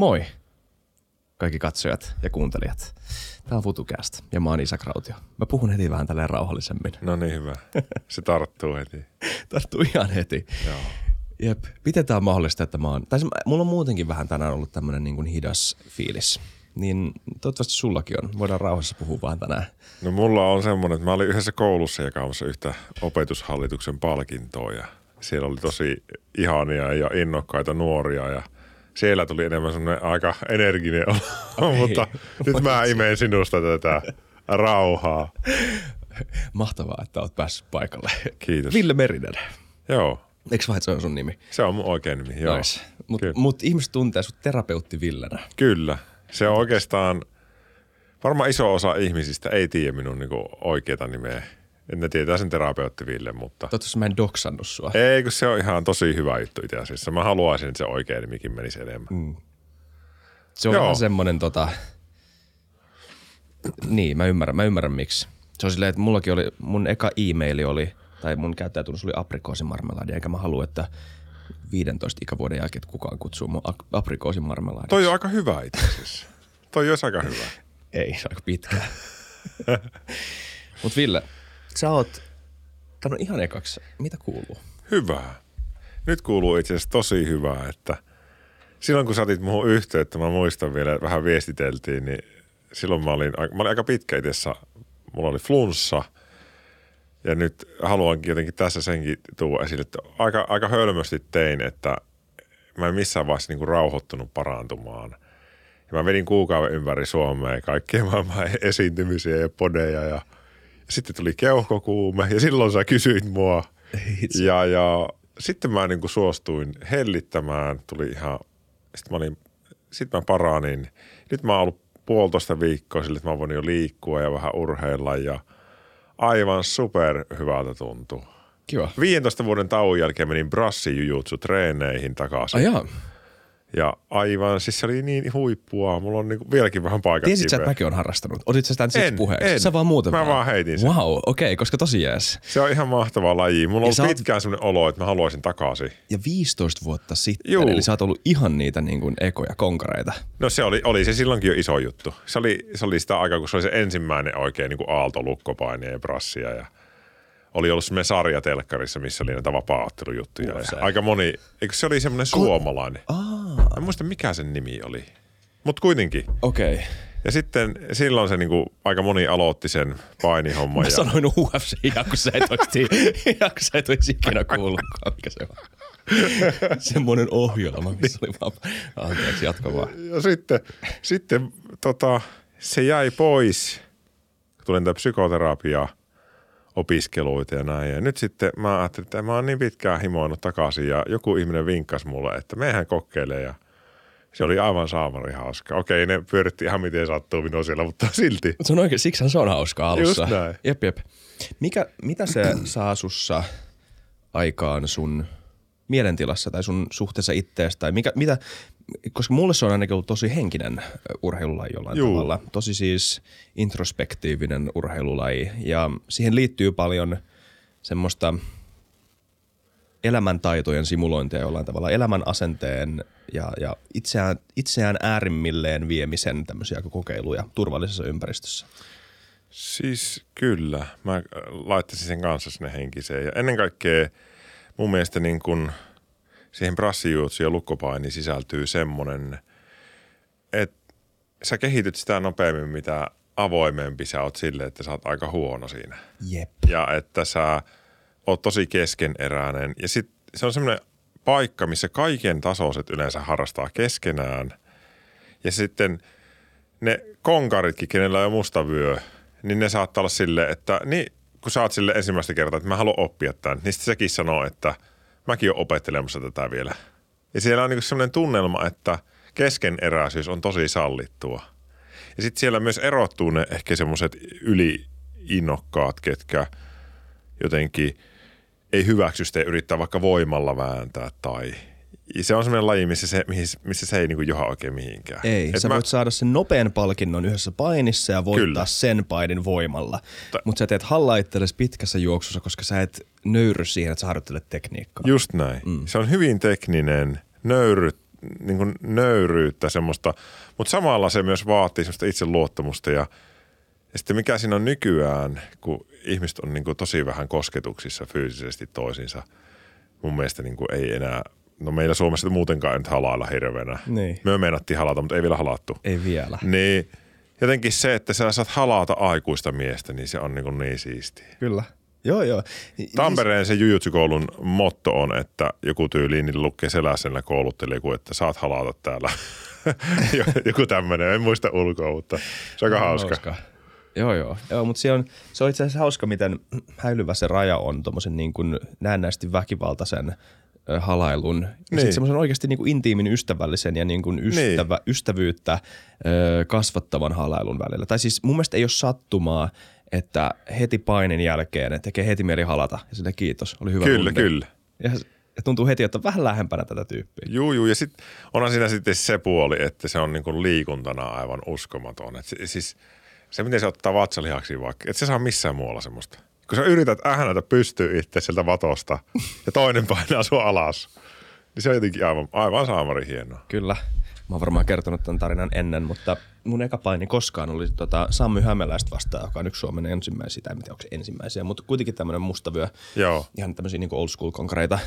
Moi kaikki katsojat ja kuuntelijat. Tämä on FutuCast ja mä oon Isak Rautio. Mä puhun heti vähän tälleen rauhallisemmin. No niin, hyvä. Se tarttuu heti. Tarttuu ihan heti. Joo. Jep. Miten tää on mahdollista, että mä oon... Tai mulla on muutenkin vähän tänään ollut tämmönen niin hidas fiilis. Niin toivottavasti sullakin on. Voidaan rauhassa puhua vaan tänään. No mulla on semmoinen, että mä olin yhdessä koulussa jakamassa yhtä opetushallituksen palkintoa ja siellä oli tosi ihania ja innokkaita nuoria ja siellä tuli enemmän semmoinen aika energinen olo, okay. mutta nyt mä imeen sinusta tätä rauhaa. Mahtavaa, että oot päässyt paikalle. Kiitos. Ville Merinen. Joo. Eikö vaan, se on sun nimi? Se on mun oikein nimi, joo. Nice. Mutta mut ihmiset tuntee sut terapeutti Villenä. Kyllä. Se on oikeastaan, varmaan iso osa ihmisistä ei tiedä minun niinku oikeata nimeä. Ne tietää sen terapeutti Ville, mutta... Toivottavasti mä en doksannut sua. Ei, kun se on ihan tosi hyvä juttu itse asiassa. Mä haluaisin, että se oikein nimikin menisi enemmän. Mm. Se on Joo. vähän semmonen tota... Niin, mä ymmärrän, mä ymmärrän miksi. Se on silleen, että mullakin oli, mun eka e-maili oli, tai mun käyttäjätunnus oli aprikoosimarmeladi, eikä mä halua, että 15 ikävuoden jälkeen kukaan kutsuu mun aprikoosimarmeladiksi. Toi on aika hyvä itse asiassa. Toi olisi aika hyvä. Ei, se on aika pitkä. Mut Ville, sä oot, on ihan ekaksi, mitä kuuluu? Hyvää. Nyt kuuluu itse asiassa tosi hyvää, että silloin kun sä otit muuhun yhteyttä, mä muistan vielä, että vähän viestiteltiin, niin silloin mä olin, mä olin aika pitkä itse mulla oli flunssa – ja nyt haluankin jotenkin tässä senkin tuoda esille, että aika, aika hölmösti tein, että mä en missään vaiheessa niin rauhoittunut parantumaan. Ja mä vedin kuukauden ympäri Suomea kaikkea maailman esiintymisiä ja podeja ja, ja sitten tuli keuhkokuume ja silloin sä kysyit mua. Ja, ja sitten mä niin kuin suostuin hellittämään, tuli ihan, sitten mä, olin, sitten mä paranin. Nyt mä oon ollut puolitoista viikkoa sille, että mä voin jo liikkua ja vähän urheilla ja – aivan super hyvältä tuntuu. Kiva. 15 vuoden tauon jälkeen menin brassijujutsu treeneihin takaisin. Ai ja aivan, siis se oli niin huippua. Mulla on niinku vieläkin vähän paikat Tiesit sä, että mäkin on harrastanut? Otit sä sitä en, puheeksi? En. Sä vaan muuten Mä vaan, vaan heitin sen. Wow, okei, okay, koska tosi jees. Se on ihan mahtava laji. Mulla on ollut pitkään oot... sellainen olo, että mä haluaisin takaisin. Ja 15 vuotta sitten, Juu. eli sä oot ollut ihan niitä niin kuin ekoja konkareita. No se oli, oli se silloinkin jo iso juttu. Se oli, se oli sitä aikaa, kun se oli se ensimmäinen oikein niin kuin aalto lukkopainia ja brassia ja – oli ollut semmoinen sarja telkkarissa, missä oli näitä vapaa-ottelujuttuja. Aika moni, eikö se oli semmoinen Ko- suomalainen? Aa. En muista mikä sen nimi oli. Mutta kuitenkin. Okei. Okay. Ja sitten silloin se niinku, aika moni aloitti sen painihomman. Mä ja... sanoin UFC, ja kun sä et olisi, ja kun sä et olisi ikinä kuullutkaan, mikä se on. Semmoinen ohjelma, missä oli vaan, anteeksi, jatka vaan. Ja sitten, sitten tota, se jäi pois, tulin tätä psykoterapiaa – opiskeluita ja näin. Ja nyt sitten mä ajattelin, että mä oon niin pitkään himoinut takaisin ja joku ihminen vinkkasi mulle, että mehän kokeilee ja se oli aivan saamari hauska. Okei, ne pyöritti ihan miten sattuu minua siellä, mutta silti. Se on oikein, siksi se on hauska alussa. Just näin. Jep, jep. Mikä, mitä se saa sussa aikaan sun mielentilassa tai sun suhteessa itteestä? Tai mikä, mitä, koska mulle se on ainakin ollut tosi henkinen urheilulaji jollain Juu. tavalla. Tosi siis introspektiivinen urheilulaji ja siihen liittyy paljon semmoista elämäntaitojen simulointia jollain tavalla, elämän asenteen ja, ja itseään, itseään äärimmilleen viemisen tämmöisiä kokeiluja turvallisessa ympäristössä. Siis kyllä, mä laittaisin sen kanssa sinne henkiseen ja ennen kaikkea mun mielestä niin kuin – siihen brassijuutsuun ja lukkopainiin sisältyy semmoinen, että sä kehityt sitä nopeammin, mitä avoimempi sä oot sille, että sä oot aika huono siinä. Jep. Ja että sä oot tosi keskeneräinen. Ja sit se on semmoinen paikka, missä kaiken tasoiset yleensä harrastaa keskenään. Ja sitten ne konkaritkin, kenellä on mustavyö, niin ne saattaa olla silleen, että niin, kun sä oot sille ensimmäistä kertaa, että mä haluan oppia tämän, niin sitten sekin sanoo, että – mäkin olen opettelemassa tätä vielä. Ja siellä on niin sellainen tunnelma, että keskeneräisyys on tosi sallittua. Ja sitten siellä myös erottuu ne ehkä semmoiset yliinnokkaat, ketkä jotenkin ei hyväksy sitä yrittää vaikka voimalla vääntää tai – se on semmoinen laji, missä se, missä se ei niinku joha oikein mihinkään. Ei, Et sä mä... voit saada sen nopean palkinnon yhdessä painissa ja voittaa Kyllä. sen painin voimalla. Ta- Mutta sä teet halla pitkässä juoksussa, koska sä et nöyry siihen, että sä harjoittelet tekniikkaa. Just näin. Mm. Se on hyvin tekninen, nöyry, niin kuin nöyryyttä semmoista, mutta samalla se myös vaatii semmoista itseluottamusta ja, ja sitten mikä siinä on nykyään, kun ihmiset on niin kuin tosi vähän kosketuksissa fyysisesti toisiinsa, mun mielestä niin kuin ei enää, no meillä Suomessa muutenkaan ei nyt halailla hirveänä. Niin. Me meinattiin halata, mutta ei vielä halattu. Ei vielä. Niin jotenkin se, että sä saat halata aikuista miestä, niin se on niin, kuin niin siistiä. Kyllä. Joo, joo. Tampereen se jujutsukoulun motto on, että joku tyyliin niin lukee seläsellä koulutteli joku, että saat halata täällä. joku tämmöinen, en muista ulkoa, mutta se on aika hauska. hauska. Joo, joo. joo mutta se on, se on itse asiassa hauska, miten häilyvä se raja on tuommoisen niin kuin näennäisesti väkivaltaisen halailun ja niin. semmoisen oikeasti niin kuin intiimin ystävällisen ja niin kuin ystävä, niin. ystävyyttä ö, kasvattavan halailun välillä. Tai siis mun mielestä ei ole sattumaa, että heti painin jälkeen tekee heti mieli halata ja sille kiitos, oli hyvä Kyllä, tunne. kyllä. Ja, ja tuntuu heti, että on vähän lähempänä tätä tyyppiä. Juu, juu. Ja sitten onhan siinä sitten se puoli, että se on niin kuin liikuntana aivan uskomaton. Et siis se, miten se ottaa vatsalihaksi vaikka, että se saa missään muualla semmoista. Kun sä yrität ähänätä pystyä itse sieltä vatosta ja toinen painaa sua alas, niin se on jotenkin aivan, aivan saamari hienoa. Kyllä. Mä oon varmaan kertonut tämän tarinan ennen, mutta mun eka paini koskaan oli tota Sammy Hämäläistä vastaan, joka on yksi Suomen ensimmäisiä, tai tiedä onko se ensimmäisiä, mutta kuitenkin tämmöinen mustavyö. Joo. Ihan tämmöisiä niin old school konkreita äh,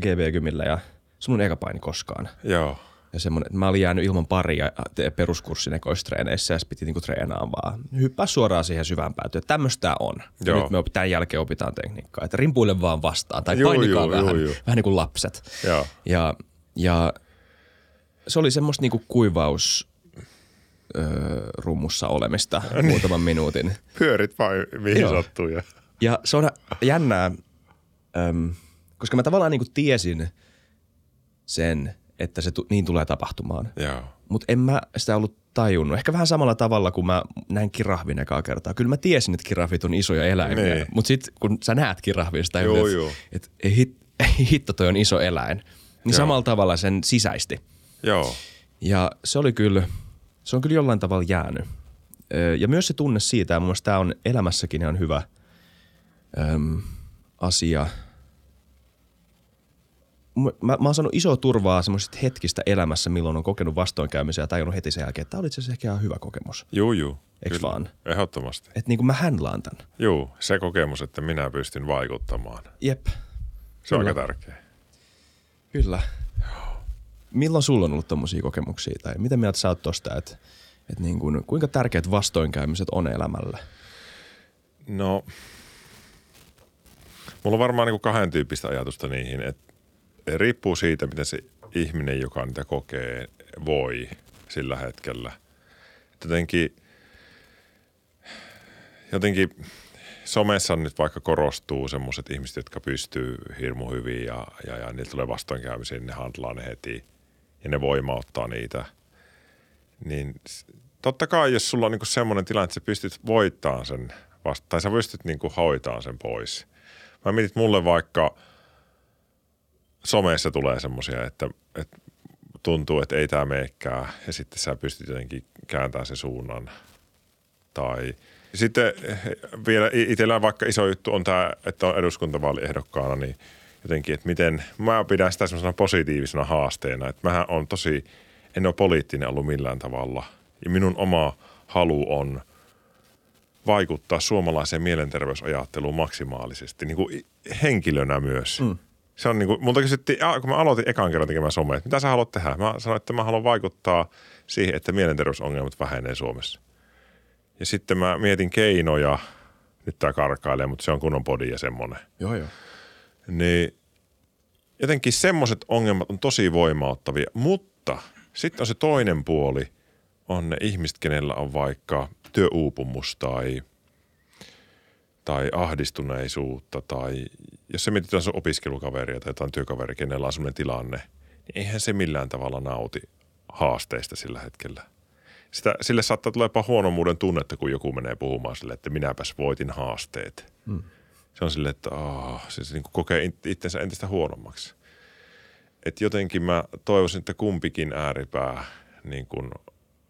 GB-kymillä ja se mun eka paini koskaan. Joo. Ja semmoinen, että mä olin jäänyt ilman paria peruskurssin ekoistreeneissä ja piti niinku treenaa vaan. Hyppää suoraan siihen syvään päätyyn. Tämmöistä on. Ja nyt me tämän jälkeen opitaan tekniikkaa. Että rimpuille vaan vastaan tai joo, painikaa joo, vähän, joo, joo. vähän niin kuin lapset. Joo. Ja, ja se oli semmoista niinku kuivaus öö, rummussa olemista niin. muutaman minuutin. Pyörit vain mihin sattuu. Ja. ja se on jännää, öm, koska mä tavallaan niinku tiesin sen, että se tu- niin tulee tapahtumaan. Mutta en mä sitä ollut tajunnut. Ehkä vähän samalla tavalla, kun mä näin kirahvin ekaa kertaa. Kyllä mä tiesin, että kirahvit on isoja eläimiä, niin. mutta sitten kun sä näet kirahvin, sitä joo, että, että hit, hitto toi on iso eläin, niin joo. samalla tavalla sen sisäisti. Joo. Ja se oli kyllä, se on kyllä jollain tavalla jäänyt. Ja myös se tunne siitä, ja mun mielestä tämä on elämässäkin ihan hyvä äm, asia. Mä, mä oon saanut isoa turvaa semmoisesta hetkistä elämässä, milloin on kokenut vastoinkäymisiä ja tajunnut heti sen jälkeen, että tämä oli itse asiassa ehkä ihan hyvä kokemus. Juu, juu. Kyllä, vaan? Ehdottomasti. Että niin kuin mä handlaan tämän. Juu, se kokemus, että minä pystyn vaikuttamaan. Jep. Se on aika tärkeä. Kyllä milloin sulla on ollut tommosia kokemuksia? Tai mitä mieltä sä oot tosta, että, että niin kuin, kuinka tärkeät vastoinkäymiset on elämälle? No, mulla on varmaan niin kahden tyyppistä ajatusta niihin, että riippuu siitä, miten se ihminen, joka niitä kokee, voi sillä hetkellä. Jotenkin, jotenkin somessa nyt vaikka korostuu semmoiset ihmiset, jotka pystyy hirmu hyvin ja, ja, ja niillä tulee vastoinkäymisiä, niin ne handlaa ne heti – ja ne voimauttaa niitä. Niin totta kai, jos sulla on niinku semmoinen tilanne, että sä pystyt voittamaan sen vasta, tai sä pystyt niinku hoitaan sen pois. Mä mietin, että mulle vaikka somessa tulee semmoisia, että, että tuntuu, että ei tämä meekään, ja sitten sä pystyt jotenkin kääntämään sen suunnan. Tai sitten vielä itsellään vaikka iso juttu on tämä, että on eduskuntavaaliehdokkaana, niin – jotenkin, että miten, mä pidän sitä semmoisena positiivisena haasteena, että mähän on tosi, en ole poliittinen ollut millään tavalla. Ja minun oma halu on vaikuttaa suomalaiseen mielenterveysajatteluun maksimaalisesti, niin kuin henkilönä myös. Mm. Se on niin kuin, multa kysyttiin, kun mä aloitin ekan kerran tekemään somea, että mitä sä haluat tehdä? Mä sanoin, että mä haluan vaikuttaa siihen, että mielenterveysongelmat vähenee Suomessa. Ja sitten mä mietin keinoja, nyt tää karkailee, mutta se on kunnon podi ja semmonen. Joo, joo niin jotenkin semmoiset ongelmat on tosi voimauttavia, mutta sitten on se toinen puoli, on ne ihmiset, kenellä on vaikka työuupumus tai, tai ahdistuneisuutta tai jos se mietitään sun opiskelukaveria tai jotain työkaveria, kenellä on sellainen tilanne, niin eihän se millään tavalla nauti haasteista sillä hetkellä. Sitä, sille saattaa tulla jopa huonomuuden tunnetta, kun joku menee puhumaan sille, että minäpäs voitin haasteet. Hmm se on silleen, että oh, se, se niin kokee itsensä entistä huonommaksi. Et jotenkin mä toivoisin, että kumpikin ääripää, niin kuin,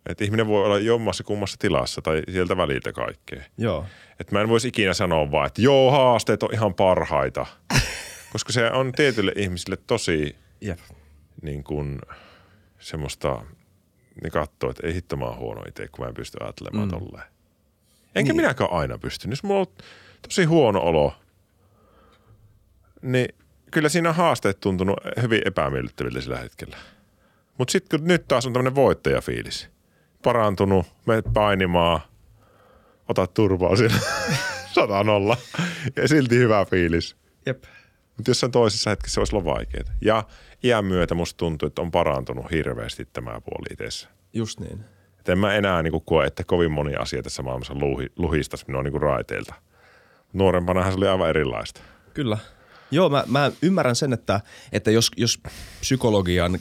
että ihminen voi olla jommassa kummassa tilassa tai sieltä väliltä kaikkea. Joo. Että mä en voisi ikinä sanoa vaan, että joo, haasteet on ihan parhaita. Koska se on tietylle ihmisille tosi Jep. niin kuin, semmoista, niin katsoo, että ei hitto mä oon huono itse, kun mä en pysty ajattelemaan Mm. tolleen. Enkä niin. minäkään aina pysty. Jos mulla on tosi huono olo, niin kyllä siinä on haasteet tuntunut hyvin epämiellyttäviltä sillä hetkellä. Mutta sitten kun nyt taas on tämmöinen voittajafiilis. Parantunut, menet painimaan, otat turvaa siinä sata nolla. Ja silti hyvä fiilis. Jep. Mutta jossain toisessa hetkessä se voisi olla vaikeaa. Ja iän myötä musta tuntuu, että on parantunut hirveästi tämä puoli itsessä. Just niin. Et en mä enää niinku koe, että kovin moni asia tässä maailmassa luhi, luhistaisi minua niinku raiteilta. Nuorempanahan se oli aivan erilaista. Kyllä. Joo, mä, mä ymmärrän sen, että, että jos, jos psykologian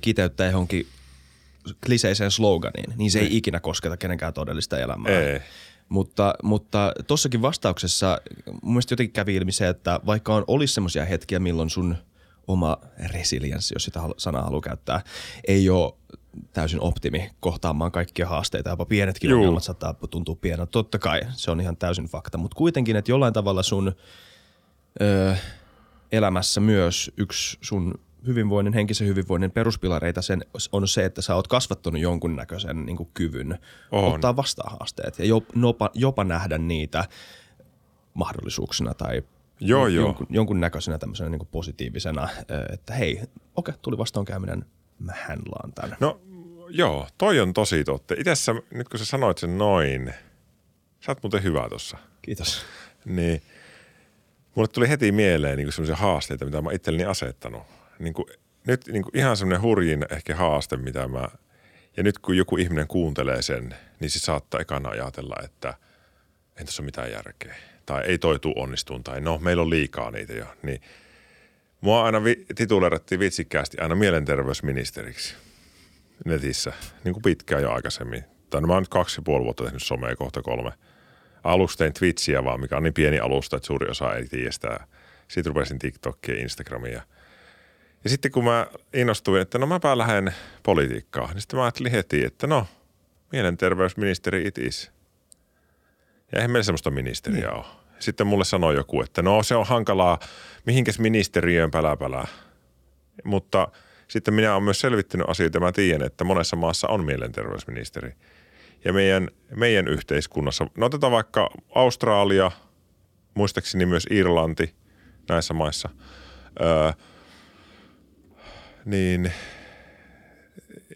kiteyttää johonkin kliseiseen sloganiin, niin se ei ikinä kosketa kenenkään todellista elämää. Ei. Mutta, mutta tossakin vastauksessa mun mielestä jotenkin kävi ilmi se, että vaikka on olisi semmoisia hetkiä, milloin sun oma resilienssi, jos sitä sanaa haluaa käyttää, ei ole täysin optimi kohtaamaan kaikkia haasteita, jopa pienetkin Juu. ongelmat saattaa tuntua pieneltä. Totta kai se on ihan täysin fakta, mutta kuitenkin, että jollain tavalla sun ö, elämässä myös yksi sun hyvinvoinnin, henkisen hyvinvoinnin peruspilareita sen on se, että sä oot kasvattanut jonkunnäköisen niin kuin kyvyn On. ottaa vastaan haasteet ja jopa, jopa nähdä niitä mahdollisuuksina tai Joo, joo. jonkun, jonkunnäköisenä tämmöisenä niin kuin positiivisena, että hei, okei, tuli vastoinkäyminen, mä handlaan tämän. No joo, toi on tosi totta. Itse nyt kun sä sanoit sen noin, sä oot muuten hyvä tossa. Kiitos. Niin mulle tuli heti mieleen niin sellaisia haasteita, mitä mä itselleni asettanut. Niin kuin, nyt niin kuin ihan semmoinen hurjin ehkä haaste, mitä mä... Ja nyt kun joku ihminen kuuntelee sen, niin se saattaa ekana ajatella, että ei tässä ole mitään järkeä. Tai ei toi tuu onnistuun, tai no, meillä on liikaa niitä jo. Niin mua aina vi- tituleerattiin vitsikkäästi aina mielenterveysministeriksi netissä, niin kuin pitkään jo aikaisemmin. Tai no, mä oon nyt kaksi ja puoli vuotta tehnyt somea, kohta kolme. Aluksi tein Twitchiä vaan, mikä on niin pieni alusta, että suuri osa ei tiedä sitä. Sitten rupesin TikTokia ja Instagramia. Ja sitten kun mä innostuin, että no mäpä lähden politiikkaan, niin sitten mä ajattelin heti, että no, mielenterveysministeri it is. Ja eihän meillä semmoista ministeriä ole. Sitten mulle sanoi joku, että no se on hankalaa, mihinkäs ministeriöön päläpälää. Mutta sitten minä olen myös selvittänyt asioita mä tiedän, että monessa maassa on mielenterveysministeri. Ja meidän, meidän yhteiskunnassa, no otetaan vaikka Australia, muistaakseni myös Irlanti näissä maissa, öö, niin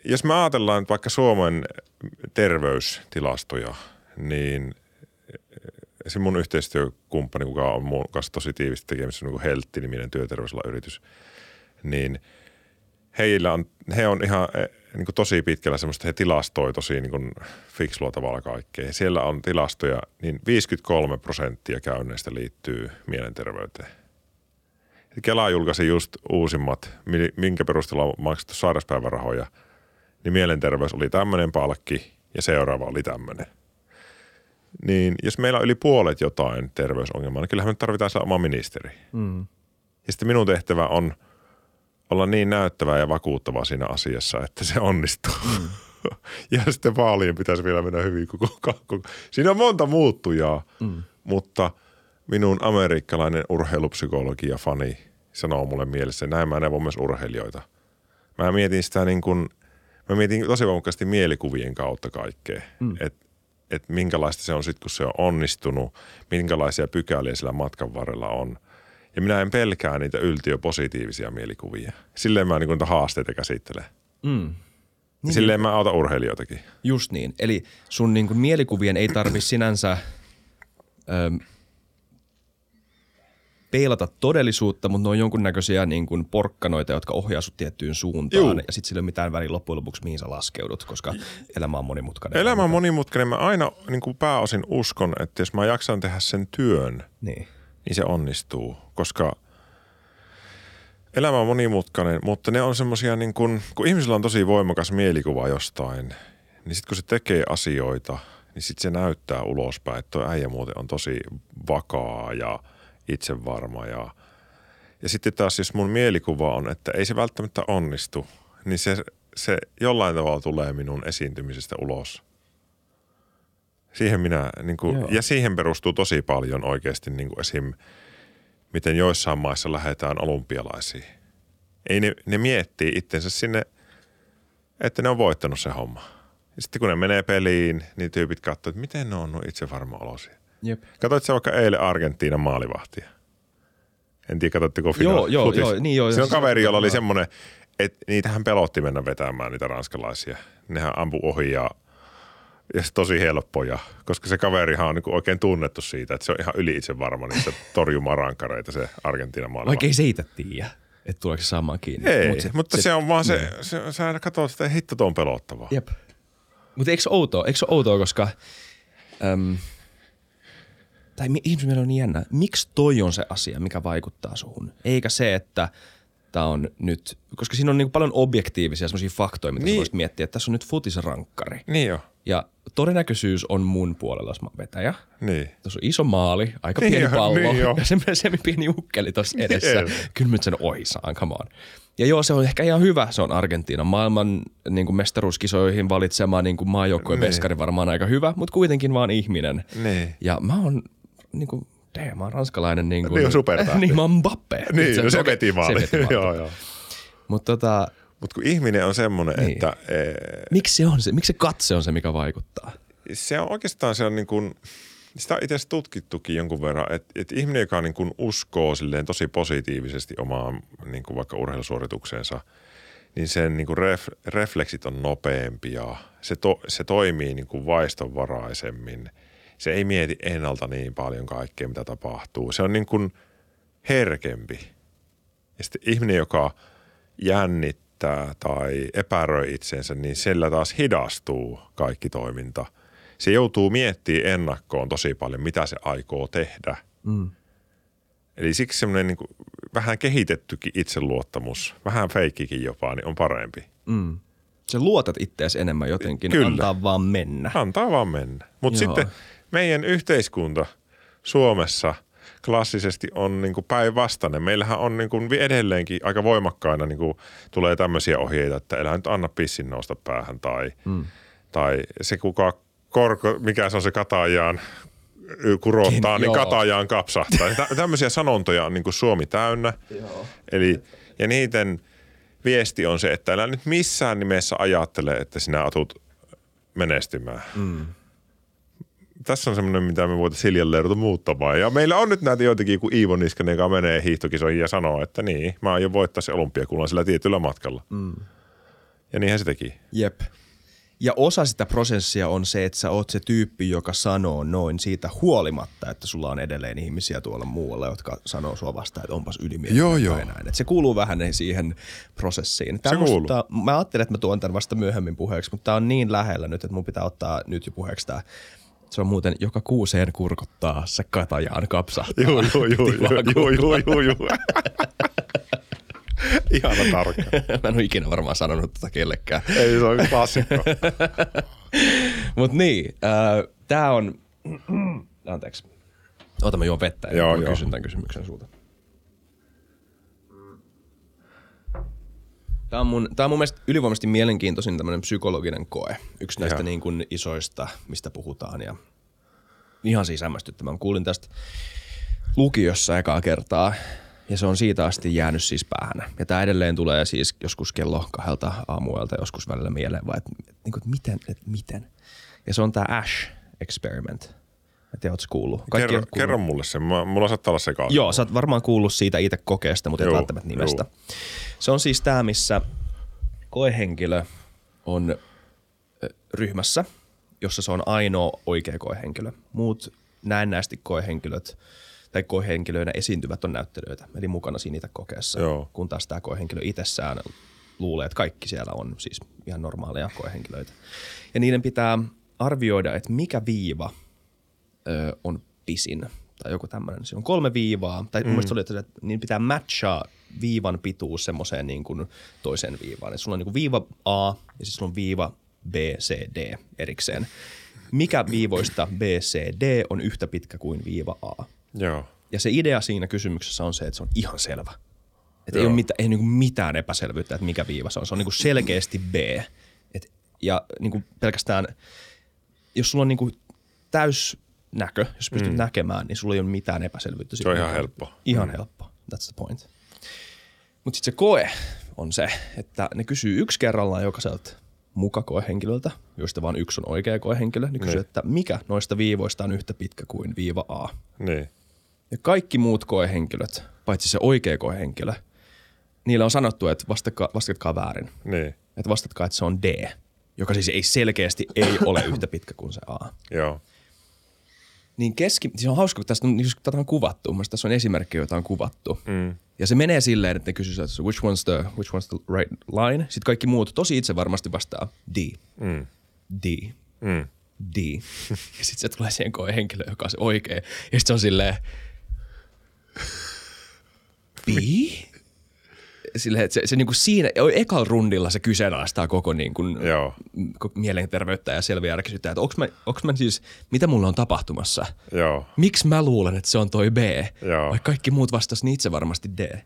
jos me ajatellaan vaikka Suomen terveystilastoja, niin se mun yhteistyökumppani, kuka on mun kanssa tosi tiivisti tekemisissä, niin Heltti-niminen työterveysalan yritys, niin heillä on, he on ihan eh, niin kuin tosi pitkällä semmoista, he tilastoi tosi niin kuin fiksulla tavalla kaikkea. Siellä on tilastoja, niin 53 prosenttia käynneistä liittyy mielenterveyteen. Ja Kela julkaisi just uusimmat, mi- minkä perusteella on maksettu sairauspäivärahoja, niin mielenterveys oli tämmöinen palkki ja seuraava oli tämmöinen. Niin jos meillä on yli puolet jotain terveysongelmaa, niin kyllähän me tarvitaan se oma ministeri. Mm. Ja sitten minun tehtävä on olla niin näyttävää ja vakuuttavaa siinä asiassa, että se onnistuu. Mm. ja sitten vaalien pitäisi vielä mennä hyvin koko, koko. Siinä on monta muuttujaa, mm. mutta minun amerikkalainen urheilupsykologia fani sanoo mulle mielessä, näin mä neuvon myös urheilijoita. Mä mietin sitä niin kuin, mä mietin tosi voimakkaasti mielikuvien kautta kaikkea, mm. että et minkälaista se on sitten, kun se on onnistunut, minkälaisia pykäliä sillä matkan varrella on. Ja minä en pelkää niitä yltiöpositiivisia mielikuvia. Silleen mä niin haasteita käsittelen. Mm. Niin. Silleen mä autan urheilijoitakin. Just niin. Eli sun niin kuin mielikuvien ei tarvi sinänsä ö, peilata todellisuutta, mutta ne on jonkunnäköisiä niin kuin porkkanoita, jotka ohjaa sut tiettyyn suuntaan. Juu. Ja sitten sillä ei ole mitään väliä loppujen lopuksi, mihin sä laskeudut, koska elämä on monimutkainen. Elämä on monimutkainen. Mä aina niin kuin pääosin uskon, että jos mä jaksan tehdä sen työn, Niin. niin se onnistuu. Koska elämä on monimutkainen, mutta ne on semmosia niin kuin, kun ihmisellä on tosi voimakas mielikuva jostain, niin sitten kun se tekee asioita, niin sitten se näyttää ulospäin, että tuo äijä muuten on tosi vakaa ja itsevarma ja ja sitten taas, jos mun mielikuva on, että ei se välttämättä onnistu, niin se, se jollain tavalla tulee minun esiintymisestä ulos. Siihen minä, niin kuin, Joo. ja siihen perustuu tosi paljon oikeasti niin kuin esim. miten joissain maissa lähdetään olympialaisiin. Ei ne, ne miettii itsensä sinne että ne on voittanut se homma. Ja sitten kun ne menee peliin, niin tyypit katsoo, että miten ne on itse varma olosia. Jep. Katoit sä vaikka eilen Argentiinan maalivahtia? En tiedä, katsotteko Joo, joo, futis? joo, niin joo. Se on Siis- kaveri, jolla oli semmoinen, että niitähän pelotti mennä vetämään niitä ranskalaisia. Nehän ampu ohi ja, ja se tosi helppoja, koska se kaverihan on niinku oikein tunnettu siitä, että se on ihan yli itse varma niistä torjumaan rankareita se Argentiinan maalivahti. Vaikka ei se itse tiedä, että tuleeko se saamaan kiinni. Ei, Mut se, mutta se, se on vaan se, niin. se, sä katsot sitä, hitto tuo on pelottavaa. Jep. Mutta eikö se outoa, eikö se outoa, koska... Äm, tai mi- ihmisillä on niin jännä. Miksi toi on se asia, mikä vaikuttaa suhun? Eikä se, että tämä on nyt... Koska siinä on niin paljon objektiivisia semmoisia faktoja, mitä niin. Niin. voisit miettiä, että tässä on nyt futisrankkari. Niin jo, Ja todennäköisyys on mun puolella, jos mä vetäjä. niin. Tuossa on iso maali, aika Niin pieni jo, pallo niin jo. ja semmoinen semi pieni ukkeli tuossa edessä. Niin. Kyllä nyt sen ohi saan, come on. Ja joo, se on ehkä ihan hyvä, se on Argentiina. Maailman niin kuin mestaruuskisoihin valitsema niin kuin maajoukkueen Niin. veskari varmaan aika hyvä, mutta kuitenkin vaan ihminen. Niin. Ja mä oon niin kuin, damn, mä oon ranskalainen niin kuin... Niin supertähti. niin mä oon Mbappe. Niin, no se veti maali. Se veti maali. joo, joo. Mutta tota, Mutta kun ihminen on semmoinen, niin. että ee, miksi se on se, miksi se katse on se, mikä vaikuttaa? se on oikeastaan se on niin kuin, sitä on itse asiassa tutkittukin jonkun verran, että, että ihminen, joka niin kuin uskoo silleen tosi positiivisesti omaan niin kuin vaikka urheilusuoritukseensa, niin sen niin kuin ref, refleksit on nopeampia, se, to, se toimii niin kuin vaistonvaraisemmin, se ei mieti ennalta niin paljon kaikkea, mitä tapahtuu. Se on niin kuin herkempi. Ja sitten ihminen, joka jännittää tai epäröi itsensä, niin sillä taas hidastuu kaikki toiminta. Se joutuu miettimään ennakkoon tosi paljon, mitä se aikoo tehdä. Mm. Eli siksi semmoinen niin vähän kehitettykin itseluottamus, vähän feikkikin jopa, niin on parempi. Mm. Sä luotat ittees enemmän jotenkin, Kyllä. antaa vaan mennä. Antaa vaan mennä. Mutta sitten meidän yhteiskunta Suomessa klassisesti on niin kuin päinvastainen. Meillähän on niin kuin edelleenkin aika voimakkaina niin kuin tulee tämmöisiä ohjeita, että älä nyt anna pissin nousta päähän tai, mm. tai se kuka korko, mikä se on se katajaan kurottaa, Ken- niin joo. katajaan kapsahtaa. Tä, tämmöisiä sanontoja on niin kuin Suomi täynnä. Joo. Eli, ja niiden viesti on se, että älä nyt missään nimessä ajattele, että sinä atut menestymään. Mm. Tässä on semmoinen, mitä me voitaisiin hiljalleen ruveta muuttamaan. Ja meillä on nyt näitä joitakin, kuin Iivo Niskanen, joka menee hiihtokisoihin ja sanoo, että niin, mä aion voittaa se olympiakullan sillä tietyllä matkalla. Mm. Ja niinhän se teki. Jep. Ja osa sitä prosessia on se, että sä oot se tyyppi, joka sanoo noin siitä huolimatta, että sulla on edelleen ihmisiä tuolla muualla, jotka sanoo sua vastaan, että onpas ylimielinen Joo, joo. tai näin. Et se kuuluu vähän siihen prosessiin. Tää Se kuuluu. musta- mä ajattelin, että mä tuon tämän vasta myöhemmin puheeksi, mutta tää on niin lähellä nyt, että mun pitää ottaa nyt jo puheeksi tää. Se on muuten, joka kuuseen kurkottaa, se katajaan kapsahtaa. Joo, joo, joo, joo, joo, joo, joo. Ihana tarkka. Mä en ole ikinä varmaan sanonut tätä kellekään. Ei se on klassikko. Mut niin, äh, tää on... Anteeksi. Ota mä juon vettä ja Joo, mä joo. kysyn tämän kysymyksen sulta. Tämä on, mun, tää on mun mielestä ylivoimaisesti mielenkiintoisin tämmöinen psykologinen koe. Yksi näistä Joo. niin kuin isoista, mistä puhutaan. Ja ihan siis hämmästyttävän. Kuulin tästä lukiossa ekaa kertaa ja se on siitä asti jäänyt siis päähän. Ja tämä edelleen tulee siis joskus kello kahdelta aamuelta joskus välillä mieleen, vai että, että, niin että miten, että miten. Ja se on tämä Ash Experiment. Tiedä, ootko kuullut? Kerro, on kuullut. kerro mulle sen. Mä- Mulla saattaa olla sekaisin. Joo, sä oot varmaan kuullut siitä itse kokeesta, mutta et Joo, välttämättä nimestä. Se on siis tämä, missä koehenkilö on ryhmässä, jossa se on ainoa oikea koehenkilö. Muut näennäisesti koehenkilöt tai koehenkilöinä esiintyvät on näyttelijöitä, eli mukana siinä itse kokeessa. Joo. Kun taas tämä koehenkilö itsessään luulee, että kaikki siellä on siis ihan normaaleja koehenkilöitä. Ja niiden pitää arvioida, että mikä viiva ö, on pisin tai joku tämmöinen. Siinä on kolme viivaa, tai mm. mun mielestä se oli, että niin pitää matchaa viivan pituus semmoiseen niin kuin toiseen viivaan. Et sulla on niin kuin viiva A ja sitten sulla on viiva B, C, D erikseen. Mikä viivoista B, C, D on yhtä pitkä kuin viiva A? Joo. Ja se idea siinä kysymyksessä on se, että se on ihan selvä. Että ei ole mitään, ei niinku mitään epäselvyyttä, että mikä viiva se on. Se on niinku selkeästi B. Et, ja niinku pelkästään, jos sulla on niinku täys näkö, jos pystyt mm. näkemään, niin sulla ei ole mitään epäselvyyttä. Se on ihan helppo. Ihan mm. helppo. That's the point. Mutta sitten se koe on se, että ne kysyy yksi kerrallaan jokaiselta muka koehenkilöltä, joista vain yksi on oikea koehenkilö, niin kysyi, Niin. että mikä noista viivoista on yhtä pitkä kuin viiva A. Niin. Ja kaikki muut koehenkilöt, paitsi se oikea koehenkilö, niillä on sanottu, että vastatkaa, vastatkaa väärin. Niin. Että vastatkaa, että se on D, joka siis ei selkeästi ei ole yhtä pitkä kuin se A. Joo. Niin keski, siis on hauska, kun tästä on, niin tätä on kuvattu. Mun tässä on esimerkki, joita on kuvattu. Mm. Ja se menee silleen, että ne kysyy, että which one's the, which one's the right line. Sitten kaikki muut tosi itse varmasti vastaa D, Mm. D, Mm. D. Ja sitten se tulee siihen koehenkilö, joka on se oikea. Ja sitten se on silleen, B? Silleen, että se, se niinku siinä, ekalla rundilla se kyseenalaistaa koko Joo. koko mielenterveyttä ja selviää järkisyttä, että onks mä, onks mä siis, mitä mulla on tapahtumassa? Joo. Miksi mä luulen, että se on toi B? Joo. Vaikka kaikki muut vastas niin itse varmasti D.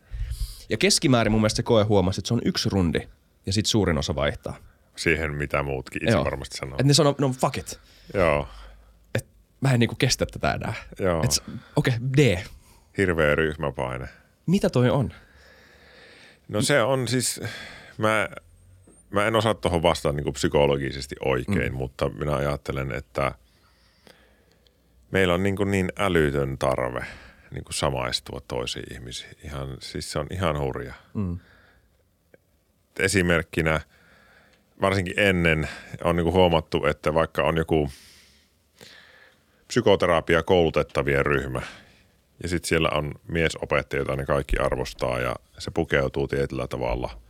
Ja keskimäärin mun mielestä se koe huomasi, että se on yksi rundi ja sitten suurin osa vaihtaa. Siihen, mitä muutkin itse Joo. varmasti sanoo. Että ne sanoo, no fuck it. Joo. Et mä en niinku kestä tätä enää. Joo. Okei, okay, D. Hirveä ryhmäpaine. Mitä toi on? No se on siis, mä, mä en osaa tuohon vastata niin psykologisesti oikein, mm. mutta minä ajattelen, että meillä on niin, niin älytön tarve niin samaistua toisiin ihmisiin. Ihan, siis se on ihan hurja. Mm. Esimerkkinä varsinkin ennen on niin huomattu, että vaikka on joku psykoterapia koulutettavien ryhmä ja sitten siellä on miesopettaja, jota ne kaikki arvostaa ja se pukeutuu tietyllä tavalla,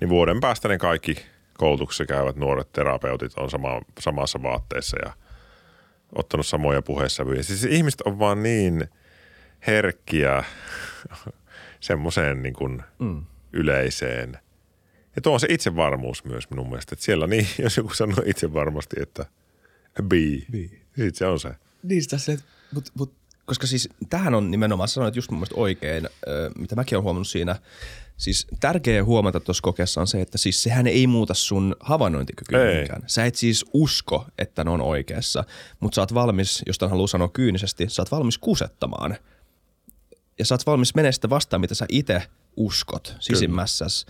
niin vuoden päästä ne kaikki koulutuksessa käyvät nuoret terapeutit on sama, samassa vaatteessa ja ottanut samoja puhesävyjä. Siis ihmiset on vaan niin herkkiä semmoiseen niin kuin mm. yleiseen. Ja tuo on se itsevarmuus myös minun mielestä. Että siellä niin, jos joku sanoo itsevarmasti, että B, B. sitten se on se. Niin sitä se, mut, mut, koska siis tähän on nimenomaan, sanoit just mun mielestä oikein, mitä mäkin olen huomannut siinä. Siis tärkeää huomata tuossa kokeessa on se, että siis sehän ei muuta sun havainnointikykyä mihinkään. Sä et siis usko, että ne on oikeassa, mutta sä oot valmis, jos tämän haluaa sanoa kyynisesti, sä oot valmis kusettamaan. Ja sä oot valmis menemään sitä vastaan, mitä sä itse uskot sisimmässäs,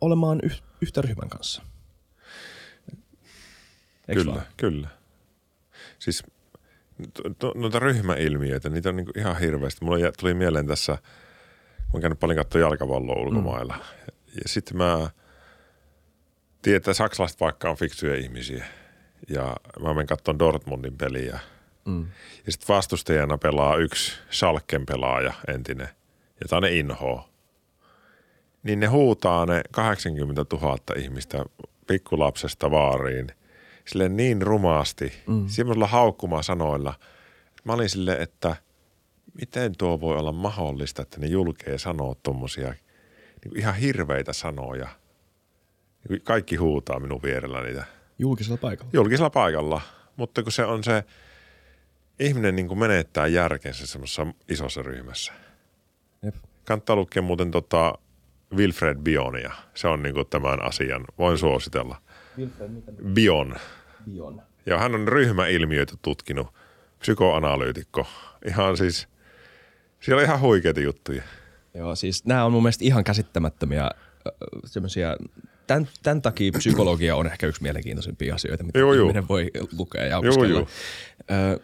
olemaan yh, yhtä ryhmän kanssa. Eiks kyllä, vaan? kyllä. Siis to- noita ryhmäilmiöitä, niitä on niinku ihan hirveästi. Mulla tuli mieleen tässä, mä oon käynyt paljon katsoa jalkapalloa ulkomailla. Mm. Ja sitten mä tiedän, että saksalaiset vaikka on fiksuja ihmisiä. Ja mä menen katsomaan Dortmundin peliä. Mm. Ja sitten vastustajana pelaa yksi Schalken pelaaja, entinen, jota ne inhoo. Niin ne huutaa ne 80 000 ihmistä pikkulapsesta vaariin sille niin rumaasti, mm. semmoisilla haukkuma sanoilla. Mä olin sille, että miten tuo voi olla mahdollista, että ne julkee sanoa tommosia niin ihan hirveitä sanoja. Niin kaikki huutaa minun vierellä niitä Julkisella paikalla. julkisella paikalla, mutta kun se on se, ihminen niin kuin menettää järkensä semmoisessa isossa ryhmässä. Jep. Kannattaa lukea muuten tota Wilfred Bionia. Se on niin kuin tämän asian, voin suositella. Bion. Bion. Ja hän on ryhmäilmiöitä tutkinut, psykoanalyytikko. Ihan siis, siellä on ihan huikeita juttuja. Joo, siis nämä on mun mielestä ihan käsittämättömiä semmoisia, tämän, tämän takia psykologia on ehkä yksi mielenkiintoisimpia asioita, mitä Joo, joo. ihminen voi lukea ja Joo, opiskella. joo.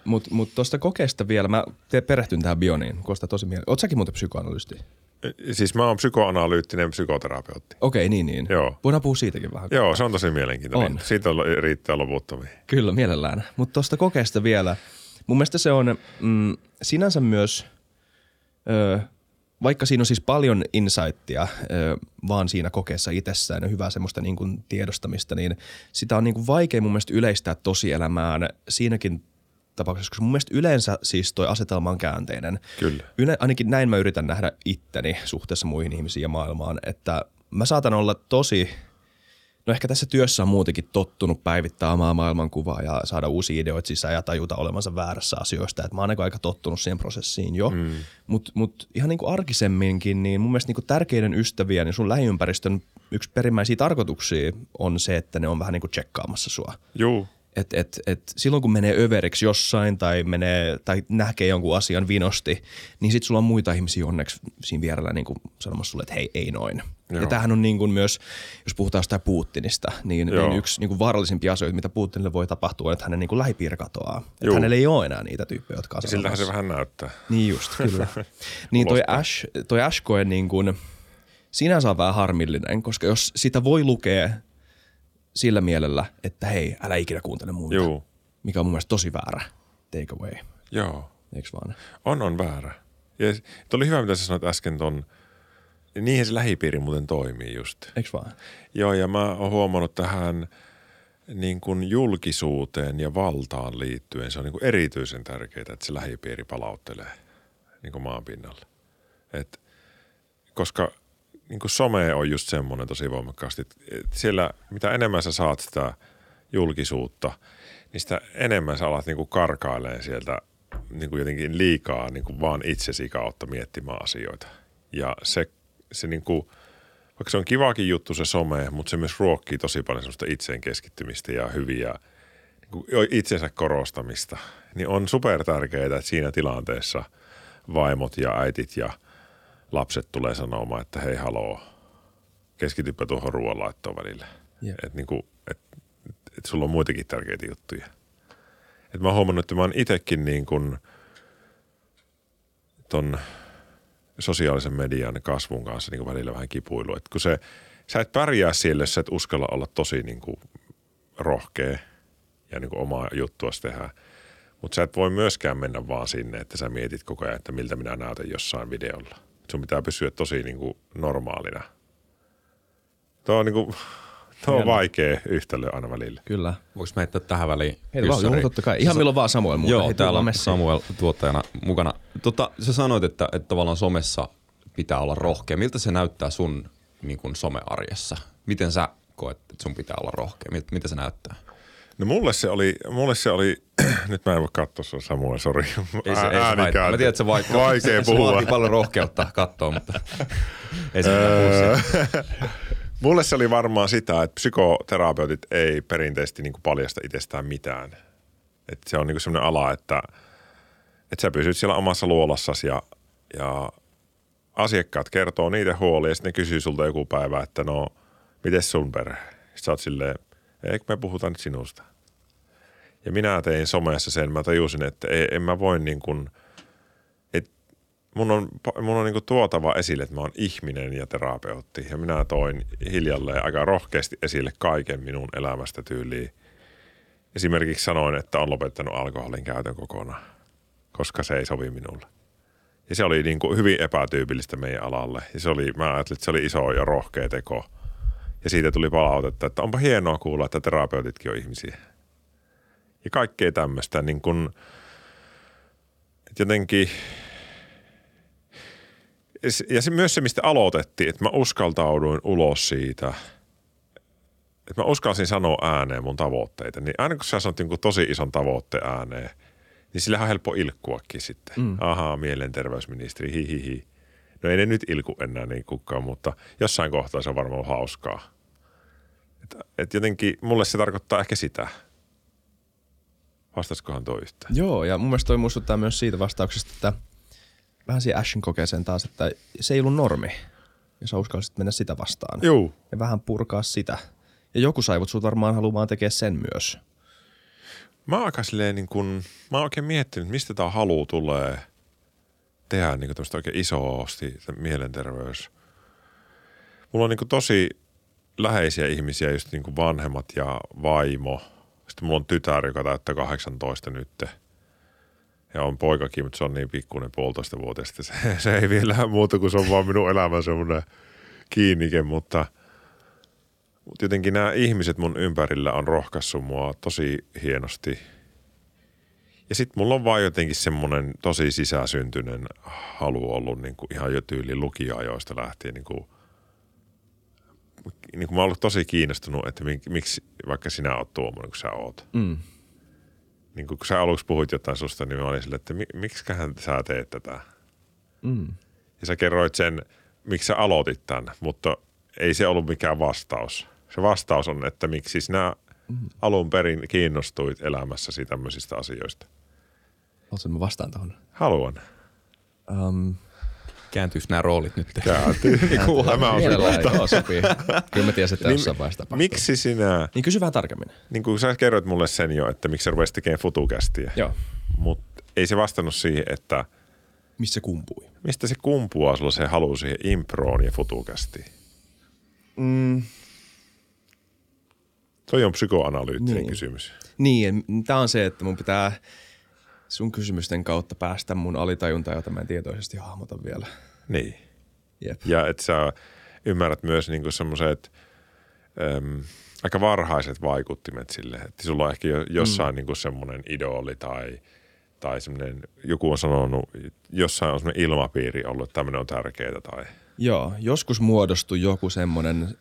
Mutta mut tuosta kokeesta vielä, mä te perehtyn tähän bioniin, kuulostaa tosi mielenkiintoista. Oot säkin muuten psykoanalysti? Siis mä oon psykoanalyyttinen psykoterapeutti. Okei, niin niin. Joo. Voidaan puhua siitäkin vähän. Joo, se on tosi mielenkiintoinen. On. Siitä riittää loputtomiin. Kyllä, mielellään. Mutta tuosta kokeesta vielä. Mun mielestä se on mm, sinänsä myös, ö, vaikka siinä on siis paljon insightia ö, vaan siinä kokeessa itsessään ja hyvää semmoista niin kuin tiedostamista, niin sitä on niin kuin vaikea mun mielestä yleistää tosielämään siinäkin tapauksessa, koska mun mielestä yleensä siis toi asetelma on käänteinen. Kyllä. Yle, ainakin näin mä yritän nähdä itteni suhteessa muihin ihmisiin ja maailmaan, että mä saatan olla tosi No ehkä tässä työssä on muutenkin tottunut päivittää omaa maailmankuvaa ja saada uusia ideoita sisään ja tajuta olevansa väärässä asioista. Et mä oon aika tottunut siihen prosessiin jo. Mm. Mutta mut ihan niinku arkisemminkin, niin mun mielestä niinku tärkeiden ystävien ja sun lähiympäristön yksi perimmäisiä tarkoituksia on se, että ne on vähän niinku tsekkaamassa sua. Juu, Et, et, et silloin kun menee överiksi jossain tai, menee, tai näkee jonkun asian vinosti, niin sit sulla on muita ihmisiä onneksi siinä vierellä niin kuin sanomassa sulle, että hei, ei noin. Ja Joo. tämähän on niin kuin myös, jos puhutaan jostain Putinista, niin, Joo. niin yksi niin kuin vaarallisimpia asioita, mitä Putinille voi tapahtua, on, että hänen niin kuin lähipiiri katoaa. Että hänellä ei ole enää niitä tyyppejä, jotka Ja siltähän se vähän näyttää. Niin just, kyllä. niin toi. Ash, toi Ash koe niin kuin, sinänsä on vähän harmillinen, koska jos sitä voi lukea sillä mielellä, että hei, älä ikinä kuuntele muuta, Juu. mikä on mun mielestä tosi väärä take away, Joo. eikö vaan? On, on väärä. Ja tuo oli hyvä, mitä sä sanoit äsken ton, niihin se lähipiiri muuten toimii just. Eikö vaan? Joo, ja mä oon huomannut tähän niin kuin julkisuuteen ja valtaan liittyen, se on niin kuin erityisen tärkeää, että se lähipiiri palauttelee niin kuin maan pinnalle. Et, koska niin kuin some on just semmoinen tosi voimakkaasti, että siellä mitä enemmän sä saat sitä julkisuutta, niin sitä enemmän sä alat niin kuin karkailemaan sieltä niin kuin jotenkin liikaa niin kuin vaan itsesi kautta miettimään asioita. Ja se, se niin kuin, vaikka se on kivakin juttu se some, mutta se myös ruokkii tosi paljon semmoista itseen keskittymistä ja hyviä niin kuin itsensä korostamista. Niin on super tärkeää, että siinä tilanteessa vaimot ja äitit ja lapset tulee sanomaan, että hei haloo, keskitypä tuohon ruoanlaittoon välillä. Jep. Että niin kuin, et, et sulla on muitakin tärkeitä juttuja. Et mä oon huomannut, että mä oon itekin niin kuin ton sosiaalisen median kasvun kanssa niin kuin välillä vähän kipuilu. Et kun se, sä et pärjää siellä, jos sä et uskalla olla tosi niin kuin rohkea ja niin kuin omaa juttua tehdä. Mutta sä et voi myöskään mennä vaan sinne, että sä mietit koko ajan, että miltä minä näytän jossain videolla. Sun pitää pysyä tosi niin kuin normaalina. Tuo on, niin kuin, tuo on vaikea yhtälö aina välillä. Kyllä. Voiko mä heittää tähän väliin? Heitä vaan, joo, totta kai. Ihan milloin vaan Samuel muuten. Joo, Hei, täällä on. Samuel tuottajana mukana. Tota, sä sanoit, että, että tavallaan somessa pitää olla rohkea. Miltä se näyttää sun niin kuin somearjessa? Miten sä koet, että sun pitää olla rohkea? Miltä, mitä se näyttää? No mulle se oli, mulle se oli, nyt mä en voi katsoa sua Samuel, sori. Ei se, ei se. Mä tiedän, että se vaikka, Vaikea se, puhua. Se paljon rohkeutta katsoa, mutta ei se siitä. Mulle se oli varmaan sitä, että psykoterapeutit ei perinteisesti niin paljasta itsestään mitään. Et se on niin sellainen ala, että, että sä pysyt siellä omassa luolassasi ja, ja asiakkaat kertoo niitä huolia ja sitten ne kysyy sulta joku päivä, että no, miten sun perhe? Sitten sä oot silleen, eikö me puhuta nyt sinusta? Ja minä tein somessa sen, mä tajusin, että ei, en mä voi niin kuin, että mun on, mun on niin kuin tuotava esille, että mä oon ihminen ja terapeutti. Ja minä toin hiljalleen aika rohkeasti esille kaiken minun elämästä tyyliin. Esimerkiksi sanoin, että on lopettanut alkoholin käytön kokonaan, koska se ei sovi minulle. Ja se oli niin kuin hyvin epätyypillistä meidän alalle. Ja se oli, mä ajattelin, että se oli iso ja rohkea teko. Ja siitä tuli palautetta, että onpa hienoa kuulla, että terapeutitkin on ihmisiä. Ja kaikkea tämmöistä niin että jotenkin ja se, myös se, mistä aloitettiin, että mä uskaltauduin ulos siitä, että mä uskalsin sanoa ääneen mun tavoitteita. Niin aina kun sä sanot jonkun tosi ison tavoitteen ääneen, niin sillä on helppo ilkkuakin sitten. Mm. Ahaa, mielenterveysministeri, hi, hi, hi. No ei ne nyt ilku enää niin kukaan, mutta jossain kohtaa se on varmaan hauskaa. Et, et jotenkin mulle se tarkoittaa ehkä sitä. Vastaskohan toi yhtään? Joo, ja mun mielestä toi muistuttaa myös siitä vastauksesta, että vähän siihen Ashin kokeeseen taas, että se ei ollut normi. Ja sä uskallisit mennä sitä vastaan. Juu. Ja vähän purkaa sitä. Ja joku saivut sut varmaan haluamaan tekee sen myös. Mä oon aika silleen niin kun, mä oon oikein miettinyt, mistä tää halu tulee tehdä niin tämmöistä oikein isosti mielenterveys. Mulla on niin tosi läheisiä ihmisiä, just niin vanhemmat ja vaimo. Sitten mulla on tytär, joka täyttää 18 nyt. Ja on poikakin, mutta se on niin pikkuinen puolitoista vuotesta. Se, se ei vielä muuta kuin se on vaan minun elämä semmoinen kiinnike, mutta, mutta jotenkin nämä ihmiset mun ympärillä on rohkaissut mua tosi hienosti. Ja sitten mulla on vaan jotenkin semmoinen tosi sisäsyntyinen halu ollut niin kuin ihan jo tyyli lukioajoista lähtien niin kuin niin kuin mä oon ollut tosi kiinnostunut, että mik, miksi vaikka sinä oot tuommoinen kuin sä oot. Mm. Niin kuin kun sä aluksi puhuit jotain susta, niin mä olin silleen, että mi, miksiköhän sä teet tätä. Mm. Ja sä kerroit sen, miksi sä aloitit tämän, mutta ei se ollut mikään vastaus. Se vastaus on, että miksi sinä alun perin kiinnostuit elämässäsi tämmöisistä asioista. Haluatko mä vastaan tuohon? Haluan. Um, Kääntyykö nämä roolit nyt? Kääntyy. Tämä on joo, sopii. Kyllä mä tiesin, että jossain vaiheessa tapahtuu. Miksi sinä, Niin kysy vähän tarkemmin. niin kuin sä kerroit mulle sen jo, että miksi sä rupesit tekemään futukästiä, Joo. mutta ei se vastannut siihen, että Missä se kumpui? mistä se kumpuaa sulla se halu siihen improon ja futukästiin. Mm, Toi on psykoanalyyttinen Niin. kysymys. niin, tämä on se, että mun pitää sun kysymysten kautta päästä mun alitajuntaan, jota mä en tietoisesti hahmota vielä. Niin. Jep. Ja että sä ymmärrät myös niinku semmoiset äm, aika varhaiset vaikuttimet sille. Että sulla on ehkä jo, jossain mm. niinku semmoinen idoli tai, tai semmoinen, joku on sanonut, jossain on semmoinen ilmapiiri ollut, että tämmöinen on tärkeää tai Joo, joskus muodostui joku semmoinen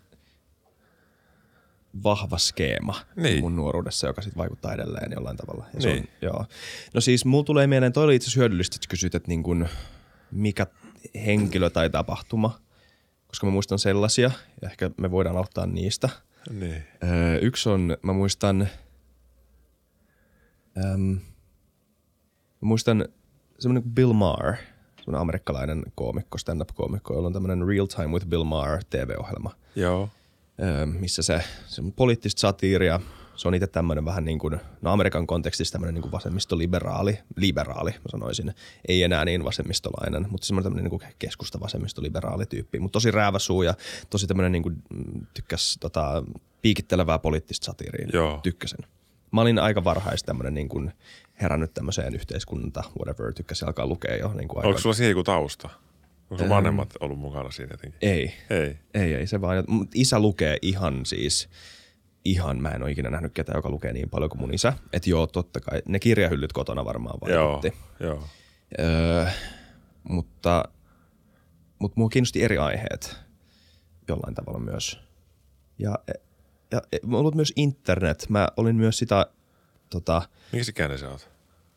vahva skeema Niin. mun nuoruudessa, joka sitten vaikuttaa edelleen jollain tavalla. Ja se Niin. on, joo. No siis mulla tulee mieleen, toi oli itse asiassa hyödyllistä, että kysyt, että niin kun, mikä henkilö tai tapahtuma, koska mä muistan sellaisia, ja ehkä me voidaan aloittaa niistä. niin. Öö, yksi on, mä muistan, äm, mä muistan semmoinen kuin Bill Maher, semmoinen amerikkalainen koomikko, stand-up-koomikko, jolla on tämmöinen Real Time with Bill Maher TV-ohjelma, Joo. Missä se, se on poliittista satiiria, se on itse tämmöinen vähän niin kuin, no Amerikan kontekstissa tämmöinen niin kuin vasemmistoliberaali, liberaali mä sanoisin, ei enää niin vasemmistolainen, mutta semmoinen tämmöinen niin kuin keskusta vasemmistoliberaali tyyppi, mutta tosi rääväsuu ja tosi tämmöinen niin kuin, tykkäs tota, piikittelevää poliittista satiiriin, Joo. tykkäsin. Mä olin aika varhais tämmöinen niin kuin herännyt tämmöiseen yhteiskunta, whatever, tykkäsin alkaa lukea jo niin kuin aika... Onko sulla siihen joku tausta? Onko sun vanhemmat ollut mukana siinä jotenkin? Ei. Ei. Ei, ei se vaan. Mut isä lukee ihan siis, ihan, mä en ole ikinä nähnyt ketään, joka lukee niin paljon kuin mun isä. Että joo, totta kai, ne kirjahyllyt kotona varmaan Joo. vaikutti. Joo. Öö, mutta, mutta mua kiinnosti eri aiheet jollain tavalla myös. Ja, ja, ollut myös internet. Mä olin myös sitä, tota, Mikä ikäinen sä oot?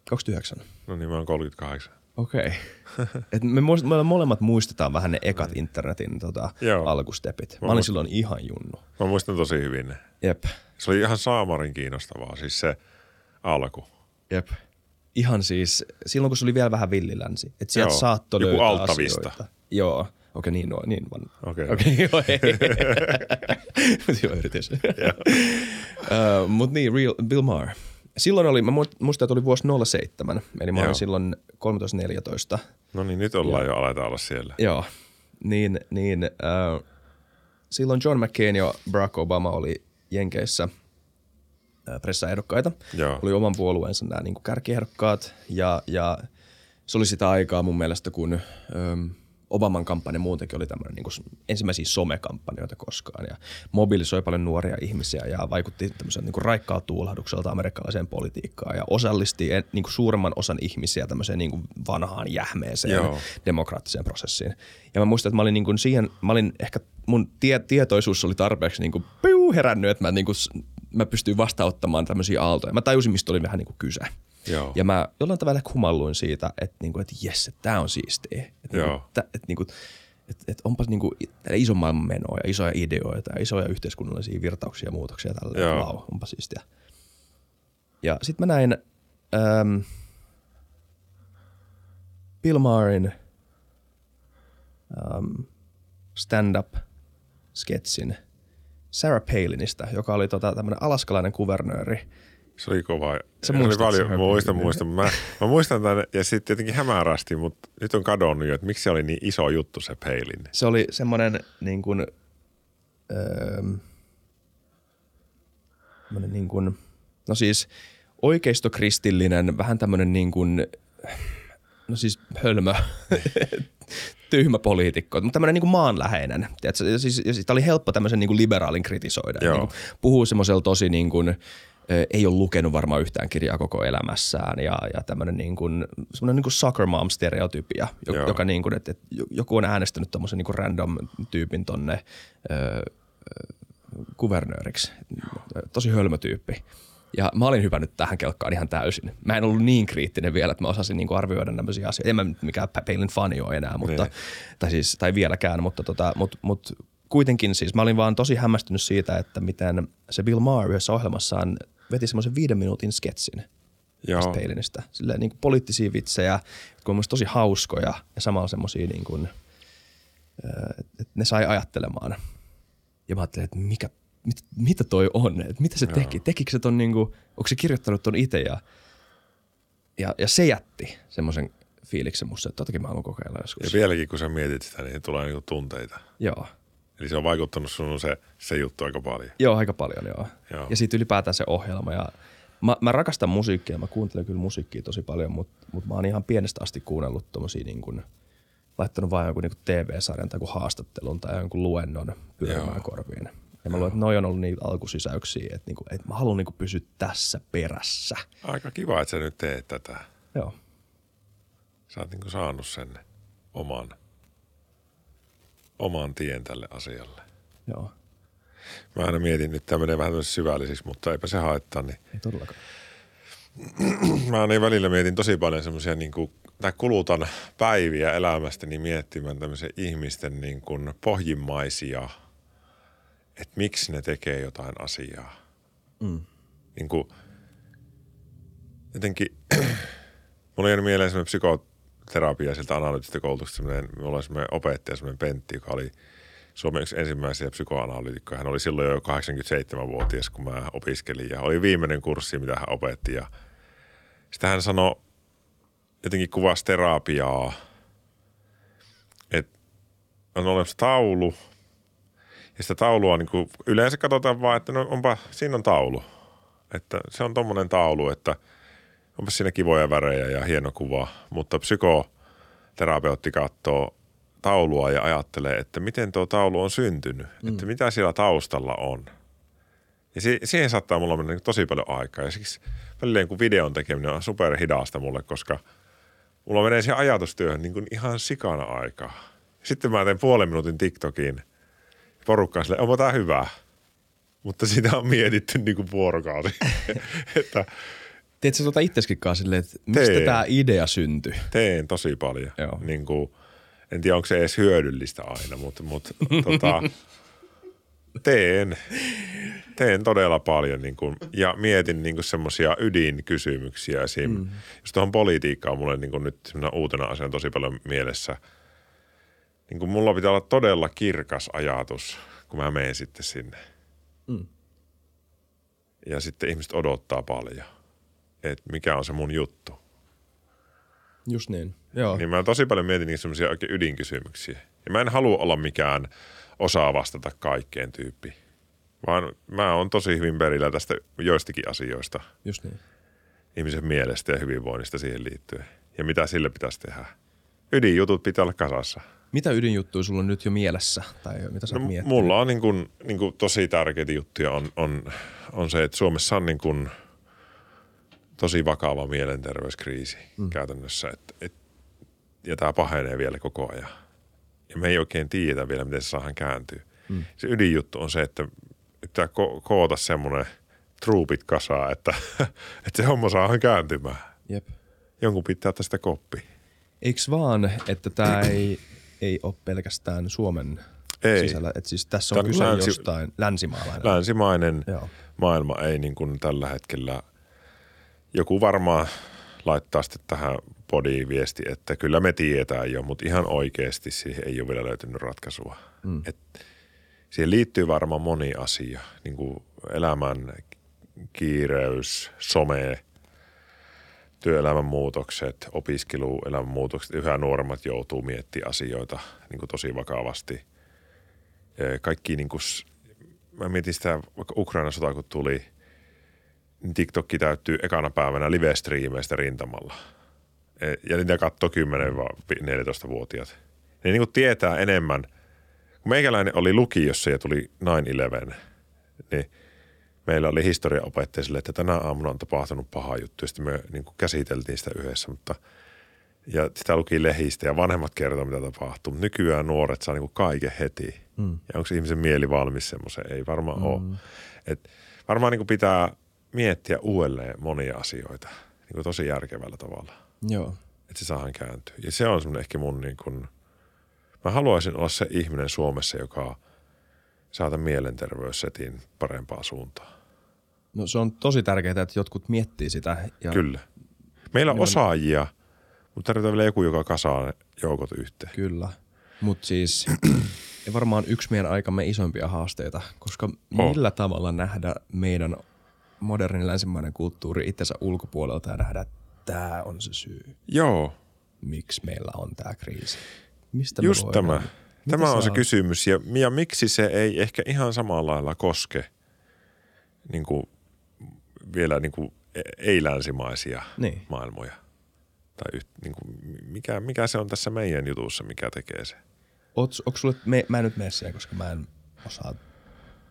29. No niin, mä oon 38. Okei. Okay. me, muist, me molemmat muistetaan vähän ne ekat internetin tota, Joo. alkustepit. Mä Mä olin silloin ihan junnu. Mä muistan tosi hyvin ne. Jep. Se oli ihan saamarin kiinnostavaa, siis se alku. Jep. Ihan siis, silloin kun se oli vielä vähän villilänsi. Että sieltä Joo, saattoi joku löytää Altavista. asioita. Joo. Okei, niin, no, niin vaan. Okei. Okei, joo, ei. joo, yritys. Mutta niin, Real, Bill Maher. Silloin oli, mä muist- muistan, että oli vuosi 07, eli mä Joo. olin silloin 13-14. No niin, nyt ollaan jo aletaan olla siellä. Joo, niin, niin äh, silloin John McCain ja Barack Obama oli Jenkeissä äh, pressaehdokkaita. Joo. Oli oman puolueensa nämä niin kärkiehdokkaat ja, ja se oli sitä aikaa mun mielestä, kun ähm, Obaman kampanja muutenkin oli tämmöinen niin ensimmäisiä somekampanjoita koskaan ja mobilisoi paljon nuoria ihmisiä ja vaikutti tämmöisen niin raikkaa tuulahdukselta amerikkalaiseen politiikkaan ja osallisti niin kuin suuremman osan ihmisiä tämmöiseen niin kuin vanhaan jähmeeseen Joo. demokraattiseen prosessiin. Ja mä muistan, että mä olin niin kuin siihen, mä olin ehkä, mun tie, tietoisuus oli tarpeeksi niin kuin piu, herännyt, että mä, niin kuin, mä pystyin vastaanottamaan tämmöisiä aaltoja. Mä tajusin, mistä oli vähän niin kuin kyse. Joo. Ja mä jollain tavalla kumalluin siitä, että, niinku, että jes, että tämä on siistiä. Että, niinku, että, niinku, että, että onpas niinku, iso maailman menoa ja isoja ideoita ja isoja yhteiskunnallisia virtauksia ja muutoksia tällä. Wow, onpa siistiä. Ja sitten mä näin äm, Bill Maherin äm, stand-up-sketsin Sarah Palinista, joka oli tota, tämmöinen alaskalainen kuvernööri, Se oli kova. Se oli paljon, sen mä muistan, muistan. Mä, mä muistan tämän ja sitten tietenkin hämärästi, mutta nyt on kadonnut jo, että miksi se oli niin iso juttu se peilin. se oli semmoinen niin kuin, öö, niin kuin, no siis oikeistokristillinen, vähän tämmöinen niin kuin, no siis hölmö, tyhmä poliitikko, mutta tämmöinen niin kuin maanläheinen. Tiedätkö? Ja Siis, ja sitä oli helppo tämmöisen niin kuin liberaalin kritisoida. Joo. Niin kuin puhuu semmoisella tosi niin kuin, ei ole lukenut varmaan yhtään kirjaa koko elämässään ja, ja tämmöinen niin kuin, semmoinen niin kuin soccer mom stereotypia, jo- Joo. joka niin kuin, että, että joku on äänestänyt tommosen niin kuin random tyypin tonne ö, ö, kuvernööriksi. Tosi hölmö tyyppi. Ja mä olin hypännyt tähän kelkkaan ihan täysin. Mä en ollut niin kriittinen vielä, että mä osasin niinku arvioida tämmöisiä asioita. En mä nyt mikään Peilin fani ole enää, mutta, Niin. tai, siis, tai vieläkään, mutta tota, mut, mut kuitenkin siis mä olin vaan tosi hämmästynyt siitä, että miten se Bill Maher yhdessä ohjelmassaan veti semmoisen viiden minuutin sketsin Peilinistä. Silleen niin kuin poliittisia vitsejä, jotka on tosi hauskoja ja samalla semmoisia niin kuin, että et ne sai ajattelemaan. Ja mä ajattelin, että mikä, mit, mitä toi on, että mitä se Joo. teki. Tekikö se ton niinku, onko se kirjoittanut ton itse ja, ja, ja se jätti semmoisen fiiliksen musta, että totakin mä haluan kokeilla joskus. Ja vieläkin kun sä mietit sitä, niin tulee niinku tunteita. Joo. Eli se on vaikuttanut sun se, se juttu aika paljon. Joo, aika paljon joo. Joo. Ja sitten ylipäätään se ohjelma. Ja mä, mä rakastan musiikkia, mä kuuntelen kyllä musiikkia tosi paljon, mutta mut mä oon ihan pienestä asti kuunnellut tommosia niin kuin, laittanut vaan jonkun niin TV-sarjan tai jonkun haastattelun tai jonkun luennon pyörimään Joo. korviin. Ja mä luulen, että noi on ollut niitä alkusysäyksiä, että, niinku, että mä haluan niinku pysyä tässä perässä. Aika kiva, että sä nyt teet tätä. Joo. Sä oot niinku saanut sen oman, oman tien tälle asialle. Joo. Mä aina mietin, nyt tämä menee vähän syvällisiksi, mutta eipä se haittaa. Niin Ei todellakaan. mä aina välillä mietin tosi paljon semmoisia, niin kuin, tai kulutan päiviä elämästäni miettimään tämmöisiä ihmisten niin kuin pohjimmaisia, että miksi ne tekee jotain asiaa. Mm. Niin kuin, jotenkin, mulla on jäänyt mieleen semmoinen psykoterapia sieltä analyyttisesta koulutuksesta, mulla oli semmoinen opettaja, semmoinen Pentti, joka oli Suomen yksi ensimmäisiä psykoanalyytikkoja. Hän oli silloin jo 87-vuotias, kun mä opiskelin ja oli viimeinen kurssi, mitä hän opetti ja sitten hän sanoi, jotenkin kuvasi terapiaa, että on olemassa taulu ja sitä taulua niin kuin yleensä katsotaan vaan, että no onpa, siinä on taulu. Että se on tommonen taulu, että onpa siinä kivoja värejä ja hieno kuva, mutta psykoterapeutti katsoo taulua ja ajattelee, että miten tuo taulu on syntynyt, mm. että mitä siellä taustalla on. Ja si- siihen saattaa mulla mennä niin tosi paljon aikaa ja siksi välillä kun videon tekeminen on superhidasta mulle, koska mulla menee siihen ajatustyöhön niin kuin ihan sikana aikaa. Sitten mä teen puolen minuutin TikTokin porukkaan silleen, onpa tää hyvä. Mutta sitä on mietitty niin kuin vuorokausi. että Teet sä tuota itseskin kanssa silleen, että mistä Teen. tämä idea syntyi? teen tosi paljon. Joo. Niin kuin, en tiedä, onko se edes hyödyllistä aina, mutta, mutta tota, teen, teen todella paljon niin kuin, ja mietin niin semmoisia ydinkysymyksiä esim. Mm. Jos tuohon politiikkaan on mulle niin kuin nyt uutena asiana tosi paljon mielessä. Niin kuin mulla pitää olla todella kirkas ajatus, kun mä menen sitten sinne. Mm. Ja sitten ihmiset odottaa paljon, että mikä on se mun juttu. Just niin. Joo. Niin mä tosi paljon mietin niitä semmoisia oikein ydinkysymyksiä. Ja mä en halua olla mikään osaa vastata kaikkeen tyyppi. Vaan mä oon tosi hyvin perillä tästä joistakin asioista Just niin. ihmisen mielestä ja hyvinvoinnista siihen liittyen. Ja mitä sille pitäisi tehdä. Ydinjutut pitää olla kasassa. Mitä ydinjuttuja sulla on nyt jo mielessä? Tai mitä sä No, miettinyt? mulla on niin kuin, niin kuin tosi tärkeitä juttuja on, on, on se, että Suomessa on niin kuin tosi vakava mielenterveyskriisi mm. käytännössä. Et, et, ja tämä pahenee vielä koko ajan. Ja me ei oikein tiedä vielä, miten se saadaan kääntyä. Mm. Se ydinjuttu on se, että pitää ko- koota semmoinen truupit kasaa, että, että se homma saadaan kääntymään. Jep. Jonkun pitää tästä koppi. Eiks vaan, että tämä ei, ei ole pelkästään Suomen Ei. sisällä? Että siis tässä on on kyse länsi- jostain länsimaalainen. Länsimainen Joo. maailma ei niin kuin tällä hetkellä, joku varmaan laittaa sitten tähän podiin viesti, että kyllä me tiedetään jo, mutta ihan oikeasti siihen ei ole vielä löytynyt ratkaisua. Mm. Et siihen liittyy varmaan moni asia, niin kuin elämän kiireys, some, työelämän muutokset, opiskeluelämän muutokset. Yhä nuoremmat joutuu miettimään asioita niin kuin tosi vakavasti. Kaikki niin kuin, mä mietin sitä, vaikka Ukrainan sota kun tuli, TikTokki täyttyy ekana päivänä live-striimeistä rintamalla. E- Ja niitä katsoo 10-14-vuotiaat. Ne niin kuin tietää enemmän. Kun meikäläinen oli lukiossa ja tuli 9-11, niin meillä oli historiaopettaja sille, että tänä aamuna on tapahtunut paha juttu. Ja sitten me niin kuin käsiteltiin sitä yhdessä, mutta ja sitä luki lehistä ja vanhemmat kertoo, mitä tapahtuu. Mutta nykyään nuoret saa niinku kaiken heti. Mm. Ja onko se ihmisen mieli valmis semmoiseen? Ei varmaan mm. ole. Et varmaan niinku pitää miettiä uudelleen monia asioita niinku tosi järkevällä tavalla, Joo. että se saadaan kääntyä. Ja se on semmoinen ehkä mun niinku, mä haluaisin olla se ihminen Suomessa, joka saata mielenterveyssetin parempaa suuntaan. No se on tosi tärkeää, että jotkut miettii sitä. Ja Kyllä. Meillä on osaajia, mutta tarvitaan vielä joku, joka kasaa ne joukot yhteen. Kyllä. Mutta siis ja varmaan yksi meidän aikamme isompia haasteita, koska Oh. millä tavalla nähdä meidän modernin länsimainen kulttuuri itsensä ulkopuolelta ja nähdä, että tämä on se syy, Joo, miksi meillä on tämä kriisi. Mistä just me tämä. Mitä Tämä on se kysymys. Ja, ja miksi se ei ehkä ihan samalla lailla koske niin kuin, vielä niin kuin, e- ei-länsimaisia Niin. maailmoja? Tai yht, niin kuin, mikä, mikä se on tässä meidän jutussa, mikä tekee se? Oot, onko sulle, me, mä en nyt mene siihen, koska mä en osaa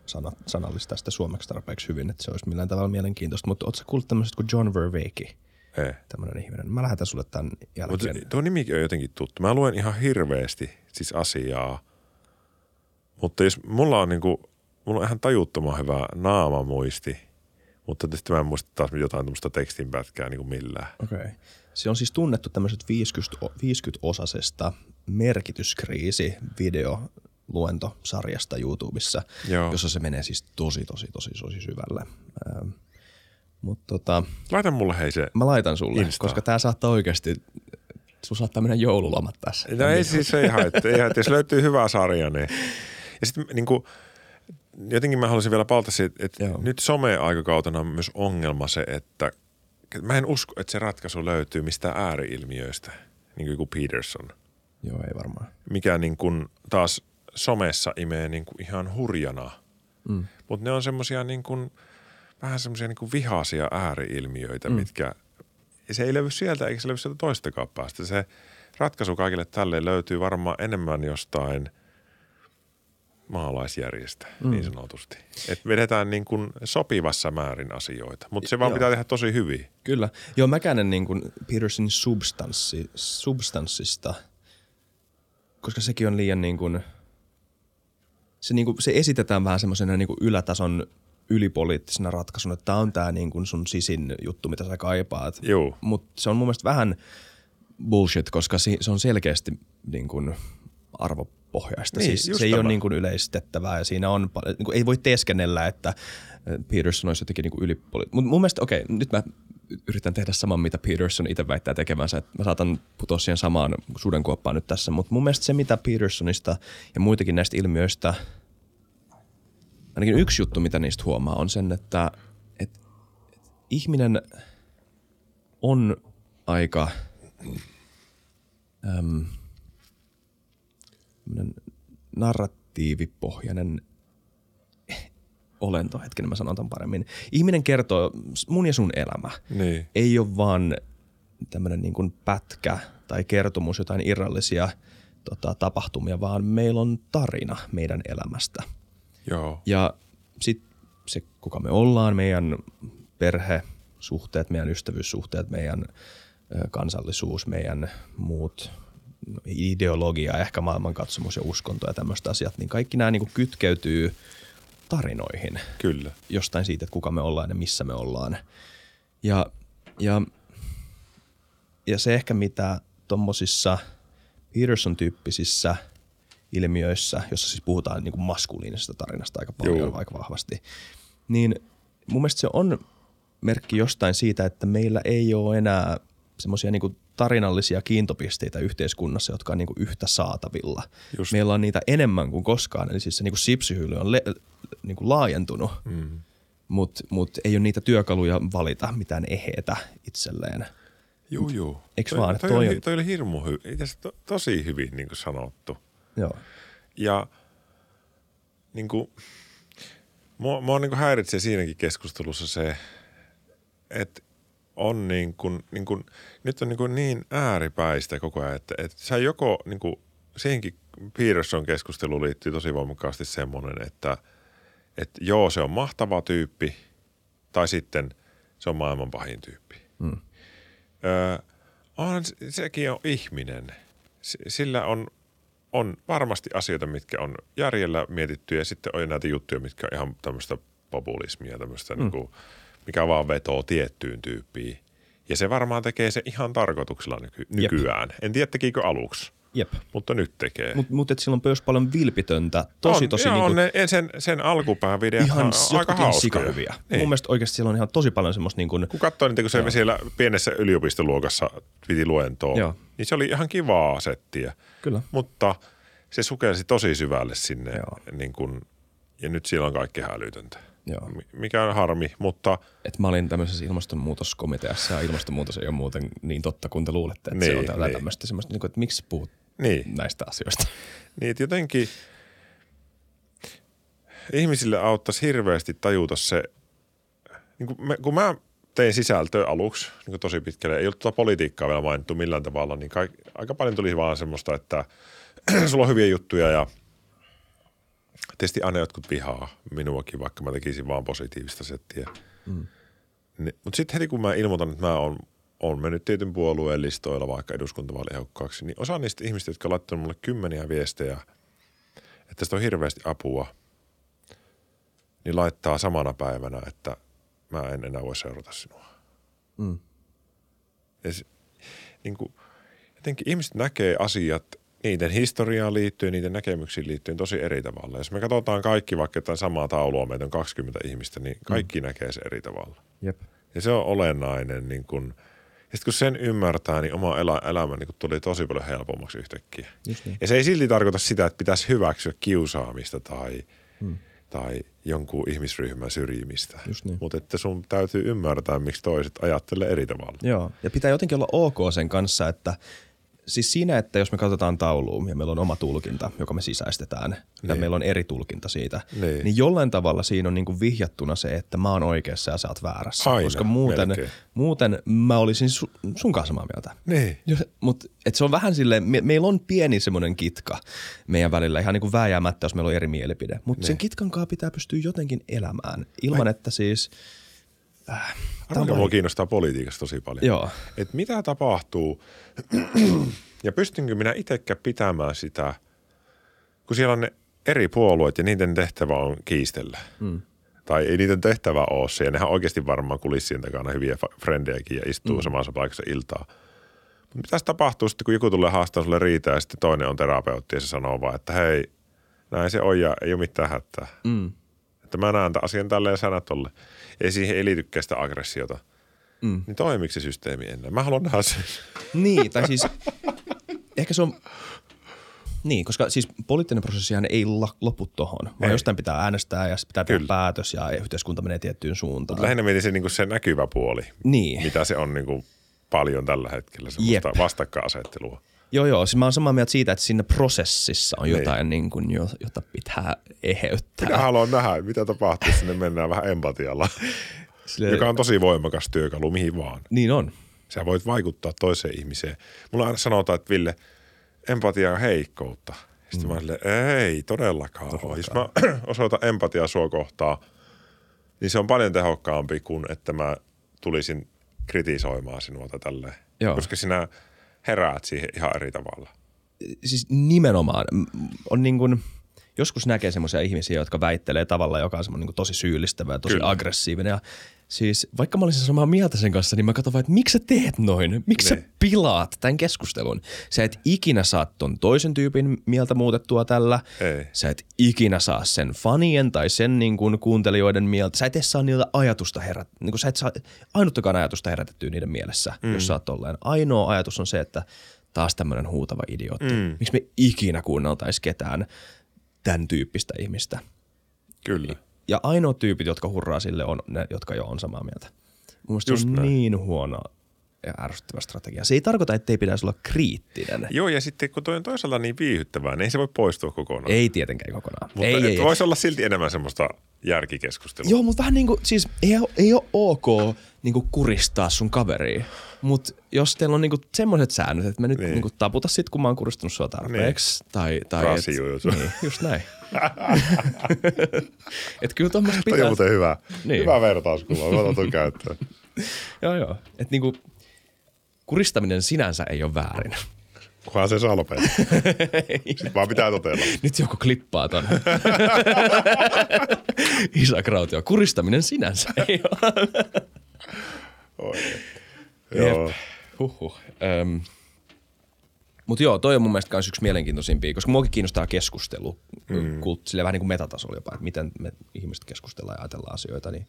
sana, sanallistaa sitä suomeksi tarpeeksi hyvin, että se olisi millään tavalla mielenkiintoista, mutta ootko kuullut tämmöisestä kuin John Verveeki, Ei. tämmöinen ihminen? Mä lähetän sulle tämän Mutta jälkeen. tuo nimikin on jotenkin tuttu. Mä luen ihan hirveästi siis asiaa. Mutta jos mulla on niinku, mulla on ihan tajuttoman hyvä naamamuisti, mutta sitten mä en muista taas jotain tämmöistä tekstinpätkää niinku millään. Okei. Okay. Se on siis tunnettu tämmöisestä 50, o- 50-osasesta merkityskriisi video luentosarjasta YouTubessa, Joo. jossa se menee siis tosi, tosi, tosi, tosi syvälle. Ähm, mutta tota, Laita mulle hei se. mä laitan sulle, Instaan. koska tää saattaa oikeasti, sun saattaa mennä joululomat tässä. No ei siis ei haittaa. Ei haittaa. Jos löytyy hyvä sarja, niin. Ja sitten niinku, jotenkin mä haluaisin vielä palata siitä, että Joo. nyt some-aikakautena on myös ongelma se, että mä en usko, että se ratkaisu löytyy mistään ääriilmiöistä, niin kuin Peterson. Joo, ei varmaan. mikä niin kuin taas somessa imee niin kuin ihan hurjana. Mm. Mutta ne on semmoisia niin kuin, vähän semmoisia niin kuin vihaisia ääriilmiöitä, mm. mitkä, se ei löydy sieltä eikä se löydy sieltä toistakaan päästä. Se ratkaisu kaikille tälle löytyy varmaan enemmän jostain maalaisjärjestä, mm. niin sanotusti. Että vedetään niin kuin sopivassa määrin asioita, mutta se vaan Joo. pitää tehdä tosi hyvin. Kyllä. Joo, mä käännän niin kuin Petersonin substanssi, substanssista, koska sekin on liian niin kuin, se, niin kuin, se esitetään vähän semmoisena niin ylätason ylipoliittisena ratkaisuna, että tämä on tämä niin kuin sun sisin juttu, mitä sä kaipaat. Mutta se on mun mielestä vähän bullshit, koska se on selkeästi niin kuin arvopohjaista. Niin, siis se ei ole tämä. niin kuin yleistettävää ja siinä on niin kuin ei voi teeskennellä, että äh, Peterson olisi jotenkin niin kuin ylipoli... Mutta mun mielestä, okei, nyt mä yritän tehdä saman, mitä Peterson itse väittää tekemänsä. Että mä saatan putoa siihen samaan sudenkuoppaan nyt tässä, mutta mun mielestä se, mitä Petersonista ja muitakin näistä ilmiöistä, ainakin yksi juttu, mitä niistä huomaa, on sen, että, että, että ihminen on aika äm, narratiivipohjainen olento, hetken mä sanon tämän paremmin. Ihminen kertoo, mun ja sun elämä Niin. ei ole vaan tämmöinen niin kuin pätkä tai kertomus jotain irrallisia tota, tapahtumia, vaan meillä on tarina meidän elämästä. Joo. Ja sitten se, kuka me ollaan, meidän perhesuhteet, meidän ystävyyssuhteet, meidän kansallisuus, meidän muut no, ideologia, ehkä maailmankatsomus ja uskonto ja tämmöiset asiat, niin kaikki nämä niin kytkeytyy tarinoihin Kyllä. jostain siitä, että kuka me ollaan ja missä me ollaan. Ja, ja, ja se ehkä mitä tuommoisissa Peterson-tyyppisissä ilmiöissä, jossa siis puhutaan niin kuin maskuliinisesta tarinasta aika paljon, Joo. aika vahvasti, niin mun mielestä se on merkki jostain siitä, että meillä ei ole enää semmoisia niin tarinallisia kiintopisteitä yhteiskunnassa, jotka on niin kuin yhtä saatavilla. Just. Meillä on niitä enemmän kuin koskaan, eli siis se niin kuin sipsihylly on le- niin kuin laajentunut, mm. mutta mut ei ole niitä työkaluja valita mitään eheitä itselleen. Juu, juu. Eiks toi, vaan? Toi, Toi oli, on- toi oli hirmu hyvin, to, tosi hyvin niin kuin sanottu. Joo. Ja niin kuin, mua, mua niin kuin häiritsee siinäkin keskustelussa se, että on niin kuin, niin kuin, nyt on niin, kuin niin ääripäistä koko ajan, että, että sä joko niin kuin, siihenkin Peterson keskusteluun liittyy tosi voimakkaasti semmoinen, että, että joo, se on mahtava tyyppi, tai sitten se on maailman pahin tyyppi. Mm. Öö, on, sekin on ihminen. S- Sillä on, on varmasti asioita, mitkä on järjellä mietitty ja sitten on näitä juttuja, mitkä on ihan tämmöistä populismia, tämmöistä mm. niin kuin, mikä vaan vetoo tiettyyn tyyppiin. Ja se varmaan tekee se ihan tarkoituksella nyky- nykyään. En tiedä, tekikö aluksi, Jep. mutta nyt tekee. Mutta mut, et sillä on myös paljon vilpitöntä, tosi on, tosi joo, niinku, on ne, sen, sen alkupään videot ihan, on aika hauskoja. sikahyviä. Niin. Mun mielestä oikeasti siellä on ihan tosi paljon semmoista niin kuin, kun katsoi niitä, kun se siellä pienessä yliopistoluokassa piti luentoa, Joo. niin se oli ihan kivaa settiä. Kyllä. Mutta se sukelsi tosi syvälle sinne. Joo. Niin kun, ja nyt siellä on kaikki hälytöntä. Joo. Mi- Mikä on harmi, mutta Et mä olin tämmöisessä ilmastonmuutoskomiteassa ja ilmastonmuutos ei ole muuten niin totta kuin te luulette, että niin, se on niin. tämmöistä semmoista, niin kuin, että miksi puhut niin. näistä asioista. Niin, että jotenkin ihmisille auttaisi hirveästi tajuta se, niin kuin me, kun mä tein sisältöä aluksi niin tosi pitkälle, ei ollut tuota politiikkaa vielä mainittu millään tavalla, niin kaik, aika paljon tuli vaan semmoista, että sulla on hyviä juttuja ja tietysti aina jotkut vihaa minuakin, vaikka mä tekisin vaan positiivista settiä. Mm. Mutta sitten heti kun mä ilmoitan, että mä oon, oon mennyt tietyn puolueen listoilla vaikka eduskuntavaaliehdokkaaksi, niin osa niistä ihmistä, jotka laittanut mulle kymmeniä viestejä, että tästä on hirveästi apua, niin laittaa samana päivänä, että mä en enää voi seurata sinua. Mm. Ja se, niin kuin, jotenkin ihmiset näkee asiat niiden historiaan liittyen, niiden näkemyksiin liittyen tosi eri tavalla. Jos me katsotaan kaikki vaikka jotain samaa taulua, meitä on 20 ihmistä, niin kaikki mm. näkee se eri tavalla. Jep. Ja se on olennainen. Niin kun, ja sitten kun sen ymmärtää, niin oma elä, elämä niin kun tuli tosi paljon helpommaksi yhtäkkiä. Just niin. Ja se ei silti tarkoita sitä, että pitäisi hyväksyä kiusaamista tai, hmm. tai jonkun ihmisryhmän syrjimistä. Just niin. Mutta että sun täytyy ymmärtää, miksi toiset ajattelee eri tavalla. Joo, ja pitää jotenkin olla ok sen kanssa, että siis siinä, että jos me katsotaan tauluun ja meillä on oma tulkinta, joka me sisäistetään, niin. ja meillä on eri tulkinta siitä, Niin. niin jollain tavalla siinä on niin kuin vihjattuna se, että mä oon oikeassa ja sä oot väärässä. Aina, koska muuten, melkein. muuten mä olisin su, sun kanssa samaa mieltä. Niin. Mutta se on vähän silleen, me, meillä on pieni semmoinen kitka meidän välillä, ihan niin kuin vääjäämättä, jos meillä on eri mielipide. Mutta sen Niin. kitkan kanssa pitää pystyä jotenkin elämään, ilman että siis... Äh, Arvoisa mua kiinnostaa politiikassa tosi paljon. Joo. Et mitä tapahtuu ja pystynkö minä itsekään pitämään sitä, kun siellä on ne eri puolueet ja niiden tehtävä on kiistellä. Mm. Tai ei niiden tehtävä ole se, ja nehän oikeasti varmaan kulissien takana hyviä frendejäkin ja istuu mm. samassa paikassa iltaa. Mutta mitä tapahtuu sitten, kun joku tulee haastaa sulle riitä ja sitten toinen on terapeutti ja se sanoo vaan, että hei, näin se on ja ei ole mitään hätää. Mm. Että mä näen tämän asian tälleen ja sanat tolle. Ei siihen ei liitykään sitä aggressiota. Mm. Niin toimiiko se systeemi enää? Mä haluan nähdä sen. Niin, tai siis ehkä se on... Niin, koska siis poliittinen prosessihan ei lopu tohon, vaan Ei. jostain pitää äänestää ja sitten pitää tehdä Kyllä. päätös ja yhteiskunta menee tiettyyn suuntaan. Lähinnä mietin se, niin se näkyvä puoli, Niin. mitä se on niin kuin paljon tällä hetkellä, semmoista Jep. vastakkainasettelua. Joo, joo. Siis mä oon samaa mieltä siitä, että siinä prosessissa on Niin. jotain, niin kuin, jo- jota pitää eheyttää. Minä haluan nähdä, mitä tapahtuu, sinne mennään vähän empatialla, Sille- joka on tosi voimakas työkalu mihin vaan. Niin on. Sä voit vaikuttaa toiseen ihmiseen. Mulla aina sanotaan, että Ville, empatia on heikkoutta. Sitten mm. mä silleen, ei todellakaan, todellakaan. Jos mä osoitan empatiaa sua kohtaan, niin se on paljon tehokkaampi kuin, että mä tulisin kritisoimaan sinua tai tälleen. Joo. Koska sinä heräät siihen ihan eri tavalla. Siis nimenomaan on niin kuin, joskus näkee semmoisia ihmisiä, jotka väittelee tavalla, joka on semmoinen niin kuin tosi syyllistävä ja tosi Kyllä. aggressiivinen. Ja siis vaikka mä olisin samaa mieltä sen kanssa, niin mä katson vaan, että miksi sä teet noin? Miksi Niin. sä pilaat tämän keskustelun? Sä et ikinä saa ton toisen tyypin mieltä muutettua tällä. Ei. Sä et ikinä saa sen fanien tai sen niin kuin kuuntelijoiden mieltä. Sä et edes saa niiltä ajatusta herät, niin kuin sä et saa ainuttakaan ajatusta herätettyä niiden mielessä, mm. jos sä oot tolleen. Ainoa ajatus on se, että taas tämmöinen huutava idiootti. Mm. Miksi me ikinä kuunneltaisi ketään tämän tyyppistä ihmistä? Kyllä. Ja ainoat tyypit, jotka hurraa sille, on ne, jotka jo on samaa mieltä. Mun se on näin. niin huono ja ärsyttävä strategia. Se ei tarkoita, että ei pitäisi olla kriittinen. Joo, ja sitten kun toi on toisaalta niin viihyttävää, niin ei se voi poistua kokonaan. Ei tietenkään kokonaan. Mutta ei, ei, ei. voisi olla silti enemmän semmoista järkikeskustelua. Joo, mutta vähän niin kuin, siis ei, ei ole ok niin kuin kuristaa sun kaveria. Mutta jos teillä on niinku semmoiset säännöt, että mä nyt Niin. niin. niinku taputa sit, kun mä oon kuristanut sua tarpeeksi. Niin. Tai, tai Rasijuju. Niin, just näin. et kyllä tuommoista Toi on pitää. muuten hyvä. Niin. Hyvä vertauskuva. Mä otan tuon käyttöön. Joo, joo. Et niinku, kuristaminen sinänsä ei ole väärin. Kunhan se saa lopettaa. Sitten vaan pitää totella. Nyt joku klippaa ton. Isak Rautio. Kuristaminen sinänsä ei ole. Oikein. Joo. Huhhuh. Öm. Mutta joo, toi on mun mielestä myös yksi mielenkiintoisimpia, koska muakin kiinnostaa keskustelu, mm. kult, silleen vähän niin kuin metatasolla jopa, että miten me ihmiset keskustellaan ja ajatellaan asioita. Niin.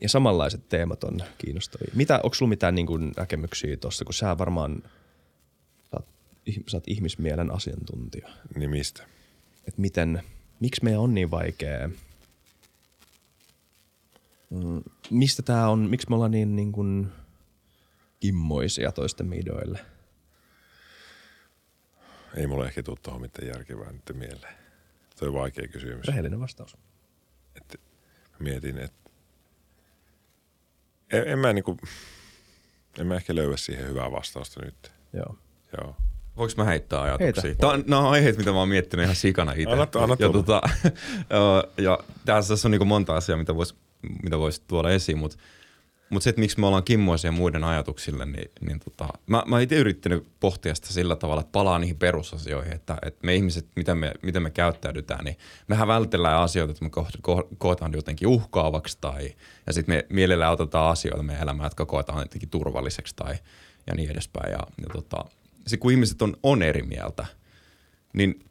Ja samanlaiset teemat on kiinnostavia. Mitä, onko sulla mitään niin kuin näkemyksiä tuossa, kun sä varmaan sä oot ih- sä oot ihmismielen asiantuntija. Niin mistä? Että miten, miksi meidän on niin vaikea, mistä tää on, miksi me ollaan niin, niin kuin kimmoisia toisten idoille? Ei mulle ehkä tuu tuohon mitään järkevää nyt mieleen. Se on vaikea kysymys. Rehellinen vastaus. että mietin, että en, en mä niinku, en mä ehkä löyä siihen hyvää vastausta nyt. Joo. Joo. Voinko mä heittää ajatuksia? Heitä. Tämä on, nämä on aiheet, mitä mä oon miettinyt ihan sikana itse. Anna- anna ja, tulla. tota, ja tässä on niin monta asiaa, mitä voisi mitä vois tuoda esiin, mutta mut se, että miksi me ollaan kimmoisia muiden ajatuksille, niin, niin tota, mä, mä itse yrittänyt pohtia sitä sillä tavalla, että palaa niihin perusasioihin, että, että me ihmiset, miten me, miten me käyttäydytään, niin mehän vältellään asioita, että me ko, koetaan jotenkin uhkaavaksi tai, ja sitten me mielellään otetaan asioita meidän elämään, jotka koetaan jotenkin turvalliseksi tai ja niin edespäin. Ja, ja tota, sit kun ihmiset on, on eri mieltä, niin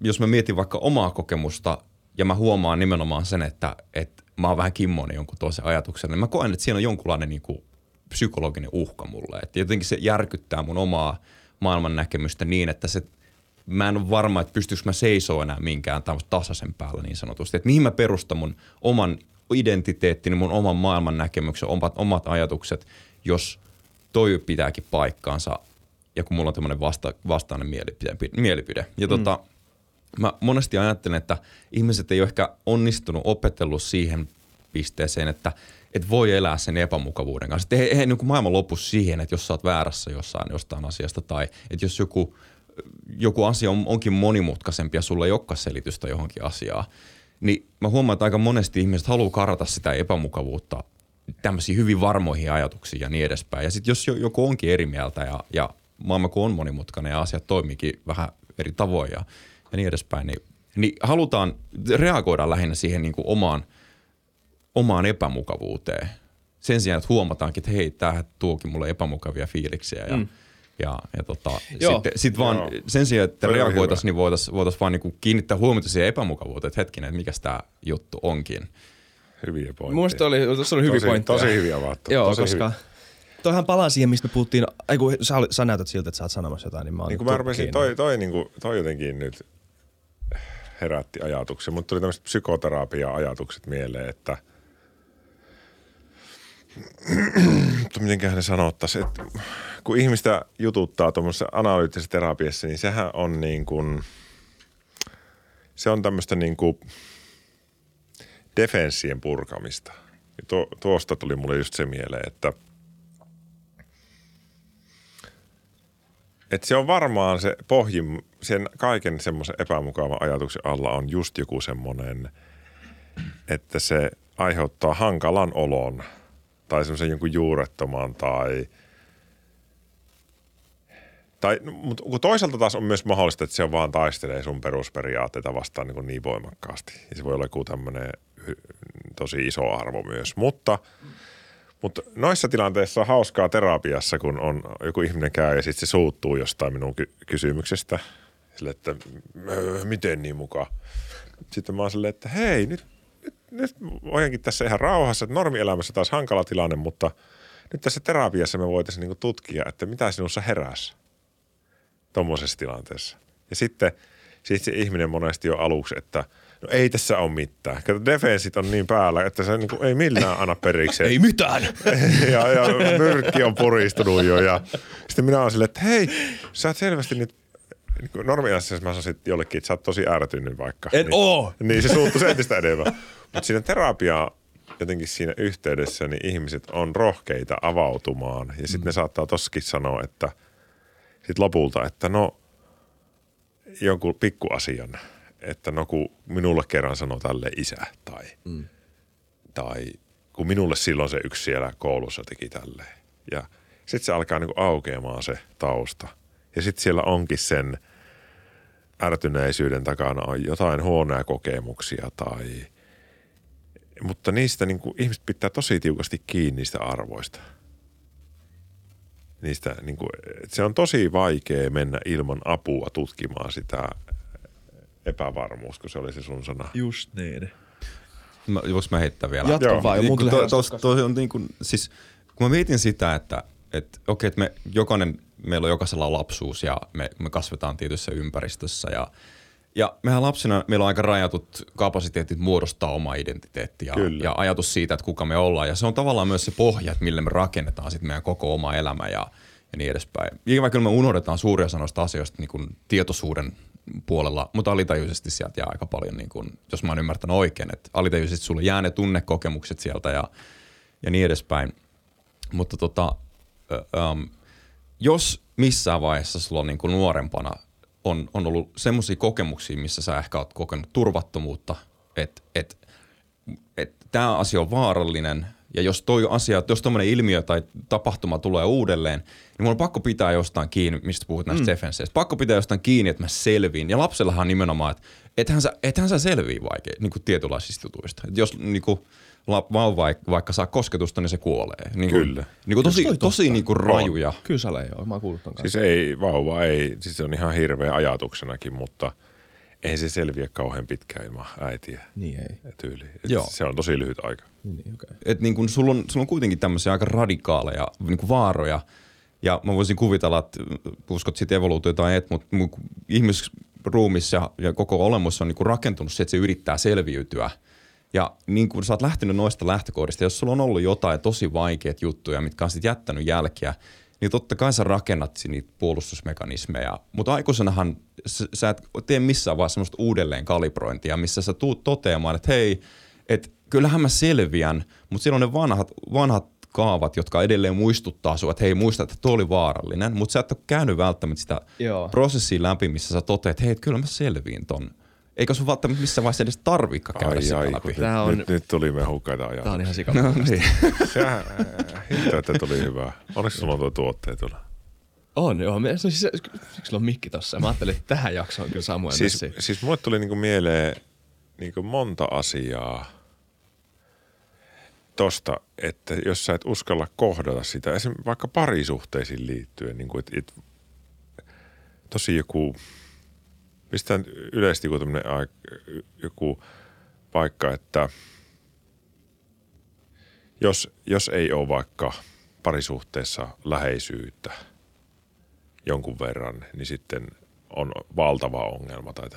jos mä mietin vaikka omaa kokemusta ja mä huomaan nimenomaan sen, että, että mä oon vähän kimmoinen jonkun toisen ajatuksen, niin mä koen, että siinä on jonkunlainen niin kuin psykologinen uhka mulle. Että jotenkin se järkyttää mun omaa maailman näkemystä niin, että se, mä en ole varma, että pystyykö mä seisoo enää minkään tasaisen päällä niin sanotusti. Että mihin mä perustan mun oman identiteettini, mun oman maailman näkemyksen, omat, omat ajatukset, jos toi pitääkin paikkaansa ja kun mulla on tämmöinen vasta, vastainen mielipide. mielipide. Ja mm. tota, mä monesti ajattelen, että ihmiset ei ole ehkä onnistunut opetellut siihen pisteeseen, että et voi elää sen epämukavuuden kanssa. Että ei, ei niin maailman lopu siihen, että jos sä oot väärässä jossain jostain asiasta tai että jos joku, joku asia on, onkin monimutkaisempi ja sulla ei olekaan selitystä johonkin asiaan, niin mä huomaan, että aika monesti ihmiset haluaa karata sitä epämukavuutta tämmöisiin hyvin varmoihin ajatuksiin ja niin edespäin. Ja sitten jos jo- joku onkin eri mieltä ja, ja maailma kun on monimutkainen ja asiat toimiikin vähän eri tavoin ja, ja niin edespäin, niin, niin halutaan reagoida lähinnä siihen niin kuin omaan, omaan epämukavuuteen. Sen sijaan, että huomataankin, että hei, tämähän tuokin mulle epämukavia fiiliksiä ja, mm. ja, ja tota, Joo. sitten sit vaan Joo. sen sijaan, että Toi reagoitaisiin, niin voitaisiin voitais vaan niin kiinnittää huomiota siihen epämukavuuteen, että hetkinen, että mikä tämä juttu onkin. Hyviä pointteja. Mielestä oli, tuossa oli hyviä tosi, pointteja. Tosi hyviä vaatteita. Joo, tosi koska hyviä. toihan palaa siihen, mistä puhuttiin. Ai kun sä, oli- sä näytät siltä, että sä oot sanomassa jotain, niin mä oon Niin mä rupesin, toi, toi, niin kuin, toi jotenkin nyt herätti ajatuksia. Mutta tuli tämmöiset psykoterapia-ajatukset mieleen, että mutta mitenköhän ne sanottaisiin, että kun ihmistä jututtaa tuommoisessa analyyttisessä terapiassa, niin sehän on niin kuin, se on tämmöistä niin kuin defenssien purkamista. Ja tuo, tuosta tuli mulle just se mieleen, että – Et se on varmaan se pohjin, sen kaiken semmoisen epämukavan ajatuksen alla on just joku semmoinen, että se aiheuttaa hankalan olon tai semmoisen jonkun juurettoman tai tai, mutta toisaalta taas on myös mahdollista, että se on vaan taistelee sun perusperiaatteita vastaan niin, niin voimakkaasti. Ja se voi olla joku tämmöinen tosi iso arvo myös. Mutta, mutta noissa tilanteissa on hauskaa terapiassa, kun on joku ihminen käy ja sitten se suuttuu jostain minun ky- kysymyksestä. Sille, että "Öö, miten niin mukaan. Sitten mä oon silleen, että hei, nyt, nyt, nyt voinkin tässä ihan rauhassa, että normielämässä taas hankala tilanne, mutta nyt tässä terapiassa me voitaisiin niinku tutkia, että mitä sinussa heräsi tuommoisessa tilanteessa. Ja sitten sit se ihminen monesti jo aluksi, että no ei tässä ole mitään. Kato, defensit on niin päällä, että se niinku ei millään anna periksi. Ei mitään! ja, ja nyrkki on puristunut jo. Ja sitten minä olen silleen, että hei, sä oot selvästi nyt niin normiassa mä sanoisin että jollekin, että sä oot tosi ärtynyt vaikka. En niin, oo. Niin se suuttuu entistä enemmän. Mutta siinä terapiaa jotenkin siinä yhteydessä, niin ihmiset on rohkeita avautumaan. Ja sitten mm. ne saattaa tossakin sanoa, että sit lopulta, että no jonkun pikkuasian, että no kun minulle kerran sanoi tälle isä tai, mm. tai kun minulle silloin se yksi siellä koulussa teki tälleen. Ja sitten se alkaa niinku aukeamaan se tausta. Ja sitten siellä onkin sen ärtyneisyyden takana on jotain huonoja kokemuksia tai – mutta niistä niin kuin, ihmiset pitää tosi tiukasti kiinni niistä arvoista. Niistä, niin kuin, se on tosi vaikea mennä ilman apua tutkimaan sitä epävarmuus, kun se oli se sun sana. Just niin. Mä, voinko mä heittää vielä? Jatka Joo. vaan, Niin, herää tos, toi on niin kuin, siis, kun mä mietin sitä, että, että okei, että me jokainen, meillä on jokaisella lapsuus ja me, me kasvetaan tietyssä ympäristössä ja ja mehän lapsina, meillä on aika rajatut kapasiteetit muodostaa oma identiteetti ja, ja ajatus siitä, että kuka me ollaan. Ja se on tavallaan myös se pohja, että millä me rakennetaan sitten meidän koko oma elämä ja, ja niin edespäin. Ikävä kyllä me unohdetaan suuria sanoista asioista niin kuin tietoisuuden puolella, mutta alitajuisesti sieltä jää aika paljon, niin kuin, jos mä oon ymmärtänyt oikein, että alitajuisesti sulle jää ne tunnekokemukset sieltä ja, ja niin edespäin. Mutta tota, ähm, jos missään vaiheessa sulla on niin kuin nuorempana on, on ollut semmoisia kokemuksia, missä sä ehkä oot kokenut turvattomuutta, että et, et, tämä asia on vaarallinen ja jos toi asia, jos tuommoinen ilmiö tai tapahtuma tulee uudelleen, niin mulla on pakko pitää jostain kiinni, mistä puhut näistä mm. defenseistä. Pakko pitää jostain kiinni, että mä selviin. Ja lapsellahan on nimenomaan, että ethän sä, ethän sä selvii vaikea niin kuin tietynlaisista jutuista. Et jos niin kuin, vauva vaikka saa kosketusta, niin se kuolee. Niin kuin, Kyllä. Niin kuin tosi, tosi niin kuin rajuja. Kyllä sä joo, mä oon kuullut ton Siis ei, vauva ei, siis se on ihan hirveä ajatuksenakin, mutta ei se selviä kauhean pitkään ilman äitiä. Niin ei. Tyyli. Et Joo. Se on tosi lyhyt aika. Niin, okay. Et niin kun sulla, on, sulla on kuitenkin tämmöisiä aika radikaaleja niin kuin vaaroja, ja mä voisin kuvitella, että uskot sitten evoluutiota tai et, mutta ihmisruumissa ja, ja koko olemus on niin kuin rakentunut se, että se yrittää selviytyä – ja niin kuin sä oot lähtenyt noista lähtökohdista, jos sulla on ollut jotain tosi vaikeat juttuja, mitkä on sitten jättänyt jälkiä, niin totta kai sä rakennat niitä puolustusmekanismeja. Mutta aikuisenahan sä, sä et tee missään vaiheessa semmoista uudelleen kalibrointia, missä sä tuut toteamaan, että hei, että kyllähän mä selviän, mutta siellä on ne vanhat, vanhat kaavat, jotka edelleen muistuttaa sinua, että hei muista, että tuo oli vaarallinen, mutta sä et ole käynyt välttämättä sitä Joo. prosessia läpi, missä sä toteat, että hei, että kyllä mä selviin ton eikä sun välttämättä missään vaiheessa edes tarvikaan käydä ai, sitä ai, läpi. Tää on... nyt, nyt tuli mehukkaita ajatuksia. Tämä on ihan sikana. No, niin. Sehän, hitto, että tuli hyvää. Oliko sulla tuo tuotteet tuolla? On, joo. Me, siis, siksi on mikki tossa? Mä ajattelin, että tähän jaksoon kyllä Samuel siis, messi. siis mulle tuli niinku mieleen niinku monta asiaa tosta, että jos sä et uskalla kohdata sitä, esimerkiksi vaikka parisuhteisiin liittyen, niin kuin, että, että tosi joku – mistä yleisesti joku, joku paikka, että jos, jos ei ole vaikka parisuhteessa läheisyyttä jonkun verran, niin sitten on valtava ongelma tai.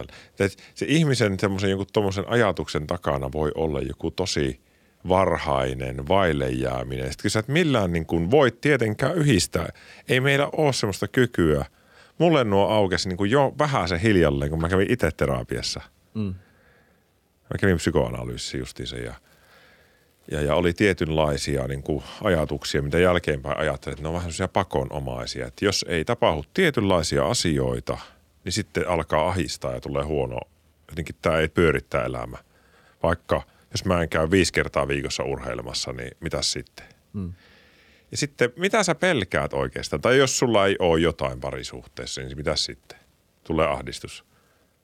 Se ihmisen semmoisen jonkun tuommoisen ajatuksen takana voi olla joku tosi varhainen vaille jääminen. Sitten sä et millään niin kuin voi tietenkään yhdistää, ei meillä ole semmoista kykyä – mulle nuo aukesi niin kuin jo vähän se hiljalleen, kun mä kävin itse terapiassa. Mm. Mä kävin psykoanalyysissä justiinsa ja, ja, ja oli tietynlaisia niin kuin ajatuksia, mitä jälkeenpäin ajattelin, että ne on vähän sellaisia pakonomaisia. Että jos ei tapahdu tietynlaisia asioita, niin sitten alkaa ahistaa ja tulee huono. Jotenkin tämä ei pyörittää elämä. Vaikka jos mä en käy viisi kertaa viikossa urheilemassa, niin mitä sitten? Mm. Ja sitten, mitä sä pelkäät oikeastaan? Tai jos sulla ei ole jotain parisuhteessa, niin mitä sitten? Tulee ahdistus.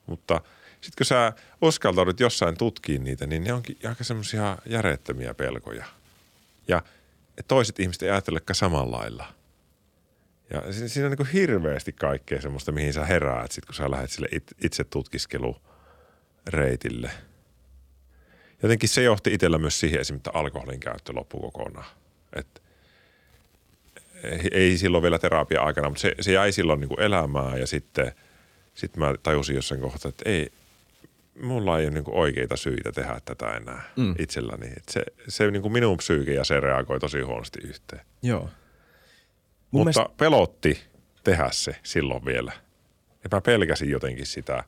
Mutta sitten kun sä uskaltaudut jossain tutkiin niitä, niin ne onkin aika semmoisia järjettömiä pelkoja. Ja toiset ihmiset ei ajattelekaan samalla lailla. Ja siinä on niin kuin hirveästi kaikkea semmoista, mihin sä heräät sit, kun sä lähdet sille itse tutkiskelureitille. Jotenkin se johti itsellä myös siihen esimerkiksi, että alkoholin käyttö loppui kokonaan. Että ei silloin vielä terapia-aikana, mutta se, se jäi silloin niin kuin elämään ja sitten sit mä tajusin jossain kohtaa, että ei, mulla ei ole niin kuin oikeita syitä tehdä tätä enää mm. itselläni. Et se se niin kuin minun psyyke ja se reagoi tosi huonosti yhteen. Joo. Mun mutta mielestä... pelotti tehdä se silloin vielä. Ja mä pelkäsin jotenkin sitä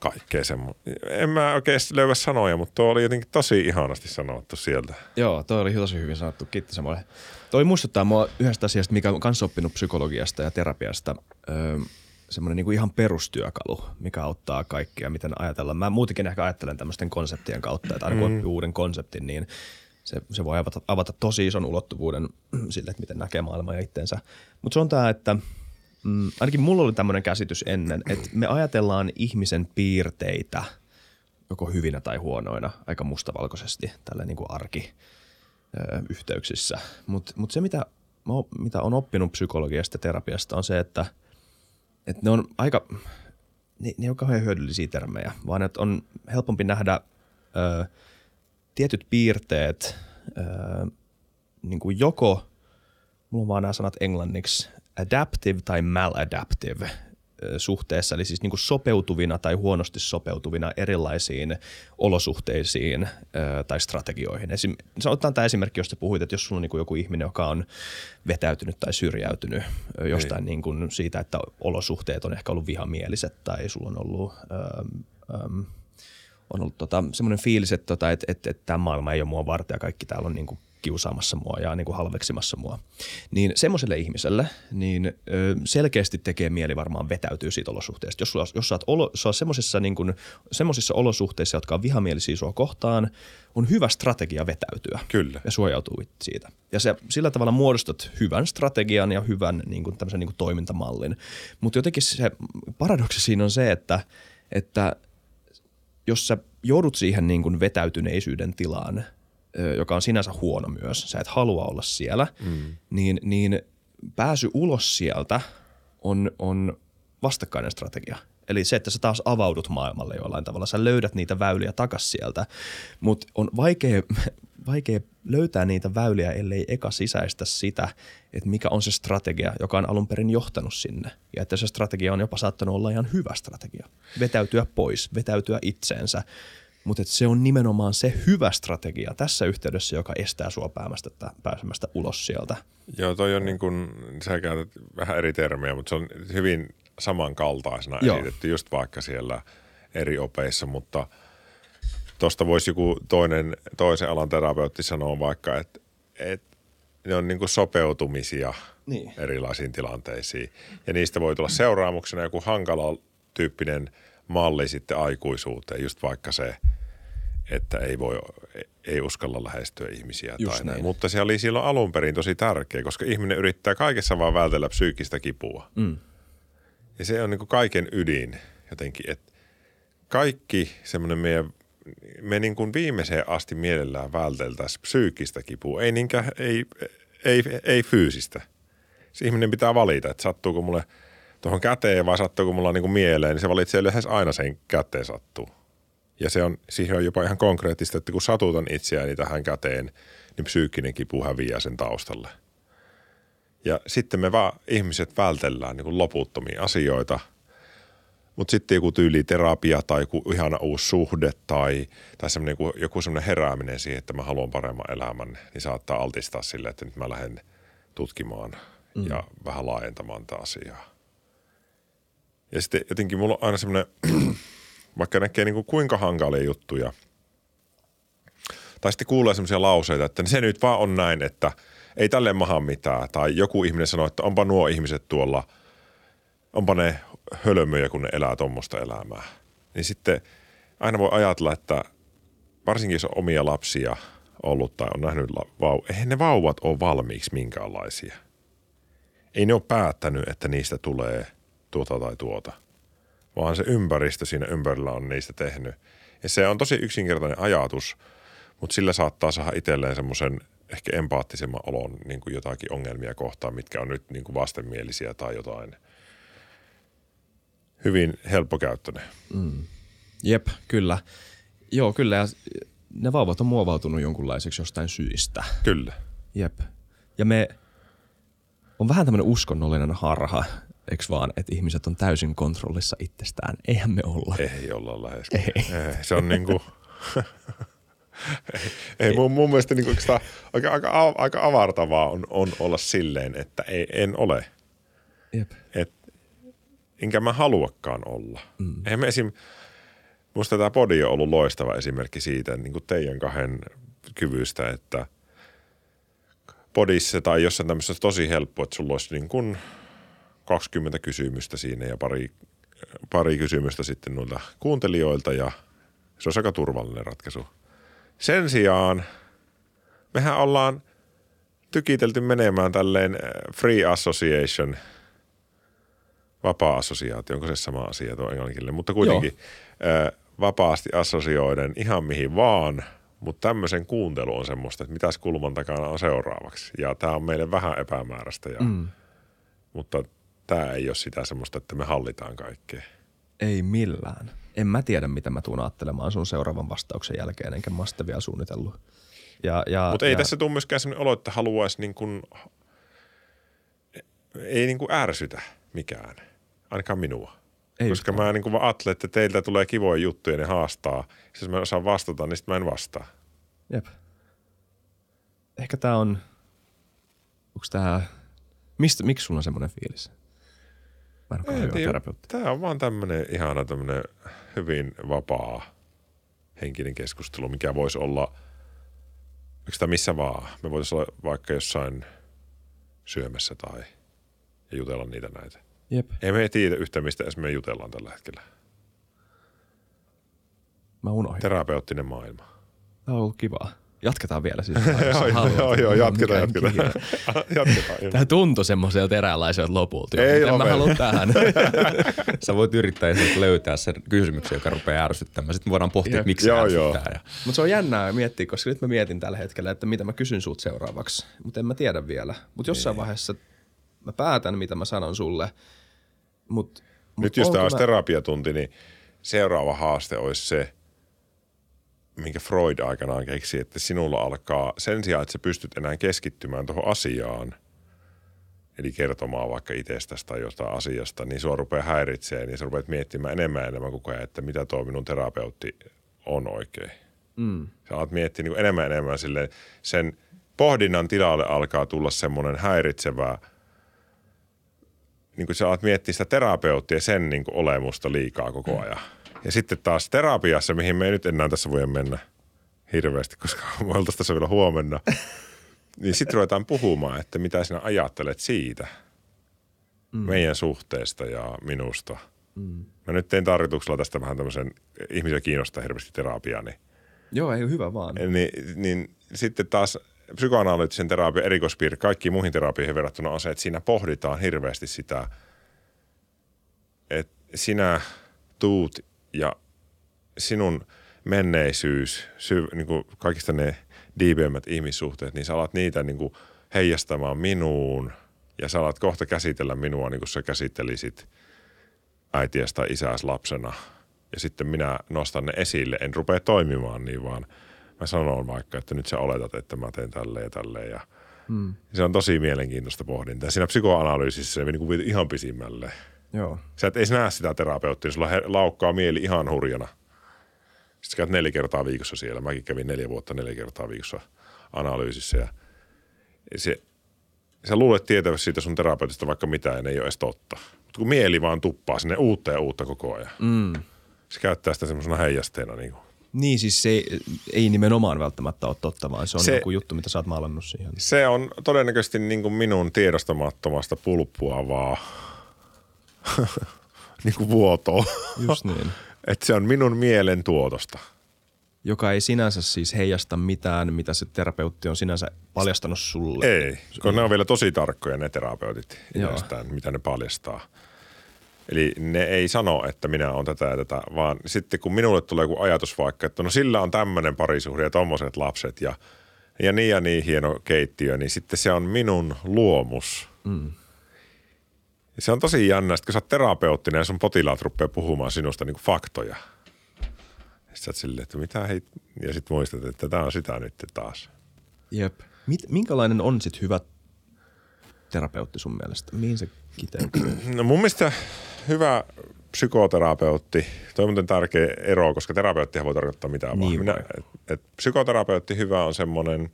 kaikkea semmoista. En mä oikein löyä sanoja, mutta tuo oli jotenkin tosi ihanasti sanottu sieltä. Joo, toi oli tosi hyvin sanottu. Kiitos Samuel. Toi muistuttaa mua yhdestä asiasta, mikä on kanssa oppinut psykologiasta ja terapiasta. Öö, semmoinen niin kuin ihan perustyökalu, mikä auttaa kaikkia, miten ajatellaan. Mä muutenkin ehkä ajattelen tämmöisten konseptien kautta, että aina kun mm. uuden konseptin, niin se, se voi avata, avata tosi ison ulottuvuuden sille, että miten näkee maailmaa ja itteensä. Mutta se on tämä, että mm, ainakin mulla oli tämmöinen käsitys ennen, että me ajatellaan ihmisen piirteitä joko hyvinä tai huonoina aika mustavalkoisesti, tällä niin kuin arki yhteyksissä. Mutta mut se, mitä, mitä on oppinut psykologiasta ja terapiasta, on se, että, että ne on aika, ne, ne on kauhean hyödyllisiä termejä, vaan että on helpompi nähdä ö, tietyt piirteet ö, niin kuin joko mulla on vaan nämä sanat englanniksi, adaptive tai maladaptive suhteessa, eli siis niin kuin sopeutuvina tai huonosti sopeutuvina erilaisiin olosuhteisiin tai strategioihin. Esim, otetaan tämä esimerkki, josta puhuit, että jos sulla on niin kuin joku ihminen, joka on vetäytynyt tai syrjäytynyt jostain niin kuin siitä, että olosuhteet on ehkä ollut vihamieliset tai sulla on ollut, ähm, ähm, on ollut tota, semmoinen fiilis, että, tota, että, että, että tämä maailma ei ole mua varten ja kaikki täällä on niin kuin kiusaamassa mua ja niin kuin halveksimassa mua. Niin semmoiselle ihmiselle niin selkeästi tekee mieli varmaan vetäytyy siitä olosuhteesta. Jos, sulla, jos sä oot, olo, sä oot semmoisissa, niin kuin, semmoisissa olosuhteissa, jotka on vihamielisiä sua kohtaan, on hyvä strategia vetäytyä Kyllä. ja suojautua siitä. Ja se, sillä tavalla muodostat hyvän strategian ja hyvän niin kuin, tämmöisen niin kuin toimintamallin. Mutta jotenkin se paradoksi siinä on se, että, että jos sä joudut siihen niin kuin vetäytyneisyyden tilaan – joka on sinänsä huono myös, sä et halua olla siellä, mm. niin, niin pääsy ulos sieltä on, on vastakkainen strategia. Eli se, että sä taas avaudut maailmalle jollain tavalla, sä löydät niitä väyliä takas sieltä, mutta on vaikea, vaikea löytää niitä väyliä, ellei eka sisäistä sitä, että mikä on se strategia, joka on alun perin johtanut sinne. Ja että se strategia on jopa saattanut olla ihan hyvä strategia. Vetäytyä pois, vetäytyä itseensä, mutta se on nimenomaan se hyvä strategia tässä yhteydessä, joka estää sua päämästä, pääsemästä ulos sieltä. Joo, toi on niin kuin, sä käytät vähän eri termejä, mutta se on hyvin samankaltaisena Joo. esitetty just vaikka siellä eri opeissa, mutta tuosta voisi joku toinen, toisen alan terapeutti sanoa vaikka, että, että ne on niin kuin sopeutumisia niin. erilaisiin tilanteisiin. Ja niistä voi tulla seuraamuksena joku hankala tyyppinen malli sitten aikuisuuteen, just vaikka se – että ei voi, ei uskalla lähestyä ihmisiä Just tai näin. näin. Mutta se oli silloin alun perin tosi tärkeä, koska ihminen yrittää kaikessa vaan vältellä psyykkistä kipua. Mm. Ja se on niin kuin kaiken ydin jotenkin, että kaikki semmoinen meidän, me niin kuin viimeiseen asti mielellään välteltäisiin psyykkistä kipua, ei, niinkään, ei, ei, ei fyysistä. Se ihminen pitää valita, että sattuuko mulle tuohon käteen vai sattuuko mulla niin kuin mieleen, niin se valitsee lähes aina sen käteen sattuu. Ja se on, siihen on jopa ihan konkreettista, että kun satutan itseäni tähän käteen, niin psyykkinen kipu häviää sen taustalle. Ja sitten me vaan ihmiset vältellään niin loputtomia asioita, mutta sitten joku tyyli terapia tai joku ihana uusi suhde tai, tai semmoinen, joku, joku semmoinen herääminen siihen, että mä haluan paremman elämän, niin saattaa altistaa sille, että nyt mä lähden tutkimaan mm. ja vähän laajentamaan tätä asiaa. Ja sitten jotenkin mulla on aina semmoinen vaikka näkee niin kuin kuinka hankalia juttuja. Tai sitten kuulee sellaisia lauseita, että se nyt vaan on näin, että ei tälle maha mitään. Tai joku ihminen sanoo, että onpa nuo ihmiset tuolla, onpa ne hölmöjä, kun ne elää tuommoista elämää. Niin sitten aina voi ajatella, että varsinkin jos on omia lapsia ollut tai on nähnyt vau, eihän ne vauvat ole valmiiksi minkäänlaisia. Ei ne ole päättänyt, että niistä tulee tuota tai tuota – vaan se ympäristö siinä ympärillä on niistä tehnyt. Ja se on tosi yksinkertainen ajatus, mutta sillä saattaa saada itselleen semmoisen ehkä empaattisemman olon niin kuin jotakin ongelmia kohtaan, mitkä on nyt niin kuin vastenmielisiä tai jotain. Hyvin helppokäyttöinen. Mm. Jep, kyllä. Joo, kyllä. Ja ne vauvat on muovautunut jonkunlaiseksi jostain syistä. Kyllä. Jep. Ja me on vähän tämmöinen uskonnollinen harha, eikö vaan, että ihmiset on täysin kontrollissa itsestään. Eihän me olla. Ei olla lähes. Ei. ei se on niin kuin, ei, ei mun, mun mielestä niin kuin, aika, aika, aika avartavaa on, on olla silleen, että ei, en ole. Jep. Et, enkä mä haluakaan olla. Mm. Eihän me esim, musta tämä podi on ollut loistava esimerkki siitä, niin kuin teidän kahden kyvystä, että podissa tai jossain tämmöisessä tosi helppo, että sulla olisi niin kuin – 20 kysymystä siinä ja pari, pari kysymystä sitten noilta kuuntelijoilta ja se on aika turvallinen ratkaisu. Sen sijaan mehän ollaan tykitelty menemään tälleen eh, free association, vapaa-assosiaatio, onko se sama asia tuo englanninkielinen, mutta kuitenkin Joo. Eh, vapaasti assosioiden ihan mihin vaan, mutta tämmöisen kuuntelu on semmoista, että mitäs kulman takana on seuraavaksi. Ja tämä on meille vähän epämääräistä, ja, mm. mutta tämä ei ole sitä semmoista, että me hallitaan kaikkea. Ei millään. En mä tiedä, mitä mä tuun ajattelemaan sun seuraavan vastauksen jälkeen, enkä mä sitä vielä suunnitellut. Ja, ja, Mutta ei ja... tässä tule myöskään sellainen olo, että haluaisi niin kuin ei niin kuin ärsytä mikään, ainakaan minua. Ei Koska mä niin kuin ajattelen, että teiltä tulee kivoja juttuja ja ne haastaa. Jos mä en osaa vastata, niin sitten mä en vastaa. Jep. Ehkä tää on... Onks tää... Mistä, miksi sulla on semmoinen fiilis? Mä en ole hyvä terapeutti. Tää on vaan tämmönen ihana tämmönen hyvin vapaa henkinen keskustelu, mikä voisi olla sitä missä vaan. Me voitaisiin olla vaikka jossain syömässä tai ja jutella niitä näitä. Jep. Ei me tiedä yhtään, mistä edes me jutellaan tällä hetkellä. Mä unohdin. Terapeuttinen maailma. Tää on ollut kivaa. Jatketaan vielä siis. joo, joo, joo, jatketaan, jatketaan. jatketaan. joo. Tää tuntui semmoiselta eräänlaiselta lopulta. Ei Miten mä haluan tähän. Sä voit yrittää löytää sen kysymyksen, joka rupeaa ärsyttämään. Sitten me voidaan pohtia, että miksi se Joo, joo. ärsyttää. Ja... Mutta se on jännää miettiä, koska nyt mä mietin tällä hetkellä, että mitä mä kysyn sulta seuraavaksi. Mutta en mä tiedä vielä. Mutta jossain vaiheessa mä päätän, mitä mä sanon sulle. Mut, mut Nyt jos tämä olisi mä- terapiatunti, niin seuraava haaste olisi se, minkä Freud aikanaan keksi, että sinulla alkaa sen sijaan, että sä pystyt enää keskittymään tuohon asiaan, eli kertomaan vaikka itsestäsi tai jostain asiasta, niin sua rupeaa häiritsemään ja sä rupeat miettimään enemmän ja enemmän koko ajan, että mitä tuo minun terapeutti on oikein. Mm. Sä alat miettiä niin enemmän ja enemmän silleen, sen pohdinnan tilalle alkaa tulla semmoinen häiritsevä, niin kuin sä alat miettiä sitä terapeuttia sen niin kuin olemusta liikaa koko ajan. Ja sitten taas terapiassa, mihin me ei nyt enää tässä voi mennä hirveästi, koska me oltaisiin tässä vielä huomenna, niin sitten ruvetaan puhumaan, että mitä sinä ajattelet siitä mm. meidän suhteesta ja minusta. Mm. Mä nyt tein tarkoituksella tästä vähän tämmöisen, ihmisiä kiinnostaa hirveästi terapiaa, niin Joo, ei hyvä vaan. niin, niin sitten taas psykoanalyyttisen terapian erikoispiirre kaikkiin muihin terapioihin verrattuna on se, että siinä pohditaan hirveästi sitä, että sinä tuut ja sinun menneisyys, syv, niin kuin kaikista ne diipeimmät ihmissuhteet, niin sä alat niitä niin kuin heijastamaan minuun ja sä alat kohta käsitellä minua niin kuin sä käsittelisit äitiäsi tai isääsi lapsena. Ja sitten minä nostan ne esille, en rupea toimimaan niin, vaan mä sanon vaikka, että nyt sä oletat, että mä teen tälleen ja tälleen. Ja Mm. se on tosi mielenkiintoista pohdintaa. Siinä psykoanalyysissä se niin kuin ihan pisimmälle. Joo. Sä et edes näe sitä terapeuttia, sulla laukkaa mieli ihan hurjana. Sitten sä käyt neljä kertaa viikossa siellä. Mäkin kävin neljä vuotta neljä kertaa viikossa analyysissä. Ja se, sä luulet tietävästi siitä sun terapeutista vaikka mitä ei ole edes totta. Mutta kun mieli vaan tuppaa sinne uutta ja uutta koko ajan. Mm. Se käyttää sitä semmoisena heijasteena. Niin kuin. Niin siis se ei, ei nimenomaan välttämättä ole totta, vaan se on se, joku juttu, mitä sä oot maalannut siihen. Se on todennäköisesti niin kuin minun tiedostamattomasta pulppuavaa niin kuin vuotoa. Just niin. Että se on minun mielen tuotosta. Joka ei sinänsä siis heijasta mitään, mitä se terapeutti on sinänsä paljastanut sulle. Ei, kun ne on vielä tosi tarkkoja ne terapeutit itsestään, mitä ne paljastaa. Eli ne ei sano, että minä olen tätä ja tätä, vaan sitten kun minulle tulee joku ajatus vaikka, että no sillä on tämmöinen parisuhde ja tommoset lapset ja, ja niin ja niin hieno keittiö, niin sitten se on minun luomus. Mm. Se on tosi jännä, että kun sä oot terapeuttinen ja sun potilaat rupeaa puhumaan sinusta niin faktoja. Sitten sä oot silleen, että mitä hei, ja sitten muistat, että tämä on sitä nyt taas. Jep. Mit, minkälainen on sit hyvä terapeutti sun mielestä? Mihin se kiteytyy? No mun mielestä hyvä psykoterapeutti, toi on muuten tärkeä ero, koska terapeuttihan voi tarkoittaa mitä vaan. Niin Minä, voi. et, et, psykoterapeutti hyvä on semmoinen,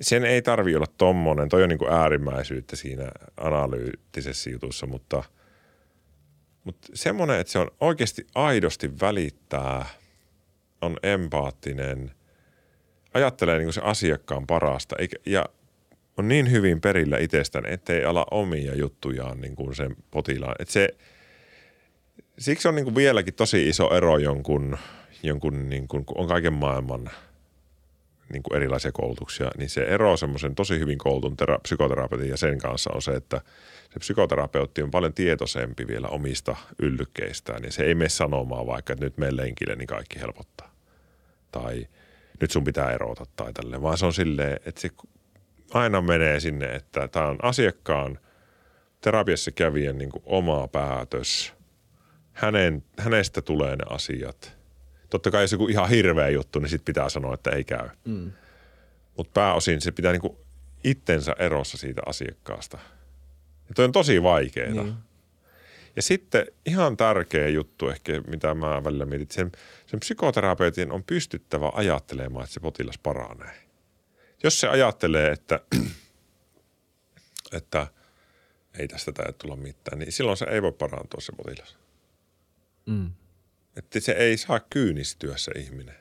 sen ei tarvi olla tommonen, toi on niin kuin äärimmäisyyttä siinä analyyttisessä jutussa, mutta, mutta semmoinen, että se on oikeasti aidosti välittää, on empaattinen, ajattelee niin kuin se asiakkaan parasta eikä, ja on niin hyvin perillä itsestään, ettei ala omia juttujaan niin kuin sen potilaan. Et se, siksi on niin kuin vieläkin tosi iso ero jonkun, jonkun niin kuin, kun on kaiken maailman niin kuin erilaisia koulutuksia, niin se ero semmoisen tosi hyvin koulutun tera- psykoterapeutin ja sen kanssa on se, että se psykoterapeutti on paljon tietoisempi vielä omista yllykkeistään ja se ei mene sanomaan vaikka, että nyt mene lenkille, niin kaikki helpottaa. Tai nyt sun pitää erota tai tälleen, vaan se on silleen, että se aina menee sinne, että tämä on asiakkaan terapiassa kävijän niin kuin oma päätös. Hänen, hänestä tulee ne asiat. Totta kai jos joku ihan hirveä juttu, niin sitten pitää sanoa, että ei käy. Mm. Mutta pääosin se pitää niin kuin itsensä erossa siitä asiakkaasta. Ja toi on tosi vaikeaa. Niin. Ja sitten ihan tärkeä juttu ehkä, mitä mä välillä mietin, sen, sen psykoterapeutin on pystyttävä ajattelemaan, että se potilas paranee. Jos se ajattelee, että, että ei tästä tää tulla mitään, niin silloin se ei voi parantua se potilas. Mm. Että se ei saa kyynistyä se ihminen.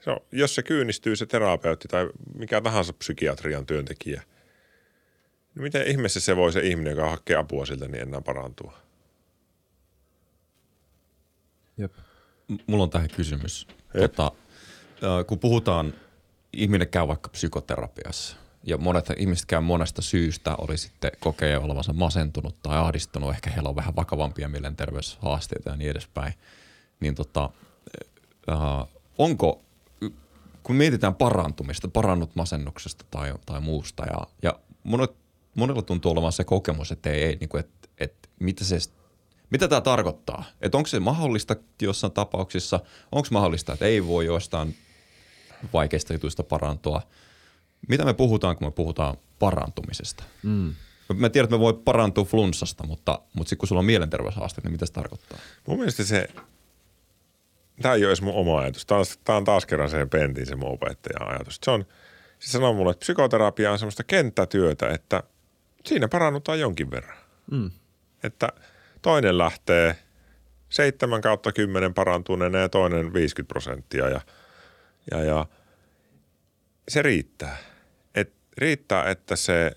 Se on, jos se kyynistyy se terapeutti tai mikä tahansa psykiatrian työntekijä, niin miten ihmeessä se voi se ihminen, joka hakee apua siltä, niin enää parantua? Jep. M- Mulla on tähän kysymys. Tota, ö, kun puhutaan, ihminen käy vaikka psykoterapiassa ja monet ihmiset käy monesta syystä, oli sitten kokee olevansa masentunut tai ahdistunut, ehkä heillä on vähän vakavampia mielenterveyshaasteita ja niin edespäin. Niin tota, ö, onko, kun mietitään parantumista, parannut masennuksesta tai, tai muusta ja, ja monet, monella tuntuu olevan se kokemus, että ei, ei niin kuin, että, että mitä se mitä tämä tarkoittaa? Että onko se mahdollista jossain tapauksissa? Onko mahdollista, että ei voi jostain vaikeista jutuista parantua? Mitä me puhutaan, kun me puhutaan parantumisesta? Mm. Mä tiedän, että me voi parantua flunssasta, mutta, mutta sitten kun sulla on mielenterveyshaasteet, niin mitä se tarkoittaa? Mun mielestä se, tämä ei ole edes mun oma ajatus. Tämä on, tämä on taas kerran se Pentin, se mun opettajan ajatus. Se on, se sanoo mulle, että psykoterapia on semmoista kenttätyötä, että siinä parannutaan jonkin verran. Mm. Että toinen lähtee 7 kautta 10 parantuneena ja toinen 50 prosenttia ja, ja, ja se riittää. Riittää, että se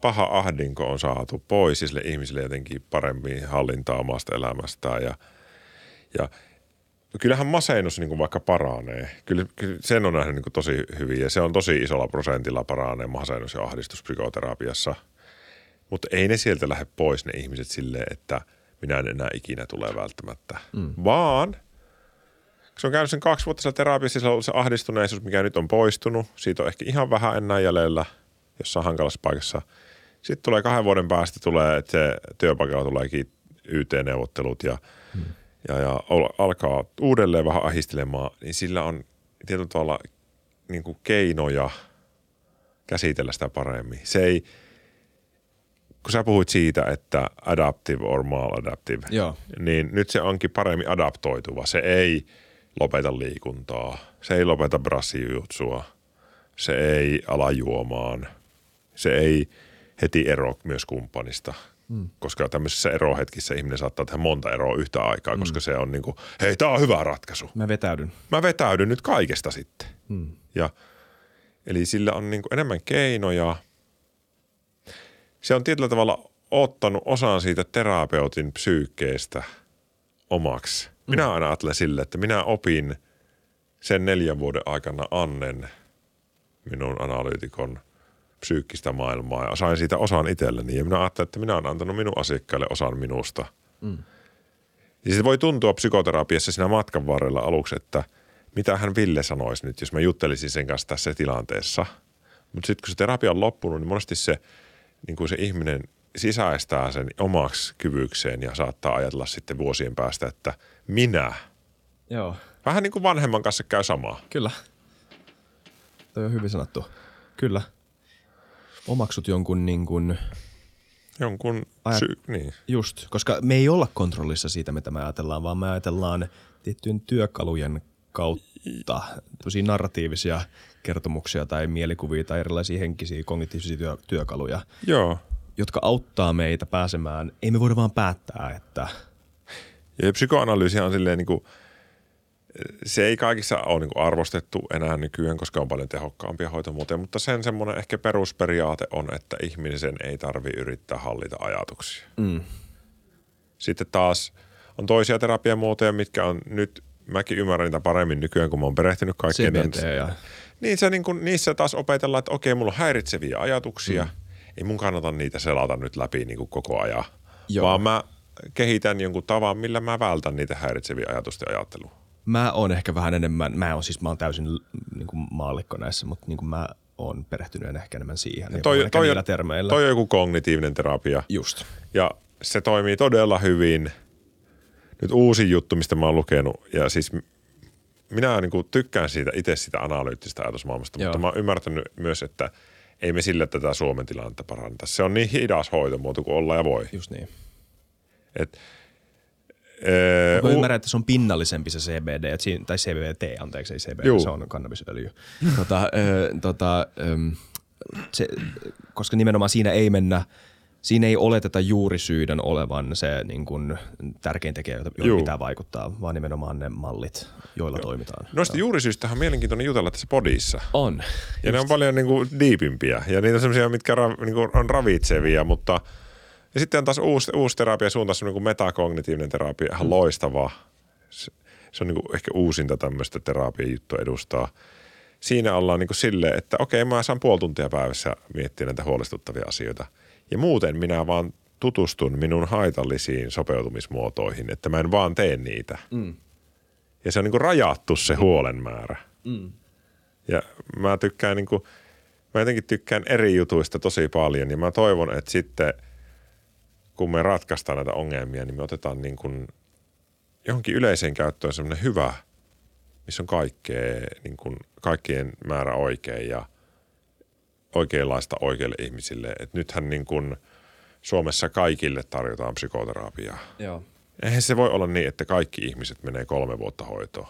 paha ahdinko on saatu pois ja sille ihmiselle jotenkin paremmin hallintaa omasta elämästään ja, ja kyllähän masennus niin kuin vaikka paranee. Kyllä, kyllä sen on nähnyt niin kuin tosi hyvin ja se on tosi isolla prosentilla paranee masennus ja ahdistus psykoterapiassa. Mutta ei ne sieltä lähde pois ne ihmiset silleen, että minä en enää ikinä tule välttämättä. Mm. Vaan se on käynyt sen kaksi vuotta siellä terapiassa, se on ollut se ahdistuneisuus, mikä nyt on poistunut. Siitä on ehkä ihan vähän enää jäljellä jossain hankalassa paikassa. Sitten tulee kahden vuoden päästä tulee, että se työpaikalla tuleekin YT-neuvottelut ja, mm. ja, ja alkaa uudelleen vähän ahistelemaan, niin sillä on tietyllä tavalla niin kuin keinoja käsitellä sitä paremmin. Se ei, kun sä puhuit siitä, että adaptive or maladaptive, Joo. niin nyt se onkin paremmin adaptoituva. Se ei lopeta liikuntaa, se ei lopeta brassijutsua, se ei ala juomaan, se ei heti ero myös kumppanista. Mm. Koska tämmöisessä erohetkissä ihminen saattaa tehdä monta eroa yhtä aikaa, mm. koska se on niin kuin, hei, tämä on hyvä ratkaisu. Mä vetäydyn. Mä vetäydyn nyt kaikesta sitten. Mm. Ja, eli sillä on niin kuin enemmän keinoja. Se on tietyllä tavalla ottanut osan siitä terapeutin psyykkeestä omaksi. Minä aina ajattelen sille, että minä opin sen neljän vuoden aikana Annen, minun analyytikon, psyykkistä maailmaa ja sain siitä osan itselleni. Ja minä ajattelin, että minä olen antanut minun asiakkaille osan minusta. Mm. Ja se voi tuntua psykoterapiassa siinä matkan varrella aluksi, että mitä hän Ville sanoisi nyt, jos mä juttelisin sen kanssa tässä tilanteessa. Mutta sitten kun se terapia on loppunut, niin monesti se, niin kuin se ihminen sisäistää sen omaksi kyvykseen ja saattaa ajatella sitten vuosien päästä, että minä. Joo. Vähän niin kuin vanhemman kanssa käy samaa. Kyllä. Toi on hyvin sanottu. Kyllä. Omaksut jonkun niin kuin, Jonkun Ajat- niin. just, koska me ei olla kontrollissa siitä, mitä me ajatellaan, vaan me ajatellaan tiettyjen työkalujen kautta tosi narratiivisia kertomuksia tai mielikuvia tai erilaisia henkisiä kognitiivisia työ, työkaluja, Joo. Jotka auttaa meitä pääsemään. Ei me voida vaan päättää, että Ja psykoanalyysi on silleen niin kuin, se ei kaikissa ole niin arvostettu enää nykyään, koska on paljon tehokkaampia hoitomuotoja, mutta sen semmoinen ehkä perusperiaate on, että ihmisen ei tarvi yrittää hallita ajatuksia. mm, Sitten taas on toisia terapiamuotoja, mitkä on nyt, mäkin ymmärrän niitä paremmin nykyään, kun mä oon perehtynyt kaikkeen. CBT tämän- ja Niin se niin kuin, niissä taas opetellaan, että okei, mulla on häiritseviä ajatuksia. Mm. Ei mun kannata niitä selata nyt läpi niin kuin koko ajan. Joo. Vaan mä kehitän jonkun tavan, millä mä vältän niitä häiritseviä ajatusten ajattelua. mä oon ehkä vähän enemmän, mä oon siis, mä oon täysin niin kuin maallikko näissä, mutta niin kuin mä oon perehtynyt ehkä enemmän siihen. Ja puhun ehkä niillä termeillä. toi on joku kognitiivinen terapia. Just. Ja se toimii todella hyvin. Nyt uusi juttu, mistä mä oon lukenut. Ja siis minä niin kuin tykkään siitä itse sitä analyyttistä ajatusmaailmasta, Joo. mutta mä oon ymmärtänyt myös, että ei me sillä tätä Suomen tilannetta paranneta. Se on niin hidas hoitomuoto kuin olla ja voi. Just niin. Et, ee, Mä ymmärrän, että se on pinnallisempi se CBD, että siinä, tai CBT, anteeksi, ei CBD, Juu. se on kannabisöljy. tota, ö, tota, ö, se, koska nimenomaan siinä ei mennä, siinä ei oleteta juurisyiden olevan se niin kuin, tärkein tekijä, jota Juu. pitää vaikuttaa, vaan nimenomaan ne mallit, joilla toimitaan. Noista juurisyystä on mielenkiintoinen jutella tässä podissa. On. Ja ne on paljon niin kuin diipimpiä. Ja niitä on semmoisia, mitkä ra, niin kuin on ravitsevia, mutta... Ja sitten on taas uusi, uusi terapia suuntaan, semmoinen kuin metakognitiivinen terapia, ihan loistava. Se, se on niin kuin ehkä uusinta tämmöistä terapian juttua edustaa. Siinä ollaan niin kuin silleen, että okei, mä saan puoli tuntia päivässä miettiä näitä huolestuttavia asioita. Ja muuten minä vaan tutustun minun haitallisiin sopeutumismuotoihin, että mä en vaan tee niitä. Mm. Ja se on niin kuin rajattu se huolen määrä. Ja mä tykkään niinku, mä jotenkin tykkään eri jutuista tosi paljon ja mä toivon, että sitten kun me ratkaistaan näitä ongelmia, niin me otetaan niin kuin johonkin yleiseen käyttöön semmoinen hyvä, missä on kaikkea, niin kuin kaikkien määrä oikein ja oikeanlaista oikeille ihmisille. Et nythän niin kuin Suomessa kaikille tarjotaan psykoterapiaa. Joo. Eihän se voi olla niin, että kaikki ihmiset menee kolme vuotta hoitoon.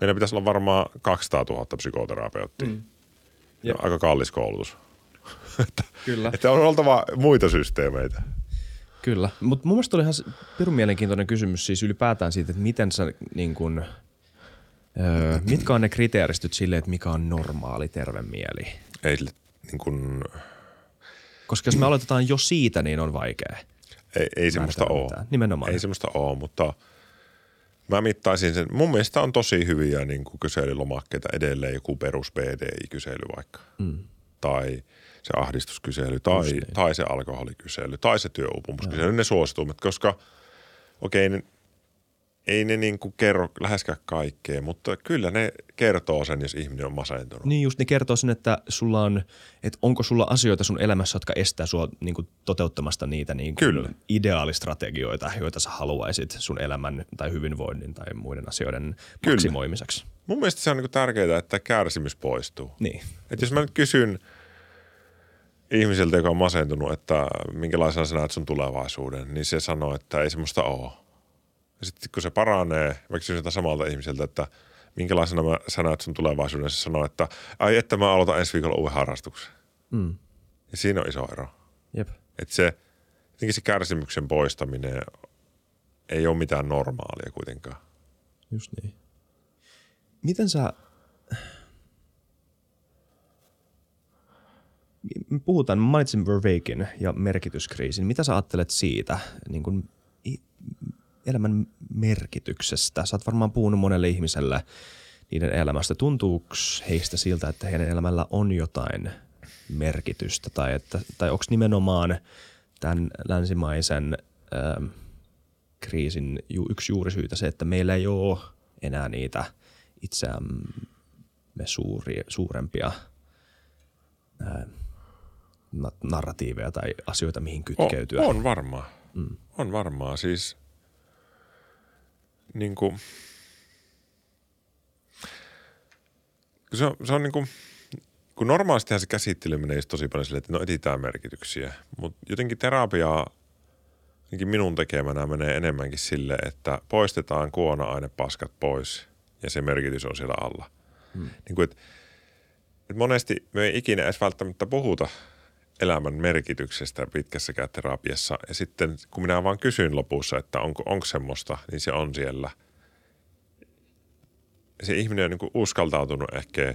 Meillä pitäisi olla varmaan 200 000 psykoterapeuttia. Mm. Ja aika kallis koulutus. Kyllä. Että on oltava muita systeemeitä. Kyllä, mutta mun mielestä oli ihan pirun mielenkiintoinen kysymys siis ylipäätään siitä, että miten sä niin kun, öö, mitkä on ne kriteeristöt sille, että mikä on normaali terve mieli. Ei, niin kuin, Koska jos me aloitetaan jo siitä, niin on vaikea. ei, ei semmoista ole. mitään. Nimenomaan. Ei semmoista ole, mutta mä mittaisin sen. Mun mielestä on tosi hyviä niin kuin kyselylomakkeita edelleen, joku perus BDI-kysely vaikka. Mm. Tai se ahdistuskysely, tai, niin. tai se alkoholikysely, tai se työuupumuskysely, ne suositummat, koska okei, ne, ei ne niin kuin kerro läheskään kaikkea, mutta kyllä ne kertoo sen, jos ihminen on masentunut. Niin just ne kertoo sen, että sulla on, että onko sulla asioita sun elämässä, jotka estää sua niin kuin toteuttamasta niitä niin kuin Kyllä. ideaalistrategioita, joita sä haluaisit sun elämän tai hyvinvoinnin tai muiden asioiden Kyllä. maksimoimiseksi. Mun mielestä se on niin tärkeää, että kärsimys poistuu. Niin. Et jos mä nyt kysyn ihmiseltä, joka on masentunut, että minkälaisena sä näet sun tulevaisuuden, niin se sanoo, että ei semmoista ole. Ja sitten kun se paranee, mä kysyn sitä samalta ihmiseltä, että minkälaisena mä, sä näet sun tulevaisuuden, se sanoo, että ai että mä aloitan ensi viikolla uuden harrastuksen. Mm. Ja siinä on iso ero. Jep. Että se, jotenkin se kärsimyksen poistaminen ei ole mitään normaalia kuitenkaan. Just niin. Miten sä... Me Puhutaan, mä mainitsin Verveikin ja merkityskriisin. Mitä sä ajattelet siitä niin kun, elämän merkityksestä? Sä oot varmaan puhunut monelle ihmiselle niiden elämästä. Tuntuuko heistä siltä, että heidän elämällä on jotain merkitystä? Tai, että, tai onko nimenomaan tämän länsimaisen ähm, kriisin ju, yksi juurisyitä se, että meillä ei ole enää niitä itseämme suuri, suurempia ää, na- narratiiveja tai asioita, mihin kytkeytyä. On, on varmaan. Mm. On varmaan. Siis niin kuin, se on, se on niin kuin, kun normaalistihan se käsittely menee tosi paljon silleen, että no etsitään merkityksiä. Mutta jotenkin terapiaa jotenkin minun tekemänä menee enemmänkin sille, että poistetaan kuona-ainepaskat pois ja se merkitys on siellä alla. Hmm. Niin kuin, että, että monesti me ei ikinä edes välttämättä puhuta elämän merkityksestä pitkässäkään terapiassa. Ja sitten kun minä vaan kysyn lopussa, että onko, onko semmoista, niin se on siellä. Se ihminen on niin uskaltautunut ehkä,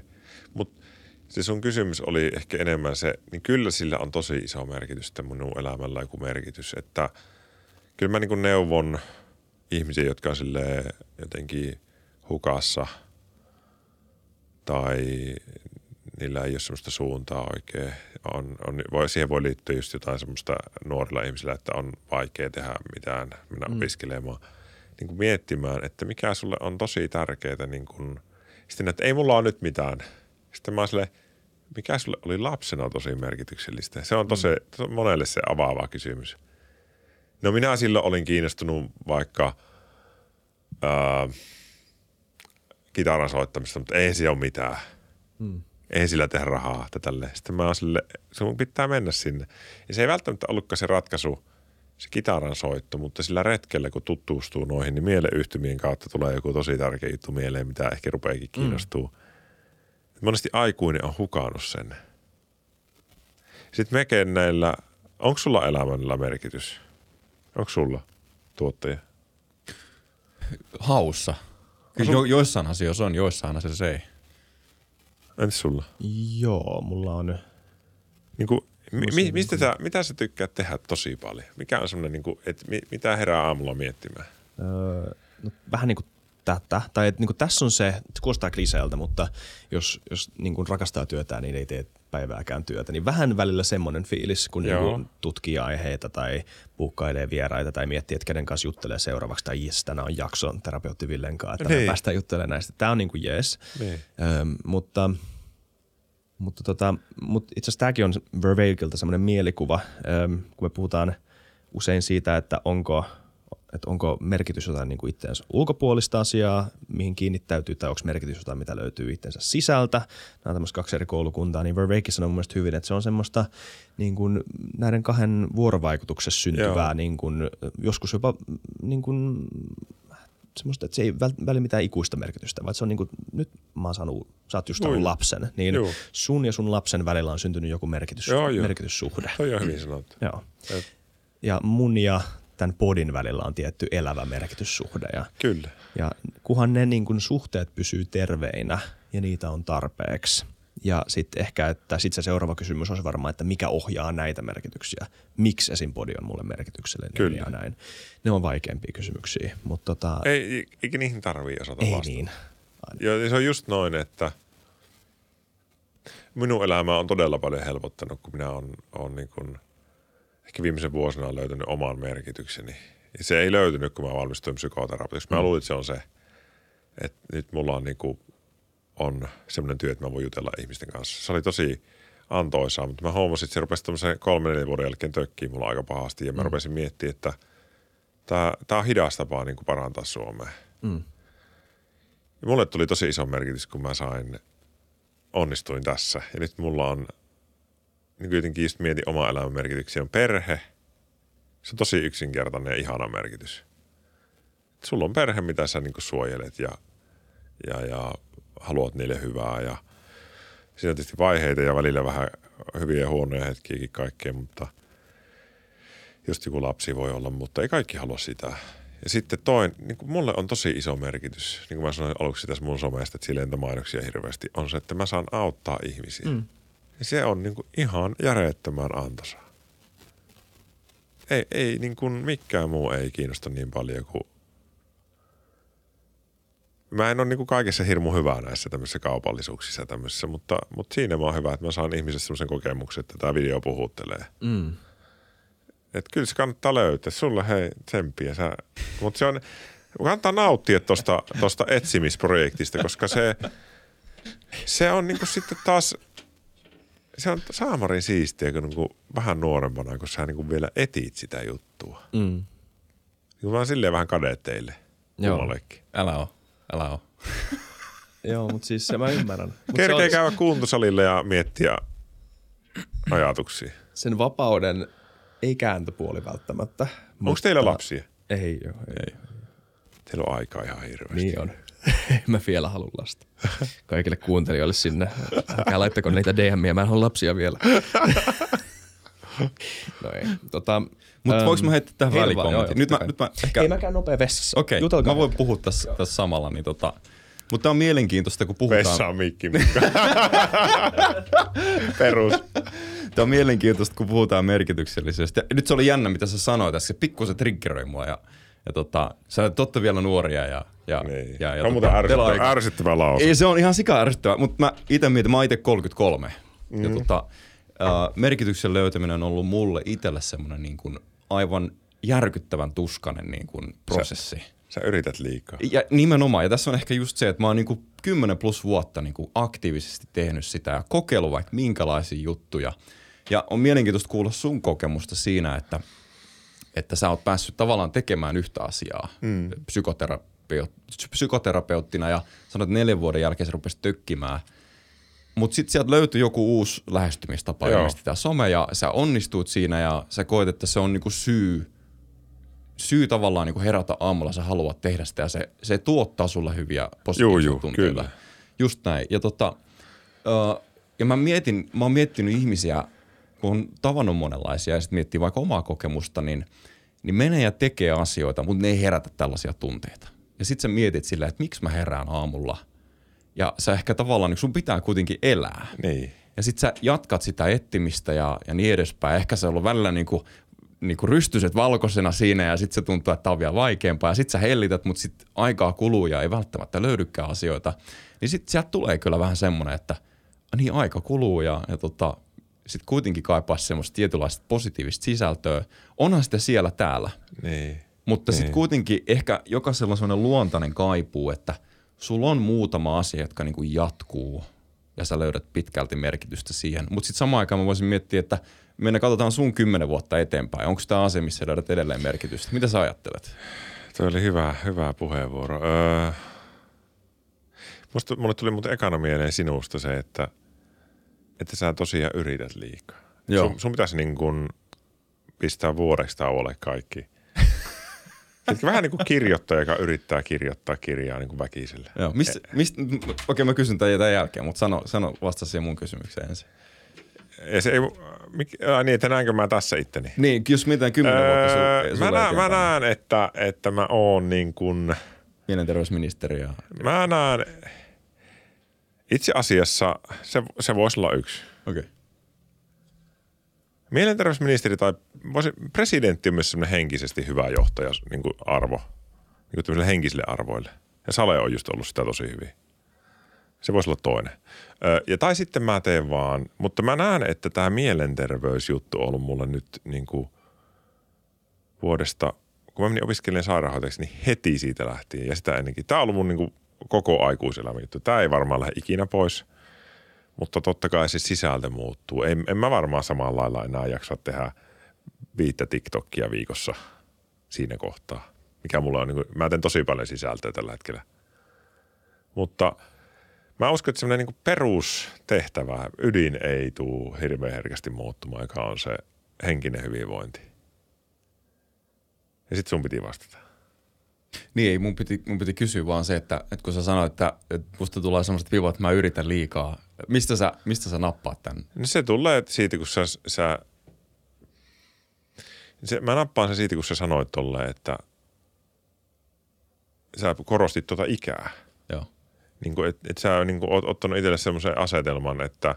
mutta se sun kysymys oli ehkä enemmän se, niin kyllä sillä on tosi iso merkitys, että minun elämällä joku merkitys. Että kyllä mä niin neuvon ihmisiä, jotka on jotenkin hukassa tai niillä ei ole semmoista suuntaa oikein. On, on, voi, siihen voi liittyä just jotain semmoista nuorilla ihmisillä, että on vaikea tehdä mitään, mennä mm. opiskelemaan. Niin kuin miettimään, että mikä sulle on tosi tärkeää. Niin kuin, sitten, että ei mulla ole nyt mitään. Sitten mä oon silleen, mikä sulle oli lapsena tosi merkityksellistä? Se on tosi mm. monelle se avaava kysymys. No minä silloin olin kiinnostunut vaikka ää, kitaran soittamista, mutta ei se ole mitään. Mm. Ei sillä tehdä rahaa että tälle. Sitten mä oon sille, sun pitää mennä sinne. Ja se ei välttämättä ollutkaan se ratkaisu, se kitaran soitto, mutta sillä retkellä, kun tutustuu noihin, niin mieleyhtymien kautta tulee joku tosi tärkeä juttu mieleen, mitä ehkä rupeakin kiinnostuu. Mm. Monesti aikuinen on hukannut sen. Sitten me kenneillä, onko sulla elämällä merkitys? Onko sulla tuottaja? Haussa. Kyllä jo, joissain asioissa on, joissain asioissa ei. Entäs sulla? Joo, mulla on... Niin kuin, mi, mi, mistä sä, mitä sä tykkäät tehdä tosi paljon? Mikä on semmoinen, niin kuin, että mi, mitä herää aamulla miettimään? Öö, no, vähän niin kuin tätä. Tai että niin kuin tässä on se, se kuulostaa kliseeltä, mutta jos, jos niin kuin rakastaa työtään, niin ei tee päivääkään työtä. Niin vähän välillä semmoinen fiilis, kun niin kuin tutkii aiheita tai puukkailee vieraita tai miettii, että kenen kanssa juttelee seuraavaksi. Tai jes, tänään on jakso terapeutti Villen kanssa, että niin. päästään juttelemaan näistä. Tämä on niin kuin jees. Niin. Öm, mutta mutta, tota, mutta itse asiassa tämäkin on Verveilkiltä semmoinen mielikuva, öm, kun me puhutaan usein siitä, että onko – että onko merkitys jotain niin kuin itseensä ulkopuolista asiaa, mihin kiinnittäytyy, tai onko merkitys jotain, mitä löytyy itsensä sisältä. Nämä on tämmöistä kaksi eri koulukuntaa, niin Verveikki sanoo mun mielestä hyvin, että se on semmoista niin kuin näiden kahden vuorovaikutuksessa syntyvää, niin kuin, joskus jopa niin kuin, semmoista, että se ei väli mitään ikuista merkitystä, vaan se on niin kuin, nyt mä oon saanut, sä oot just saanut lapsen, niin Joo. sun ja sun lapsen välillä on syntynyt joku merkitys, joo, joo. merkityssuhde. Toi on hyvin sanottu. Joo. Ja mun ja tämän podin välillä on tietty elävä merkityssuhde. Ja, Kyllä. Ja kunhan ne niin kuin suhteet pysyy terveinä ja niitä on tarpeeksi. Ja sitten ehkä, että sit se seuraava kysymys on varmaan, että mikä ohjaa näitä merkityksiä. Miksi esim. podi on mulle merkityksellinen Kyllä. ja näin. Ne on vaikeampia kysymyksiä. Mutta tota, ei, eikä niihin tarvii osata ei vastata. niin. Joo, se on just noin, että minun elämä on todella paljon helpottanut, kun minä olen, olen niin kuin – ehkä viimeisen vuosina on löytänyt oman merkitykseni. Ja se ei löytynyt, kun mä valmistuin psykoterapeutiksi. Mä mm. luulin, että se on se, että nyt mulla on, niin kuin, on semmoinen työ, että mä voin jutella ihmisten kanssa. Se oli tosi antoisaa, mutta mä huomasin, että se rupesi tämmöisen kolmen neljän vuoden jälkeen tökkiin mulla aika pahasti. Ja mä mm. rupesin miettimään, että tämä on hidas tapa niin kuin parantaa Suomea. Mm. Ja mulle tuli tosi iso merkitys, kun mä sain, onnistuin tässä. Ja nyt mulla on niin kuitenkin just mietin oma elämän merkityksiä on perhe. Se on tosi yksinkertainen ja ihana merkitys. Et sulla on perhe, mitä sä niin suojelet ja, ja, ja haluat niille hyvää ja siinä on tietysti vaiheita ja välillä vähän hyviä ja huonoja hetkiäkin kaikkea, mutta just joku lapsi voi olla, mutta ei kaikki halua sitä. Ja sitten toin, niin kuin mulle on tosi iso merkitys, niin kuin mä sanoin aluksi tässä mun somesta, että sille mainoksia hirveästi, on se, että mä saan auttaa ihmisiä. Mm niin se on niin kuin ihan järjettömän antoisa. Ei, ei niin kuin mikään muu ei kiinnosta niin paljon kuin Mä en ole niin kuin kaikessa hirmu hyvä näissä tämmöisissä kaupallisuuksissa tämmöisissä, mutta, mutta siinä mä oon hyvä, että mä saan ihmisestä semmoisen kokemuksen, että tämä video puhuttelee. Mm. Et kyllä se kannattaa löytää. Sulle hei tsemppiä. Sä, mutta se on, kannattaa nauttia tuosta tosta etsimisprojektista, koska se, se on niin kuin sitten taas – se on saamarin siistiä, kun niinku vähän nuorempana, kun sä niinku vielä etit sitä juttua. Mm. Niin mä oon silleen vähän kade teille. Joo. Kummallekin. Älä oo. Älä oo. Joo, mutta siis se mä ymmärrän. Kerkee on... käydä kuntosalille ja miettiä ajatuksia. Sen vapauden ei kääntöpuoli välttämättä. Onko mutta... teillä lapsia? Ei joo. Ei. ei. Teillä on aikaa ihan hirveästi. Niin on. mä vielä halua lasta. Kaikille kuuntelijoille sinne. Älkää laittako niitä DMiä, mä en halua lapsia vielä. no ei. Tota, Mutta voiko mä heittää tähän välikommentin? Nyt, mä, nyt mä ehkä... Ei mäkään nopea vessassa. Okei, okay, mä voin puhua tässä, tässä samalla. Niin tota, mutta on mielenkiintoista, kun puhutaan... Vessa on mikki Perus. Tämä on mielenkiintoista, kun puhutaan merkityksellisestä. Nyt se oli jännä, mitä sä sanoit tässä. Pikkusen triggeroi mua ja ja tota, sä olet totta vielä nuoria ja... ja, niin. ja, ja on tota, ärsyttävä, ärsyttävä lause. Ei, se on ihan sika ärsyttävä, mutta mä itse mietin, mä oon itse 33. Mm. Ja tota, äh, merkityksen löytäminen on ollut mulle itselle semmoinen niin kuin aivan järkyttävän tuskanen niin kuin prosessi. Sä, sä yrität liikaa. Ja nimenomaan, ja tässä on ehkä just se, että mä oon niin kuin 10 plus vuotta niin kuin aktiivisesti tehnyt sitä ja kokeillut vaikka minkälaisia juttuja. Ja on mielenkiintoista kuulla sun kokemusta siinä, että – että sä oot päässyt tavallaan tekemään yhtä asiaa mm. psykoterapeut, psykoterapeuttina ja sanoit, että neljän vuoden jälkeen se rupesi tökkimään. mutta sitten sieltä löytyi joku uusi lähestymistapa, Joo. ilmeisesti tämä some, ja sä onnistuit siinä, ja sä koet, että se on niinku syy, syy tavallaan niinku herätä aamulla, sä haluat tehdä sitä, ja se, se tuottaa sulle hyviä positiivisia Juu, juu, tunteita. kyllä. Just näin. Ja, tota, ö, ja mä mietin, mä oon miettinyt ihmisiä, kun on tavannut monenlaisia, ja sitten miettii vaikka omaa kokemusta, niin, niin menee ja tekee asioita, mutta ne ei herätä tällaisia tunteita. Ja sitten sä mietit silleen, että miksi mä herään aamulla, ja sä ehkä tavallaan, niin sun pitää kuitenkin elää. Niin. Ja sit sä jatkat sitä ettimistä ja, ja niin edespäin. Ehkä se on ollut välillä niinku, niinku rystyset valkoisena siinä ja sit se tuntuu, että tää on vielä vaikeampaa. Ja sit sä hellität, mutta sit aikaa kuluu ja ei välttämättä löydykään asioita. Niin sit sieltä tulee kyllä vähän semmoinen, että niin aika kuluu ja, ja tota, sit kuitenkin kaipaa semmoista tietynlaista positiivista sisältöä. Onhan sitä siellä täällä. Niin. Mutta sitten kuitenkin ehkä jokaisella on sellainen luontainen kaipuu, että sulla on muutama asia, jotka niinku jatkuu ja sä löydät pitkälti merkitystä siihen. Mutta sitten samaan aikaan mä voisin miettiä, että me katsotaan sun kymmenen vuotta eteenpäin. Onko tämä asia, missä löydät edelleen merkitystä? Mitä sä ajattelet? Tuo oli hyvä, hyvä puheenvuoro. Öö, musta, mulle tuli muuten ekana mieleen sinusta se, että, että sä tosiaan yrität liikaa. Joo. Sun, sun pitäisi niin kuin pistää vuodeksi tauolle kaikki. Etkä vähän niin kuin kirjoittaja, joka yrittää kirjoittaa kirjaa niin kuin väkiselle. Joo. Mist, mist, okei, mä kysyn tämän tämän jälkeen, mutta sano, sano vasta siihen mun kysymykseen ensin. Ja se ei, mik, ää, niin, että näenkö mä tässä itteni? Niin, jos mitään kymmenen vuotta Öö, mä, sulle näen, mä eteenpäin. näen, että, että mä oon niin kuin, Mielenterveysministeri ja... mä näen, itse asiassa se, se voisi olla yksi. Okei. Okay. Mielenterveysministeri tai voisi, presidentti on myös semmoinen henkisesti hyvä johtaja, niin kuin arvo, niin kuin tämmöisille henkisille arvoille. Ja Sale on just ollut sitä tosi hyvin. Se voisi olla toinen. Ö, ja tai sitten mä teen vaan, mutta mä näen, että tämä mielenterveysjuttu on ollut mulle nyt niin kuin vuodesta, kun mä menin opiskelemaan sairaanhoitajaksi, niin heti siitä lähtien ja sitä ennenkin. Tämä on ollut mun niin kuin koko aikuiselämä juttu. Tämä ei varmaan lähde ikinä pois, mutta totta kai se sisältö muuttuu. En, en mä varmaan samalla lailla enää jaksa tehdä viittä TikTokia viikossa siinä kohtaa. Mikä mulla on, niin kuin, mä teen tosi paljon sisältöä tällä hetkellä. Mutta mä uskon, että semmoinen niin perustehtävä, ydin ei tule hirveän herkästi muuttumaan, joka on se henkinen hyvinvointi. Ja sitten sun piti vastata. Niin, ei, mun piti, mun piti kysyä vaan se, että, että kun sä sanoit, että, että musta tulee semmoiset vivat, että mä yritän liikaa. Mistä sä, mistä sä nappaat tämän? No se tulee siitä, kun sä, sä se, mä nappaan sen siitä, kun sä sanoit tolleen, että sä korostit tuota ikää. Joo. Niin kuin, et, et sä niin kuin, oot ottanut itselle semmoisen asetelman, että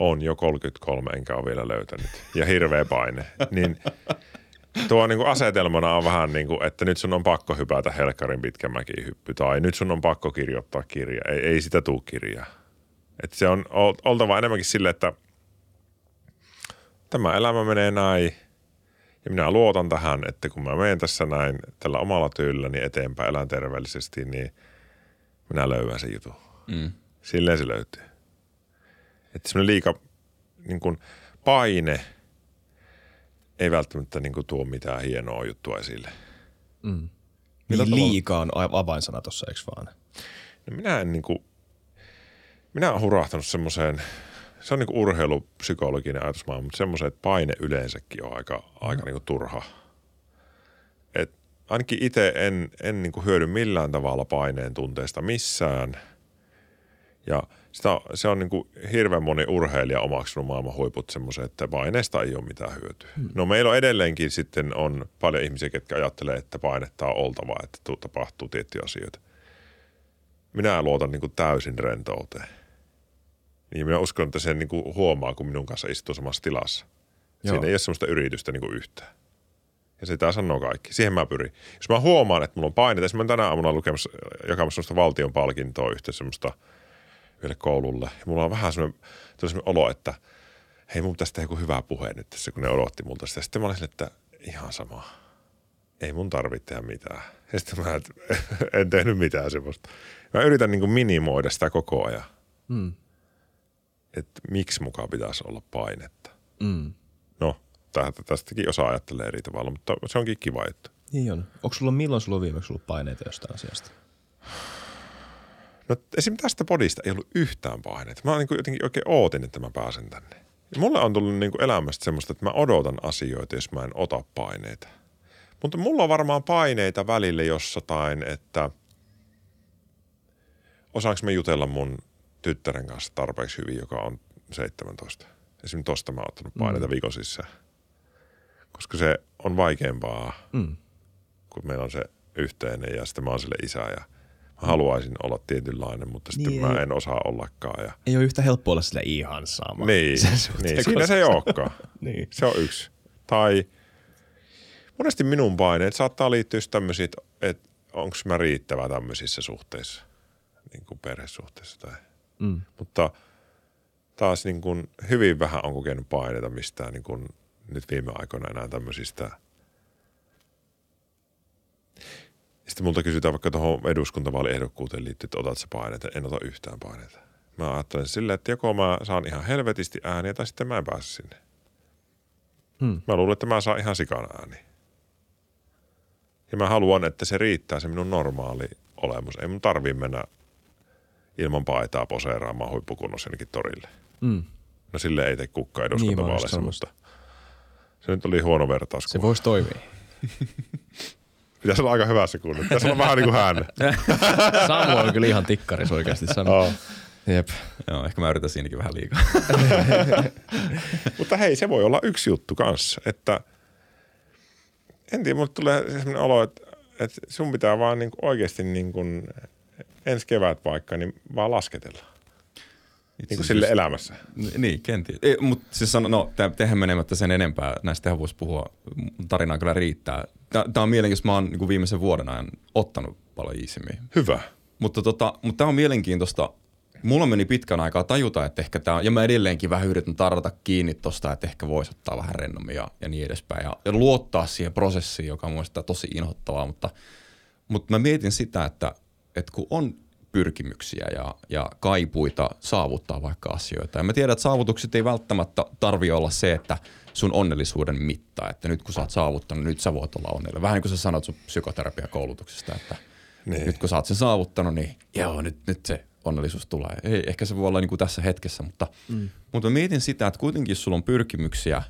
on jo 33 enkä ole vielä löytänyt. Ja hirveä paine. Niin tuo niin kuin asetelmana on vähän niin kuin, että nyt sun on pakko hypätä helkkarin pitkän mäkihyppy. Tai nyt sun on pakko kirjoittaa kirja. Ei, ei sitä tuu kirjaa. Että se on ol- oltava enemmänkin sille, että tämä elämä menee näin. Ja minä luotan tähän, että kun mä menen tässä näin tällä omalla tyylläni eteenpäin, elän terveellisesti, niin minä löydän sen jutun. Mm. Silleen se löytyy. Että semmoinen liika niin kuin paine ei välttämättä niin kuin tuo mitään hienoa juttua esille. Niin tavalla- liikaa on avainsana tuossa, eikö vaan? No minä en niin kuin, minä olen hurahtanut semmoiseen, se on niin kuin urheilupsykologinen ajatusmaailma, mutta semmoiseen, että paine yleensäkin on aika, aika niin kuin turha. Et ainakin itse en, en niin kuin hyödy millään tavalla paineen tunteesta missään. Ja sitä, se on niin kuin hirveän moni urheilija omaksunut maailman huiput semmoisen, että paineesta ei ole mitään hyötyä. Hmm. No meillä on edelleenkin sitten on paljon ihmisiä, ketkä ajattelee, että painetta on oltava, että tu- tapahtuu tiettyjä asioita. Minä luotan niin kuin täysin rentouteen. Niin minä uskon, että sen niin kuin huomaa, kun minun kanssa istuu samassa tilassa. Joo. Siinä ei ole semmoista yritystä niin kuin yhtään. Ja sitä sanoo kaikki. Siihen mä pyrin. Jos mä huomaan, että mulla on paineita, esimerkiksi mä tänä aamuna lukemassa, jakamassa semmoista valtion palkintoa yhteen semmoista yhdelle koululle. Ja mulla on vähän semmoinen, tuli semmoinen olo, että hei mun pitäisi tehdä joku hyvä puhe nyt tässä, kun ne odotti multa sitä. Sitten mä olin sille, että ihan sama. Ei mun tarvitse tehdä mitään. Ja sitten mä et- en tehnyt mitään semmoista. Mä yritän niin kuin minimoida sitä koko ajan. Mm. Että miksi mukaan pitäisi olla painetta. Mm. No, tä- tästäkin osa ajattelee eri tavalla, mutta se onkin kiva juttu. Niin on. Onko sulla, milloin sulla on viimeksi ollut paineita jostain asiasta? No esim. tästä podista ei ollut yhtään paineita. Mä niin jotenkin oikein ootin, että mä pääsen tänne. Ja mulle on tullut niin kuin elämästä semmoista, että mä odotan asioita, jos mä en ota paineita. Mutta mulla on varmaan paineita välille jossain, että osaanko mä jutella mun tyttären kanssa tarpeeksi hyvin, joka on 17. Esimerkiksi tosta mä oon ottanut paineita mm. viikon sisään. Koska se on vaikeampaa, Mm. kun meillä on se yhteinen ja sitten mä oon sille isä ja haluaisin olla tietynlainen, mutta sitten Niin, mä en osaa ollakaan. Ja... Ei ole yhtä helppoa olla sille ihan sama. Niin, niin siinä se ei olekaan. Niin. Se on yksi. Tai monesti minun paineet saattaa liittyä tämmöisiin, että, että onko mä riittävä tämmöisissä suhteissa, niin kuin perhesuhteissa. Tai. Mm. Mutta taas niin kuin hyvin vähän on kokenut paineita mistään niin kuin nyt viime aikoina enää tämmöisistä. Sitten multa kysytään vaikka tuohon eduskuntavaaliehdokkuuteen liittyen, että otat sä paineita. En ota yhtään paineita. Mä ajattelen silleen, että joko mä saan ihan helvetisti ääniä tai sitten mä en pääse sinne. Hmm. Mä luulen, että mä saan ihan sikana ääniä. Ja mä haluan, että se riittää se minun normaali olemus. Ei mun tarvii mennä ilman paitaa poseeraamaan huippukunnossa jonnekin torille. Mm. No sille ei tee kukka Niin, eduskuntavaaleissa, olin mutta se nyt oli huono vertaus. Se voisi toimia. Pitäisi olla aika hyvässä kunnossa. Pitäisi olla vähän niin kuin hän. Samu on kyllä ihan tikkaris oikeasti sanoa. Oh. Jep. Joo, ehkä mä yritän siinäkin vähän liikaa. Mutta hei, se voi olla yksi juttu kanssa, että en tiedä, mulle tulee sellainen olo, että, että sun pitää vaan niin kuin oikeasti niin kuin ensi kevät vaikka, niin vaan lasketella. Niin kuin sille elämässä. N- Niin, kenties. Mutta siis sano, no, tehän menemättä sen enempää, näistä voisi puhua, tarinaa kyllä riittää. Tämä on mielenkiintoista, mä oon niin viimeisen vuoden ajan ottanut paljon iisimmin. Hyvä. Mutta, tota, mutta tämä on mielenkiintoista. Mulla meni pitkän aikaa tajuta, että ehkä tämä, ja mä edelleenkin vähän yritän tarrata kiinni tosta, että ehkä voisi ottaa vähän rennommin ja, ja niin edespäin. Ja, ja luottaa siihen prosessiin, joka on mielestäni tosi inhottavaa, mutta, mutta mä mietin sitä, että, että kun on pyrkimyksiä ja, ja kaipuita saavuttaa vaikka asioita. Ja mä tiedän, että saavutukset ei välttämättä tarvi olla se, että sun onnellisuuden mitta, että nyt kun sä oot saavuttanut, nyt sä voit olla onnellinen. Vähän niin kuin sä sanot sun psykoterapiakoulutuksesta, että Niin. nyt kun sä oot sen saavuttanut, niin joo, nyt, nyt se onnellisuus tulee. Ei, ehkä se voi olla niin kuin tässä hetkessä, mutta, mm. mutta mä mietin sitä, että kuitenkin sulla on pyrkimyksiä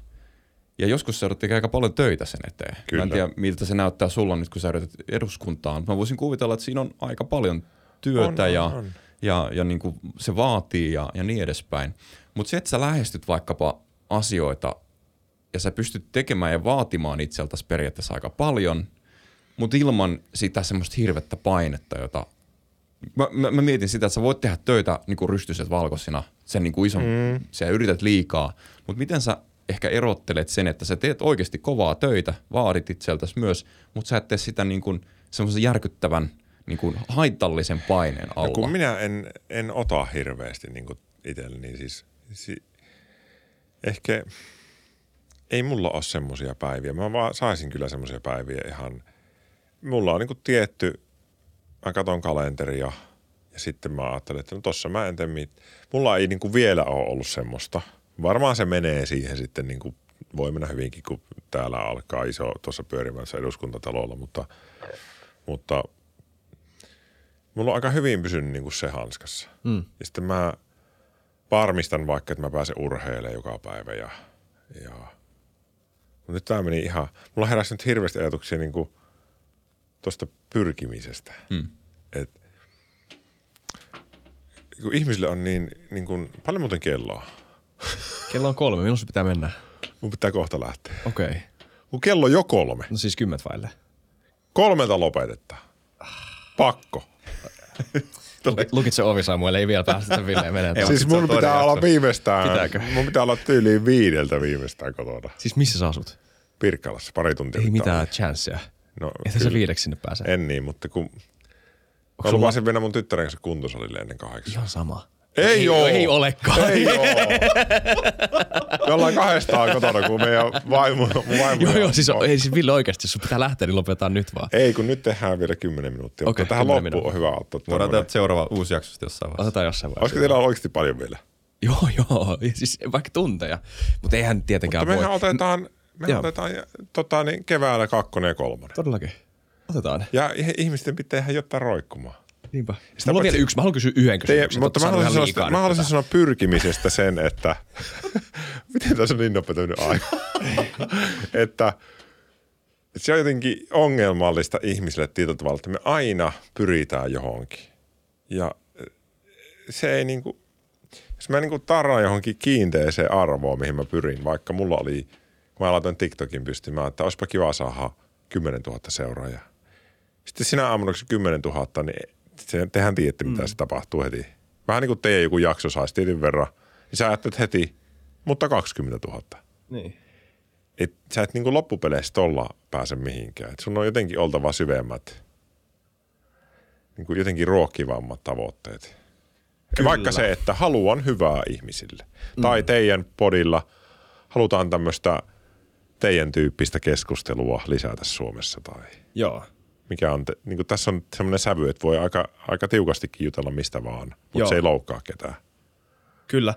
ja joskus sä tekemään aika paljon töitä sen eteen. Kyllä. Mä en tiedä, miltä se näyttää sulla nyt, kun sä yrität eduskuntaan. Mä voisin kuvitella, että siinä on aika paljon työtä On, on, ja, on. ja, ja niin kuin se vaatii ja, ja niin edespäin. Mutta se, että sä lähestyt vaikkapa asioita ja sä pystyt tekemään ja vaatimaan itseltäsi periaatteessa aika paljon, mutta ilman sitä semmoista hirvettä painetta, jota mä, mä, mä mietin sitä, että sä voit tehdä töitä niin kuin rystyset valkoisina, sen niin kuin ison, mm. sä yrität liikaa, mutta miten sä ehkä erottelet sen, että sä teet oikeasti kovaa töitä, vaadit itseltäsi myös, mutta sä et tee sitä niin kuin semmoisen järkyttävän niin kuin haitallisen paineen alla. No kun minä en, en ota hirveästi niin kuin itselleni, niin siis, si, ehkä ei mulla ole semmoisia päiviä. Mä vaan saisin kyllä semmoisia päiviä ihan. Mulla on niin kuin tietty, mä katon kalenteria ja sitten mä ajattelen, että no tossa mä en tee mit. Mulla ei niin kuin vielä ole ollut semmoista. Varmaan se menee siihen sitten niin kuin voi mennä hyvinkin, kun täällä alkaa iso tuossa pyörimässä eduskuntatalolla, mutta, mutta mulla on aika hyvin pysynyt niin kuin se hanskassa. Mm. Ja sitten mä varmistan vaikka, että mä pääsen urheilemaan joka päivä ja, ja mutta nyt tämä meni ihan, mulla heräsi nyt hirveästi ajatuksia niin kuin tuosta pyrkimisestä. Mm. Et, kun ihmisille on niin, niin kuin, paljon muuten kelloa. Kello on kolme, milloin se pitää mennä? Mun pitää kohta lähteä. Okei. Okay. Mun kello on jo kolme. No siis kymmentä vaille. Kolmelta lopetetaan. Pakko. Lukit se ovi Samuel, ei vielä päästä sitä Villeen menemään. Ei, siis se mun pitää olla viimeistään, Pitääkö? mun pitää olla tyyliin viideltä viimeistään kotona. Siis missä sä asut? Pirkkalassa pari tuntia. Ei mitään olla. chanceja. No, sä kyllä. viideksi sinne pääse. En niin, mutta kun... Mä sulla- lupasin mennä mun tyttären kanssa kuntosalille ennen kahdeksan. Ihan sama. Ei, ei, oo. ei olekaan. Ei oo. Me ollaan kahdestaan kotona, kun meidän vaimo, vaimo joo, joo, siis, ei siis Ville oikeasti, jos sun pitää lähteä, niin lopetetaan nyt vaan. Ei, kun nyt tehdään vielä 10 minuuttia. Okei, mutta tähän 10 loppuun on hyvä ottaa. Voidaan tehdä seuraava uusi jakso sitten jossain vaiheessa. Otetaan jossain vaiheessa. Olisiko teillä oikeasti paljon vielä? Joo, joo. Ja Siis vaikka tunteja. Mutta eihän tietenkään Mutta voi. mehän otetaan, me Joo. otetaan tota, niin keväällä kakkonen ja kolmonen. Todellakin. Otetaan. Ja ihmisten pitää ihan jotain roikkumaan. Niinpä. Sitä Mulla on vielä yksi. Mä haluan kysyä yhden Teidän, kysymyksen. mutta mä haluaisin, sanoa, ihan mä haluaisin sanoa pyrkimisestä sen, että miten tässä on niin nopea aika, että, se on jotenkin ongelmallista ihmisille tietyllä tavalla, että me aina pyritään johonkin. Ja se ei niinku, jos mä niinku tarraan johonkin kiinteeseen arvoon, mihin mä pyrin, vaikka mulla oli, kun mä laitoin TikTokin pystymään, että olisipa kiva saada 10 000 seuraajaa. Sitten sinä aamuna, kun se 10 000, niin se, tehän tiedätte, mitä mm. se tapahtuu heti. Vähän niin kuin teidän joku jakso saisi tietyn verran, niin sä ajattelet heti, mutta 20 000. Niin. Et, sä et niin kuin loppupeleissä tolla pääse mihinkään. Et sun on jotenkin oltava syvemmät, niin kuin jotenkin ruokkivammat tavoitteet. Kyllä. Vaikka se, että haluan hyvää ihmisille. Mm. Tai teidän podilla halutaan tämmöistä teidän tyyppistä keskustelua lisätä Suomessa tai Joo. Mikä on, te, niin kuin tässä on semmoinen sävy, että voi aika, aika tiukastikin jutella mistä vaan, mutta Joo. se ei loukkaa ketään. Kyllä.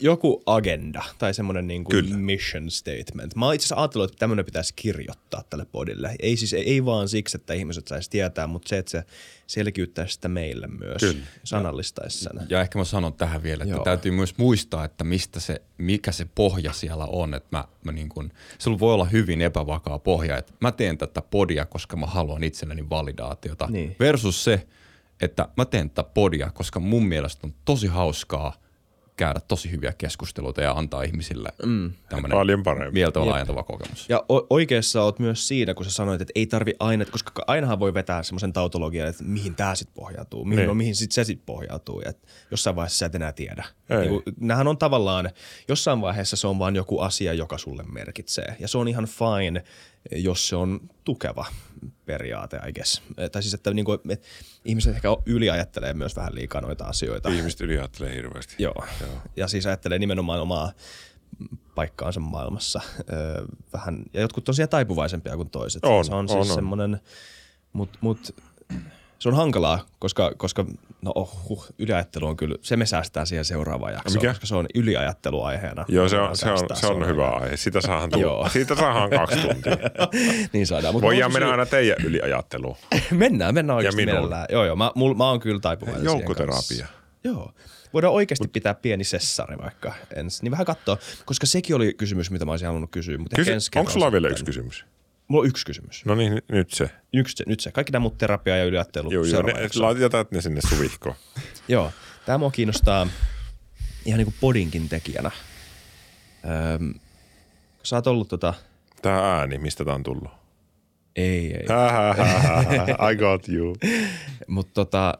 Joku agenda tai semmoinen niin kuin Kyllä. mission statement. Mä oon itse asiassa ajatellut, että tämmöinen pitäisi kirjoittaa tälle podille. Ei siis ei vaan siksi, että ihmiset saisi tietää, mutta se, että se selkiyttäisi sitä meille myös. Kyllä. Sanallistaisi sen. Ja ehkä mä sanon tähän vielä, että Joo. Joo. täytyy myös muistaa, että mistä se, mikä se pohja siellä on. Että mä, mä niin kun, sulla voi olla hyvin epävakaa pohja, että mä teen tätä podia, koska mä haluan itselleni validaatiota. Niin. Versus se, että mä teen tätä podia, koska mun mielestä on tosi hauskaa käydä tosi hyviä keskusteluita ja antaa ihmisille mm. tämmöinen Paljon paremmin. mieltä laajentava kokemus. Ja o- oikeassa oot myös siinä, kun sä sanoit, että ei tarvi aina, koska ainahan voi vetää semmoisen tautologian, että mihin tämä sitten pohjautuu, mihin, Niin. no, mihin sit se sitten pohjautuu. Ja että jossain vaiheessa sä et enää tiedä. Ei. Niin nämähän on tavallaan, jossain vaiheessa se on vain joku asia, joka sulle merkitsee. Ja se on ihan fine, jos se on tukeva periaate, I guess. Eh, Tai siis, että, niin kuin, että ihmiset ehkä yliajattelee myös vähän liikaa noita asioita. Ihmiset yliajattelee hirveästi. Joo. Joo. Ja siis ajattelee nimenomaan omaa paikkaansa maailmassa. Öö, vähän, ja jotkut tosiaan taipuvaisempia kuin toiset. On, se on, on, siis on. semmoinen, mut, mut, se on hankalaa, koska, koska no oh, huh, yliajattelu on kyllä, se me säästää siihen seuraavaan jaksoon, Mikä? koska se on yliajattelu aiheena. Joo, se on, se on, se on hyvä aihe. Sitä saadaan, Joo. tulla. Siitä saadaan kaksi tuntia. niin saadaan. Mut Voidaan mennä aina teidän yliajatteluun. mennään, mennään oikeasti mielellään. Joo, joo, mä, mul, mä oon kyllä taipuvainen siihen Joukkoterapia. Joo. Voidaan oikeasti pitää pieni sessari vaikka ensin. Niin vähän katsoa, koska sekin oli kysymys, mitä mä olisin halunnut kysyä. Mutta Kysy, onko sulla vielä yksi kysymys? Mulla on yksi kysymys. No niin, nyt- se. Yksi, se- nyt se. Kaikki tämä muut terapia ja yliajattelu. Joo, joo, ne, jakso. la- jätät ne sinne suvihkoon. Joo. Tämä mua kiinnostaa ihan niin kuin podinkin tekijänä. Öm, sä oot ollut tota... Tää ääni, mistä tää on tullut? Ei, ei. I got you. Mutta tota...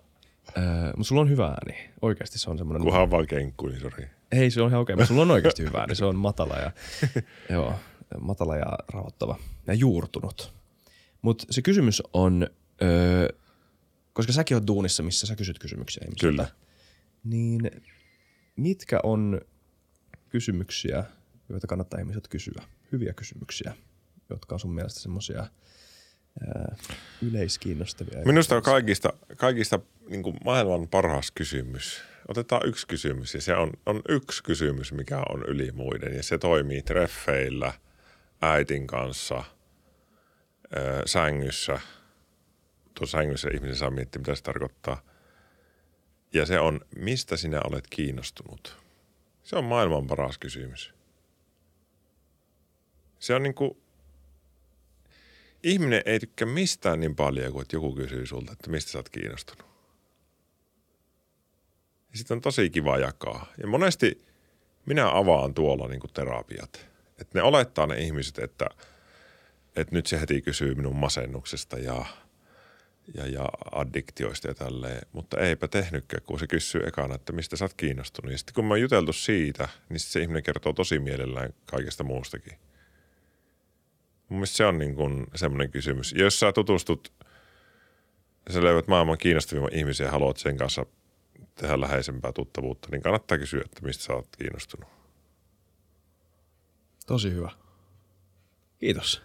Öö, mut sulla on hyvä ääni. Oikeasti se on semmoinen... Kunhan vaan kenkku, niin sori. Ei, se on ihan okei. Okay. Sulla on oikeasti hyvä ääni. Se on matala ja, joo, matala ja rauhoittava ja juurtunut. Mutta se kysymys on, öö, koska säkin oot duunissa, missä sä kysyt kysymyksiä ihmisiltä. Kyllä. Niin mitkä on kysymyksiä, joita kannattaa ihmiset kysyä? Hyviä kysymyksiä, jotka on sun mielestä semmoisia yleiskiinnostavia. Minusta on kaikista, kaikista niin kuin maailman paras kysymys. Otetaan yksi kysymys ja se on, on yksi kysymys, mikä on yli muiden ja se toimii treffeillä, äitin kanssa, ö, sängyssä. Tuossa sängyssä ihminen saa miettiä, mitä se tarkoittaa. Ja se on, mistä sinä olet kiinnostunut? Se on maailman paras kysymys. Se on niin kuin, ihminen ei tykkää mistään niin paljon kuin että joku kysyy sulta, että mistä sä oot kiinnostunut. Ja sitten on tosi kiva jakaa. Ja monesti minä avaan tuolla niin terapiat. Että ne olettaa ne ihmiset, että, että nyt se heti kysyy minun masennuksesta ja, ja, ja addiktioista ja tälleen. Mutta eipä tehnytkään, kun se kysyy ekana, että mistä sä oot kiinnostunut. Ja sitten kun mä oon juteltu siitä, niin se ihminen kertoo tosi mielellään kaikesta muustakin. Mun mielestä se on niin kuin semmoinen kysymys. Ja Jos sä tutustut, sä löydät maailman kiinnostavimman ihmisen ja haluat sen kanssa tehdä läheisempää tuttavuutta, niin kannattaa kysyä, että mistä sä oot kiinnostunut. Tosi hyvä. Kiitos.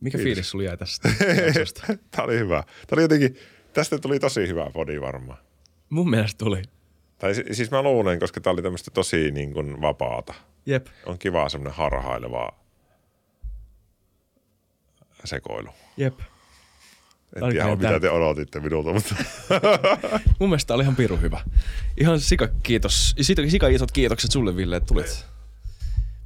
Mikä Kiitos. fiilis sulla jäi tästä? Tämä oli hyvä. Tämä oli jotenkin, tästä tuli tosi hyvä podi varmaan. Mun mielestä tuli. Tai si- siis mä luulen, koska tämä oli tämmöistä tosi niin kuin vapaata. Jep. On kiva semmoinen harhaileva sekoilu. Jep. En tiedä, mitä tää- te odotitte minulta, mutta Mun mielestä tää oli ihan piru hyvä. Ihan sika kiitos. Sika, sika isot kiitokset sulle Ville, että tulit.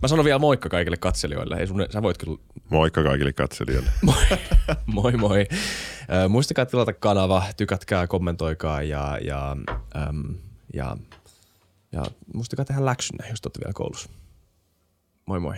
Mä sanon vielä moikka kaikille katselijoille. Ei sun, sä voit kyllä moikka kaikille katselijoille. Moi, moi moi. Ö, muistakaa tilata kanava, tykätkää, kommentoikaa ja, ja, äm, ja, ja muistakaa tehdä läksynne, jos te olette vielä koulussa. Moi moi.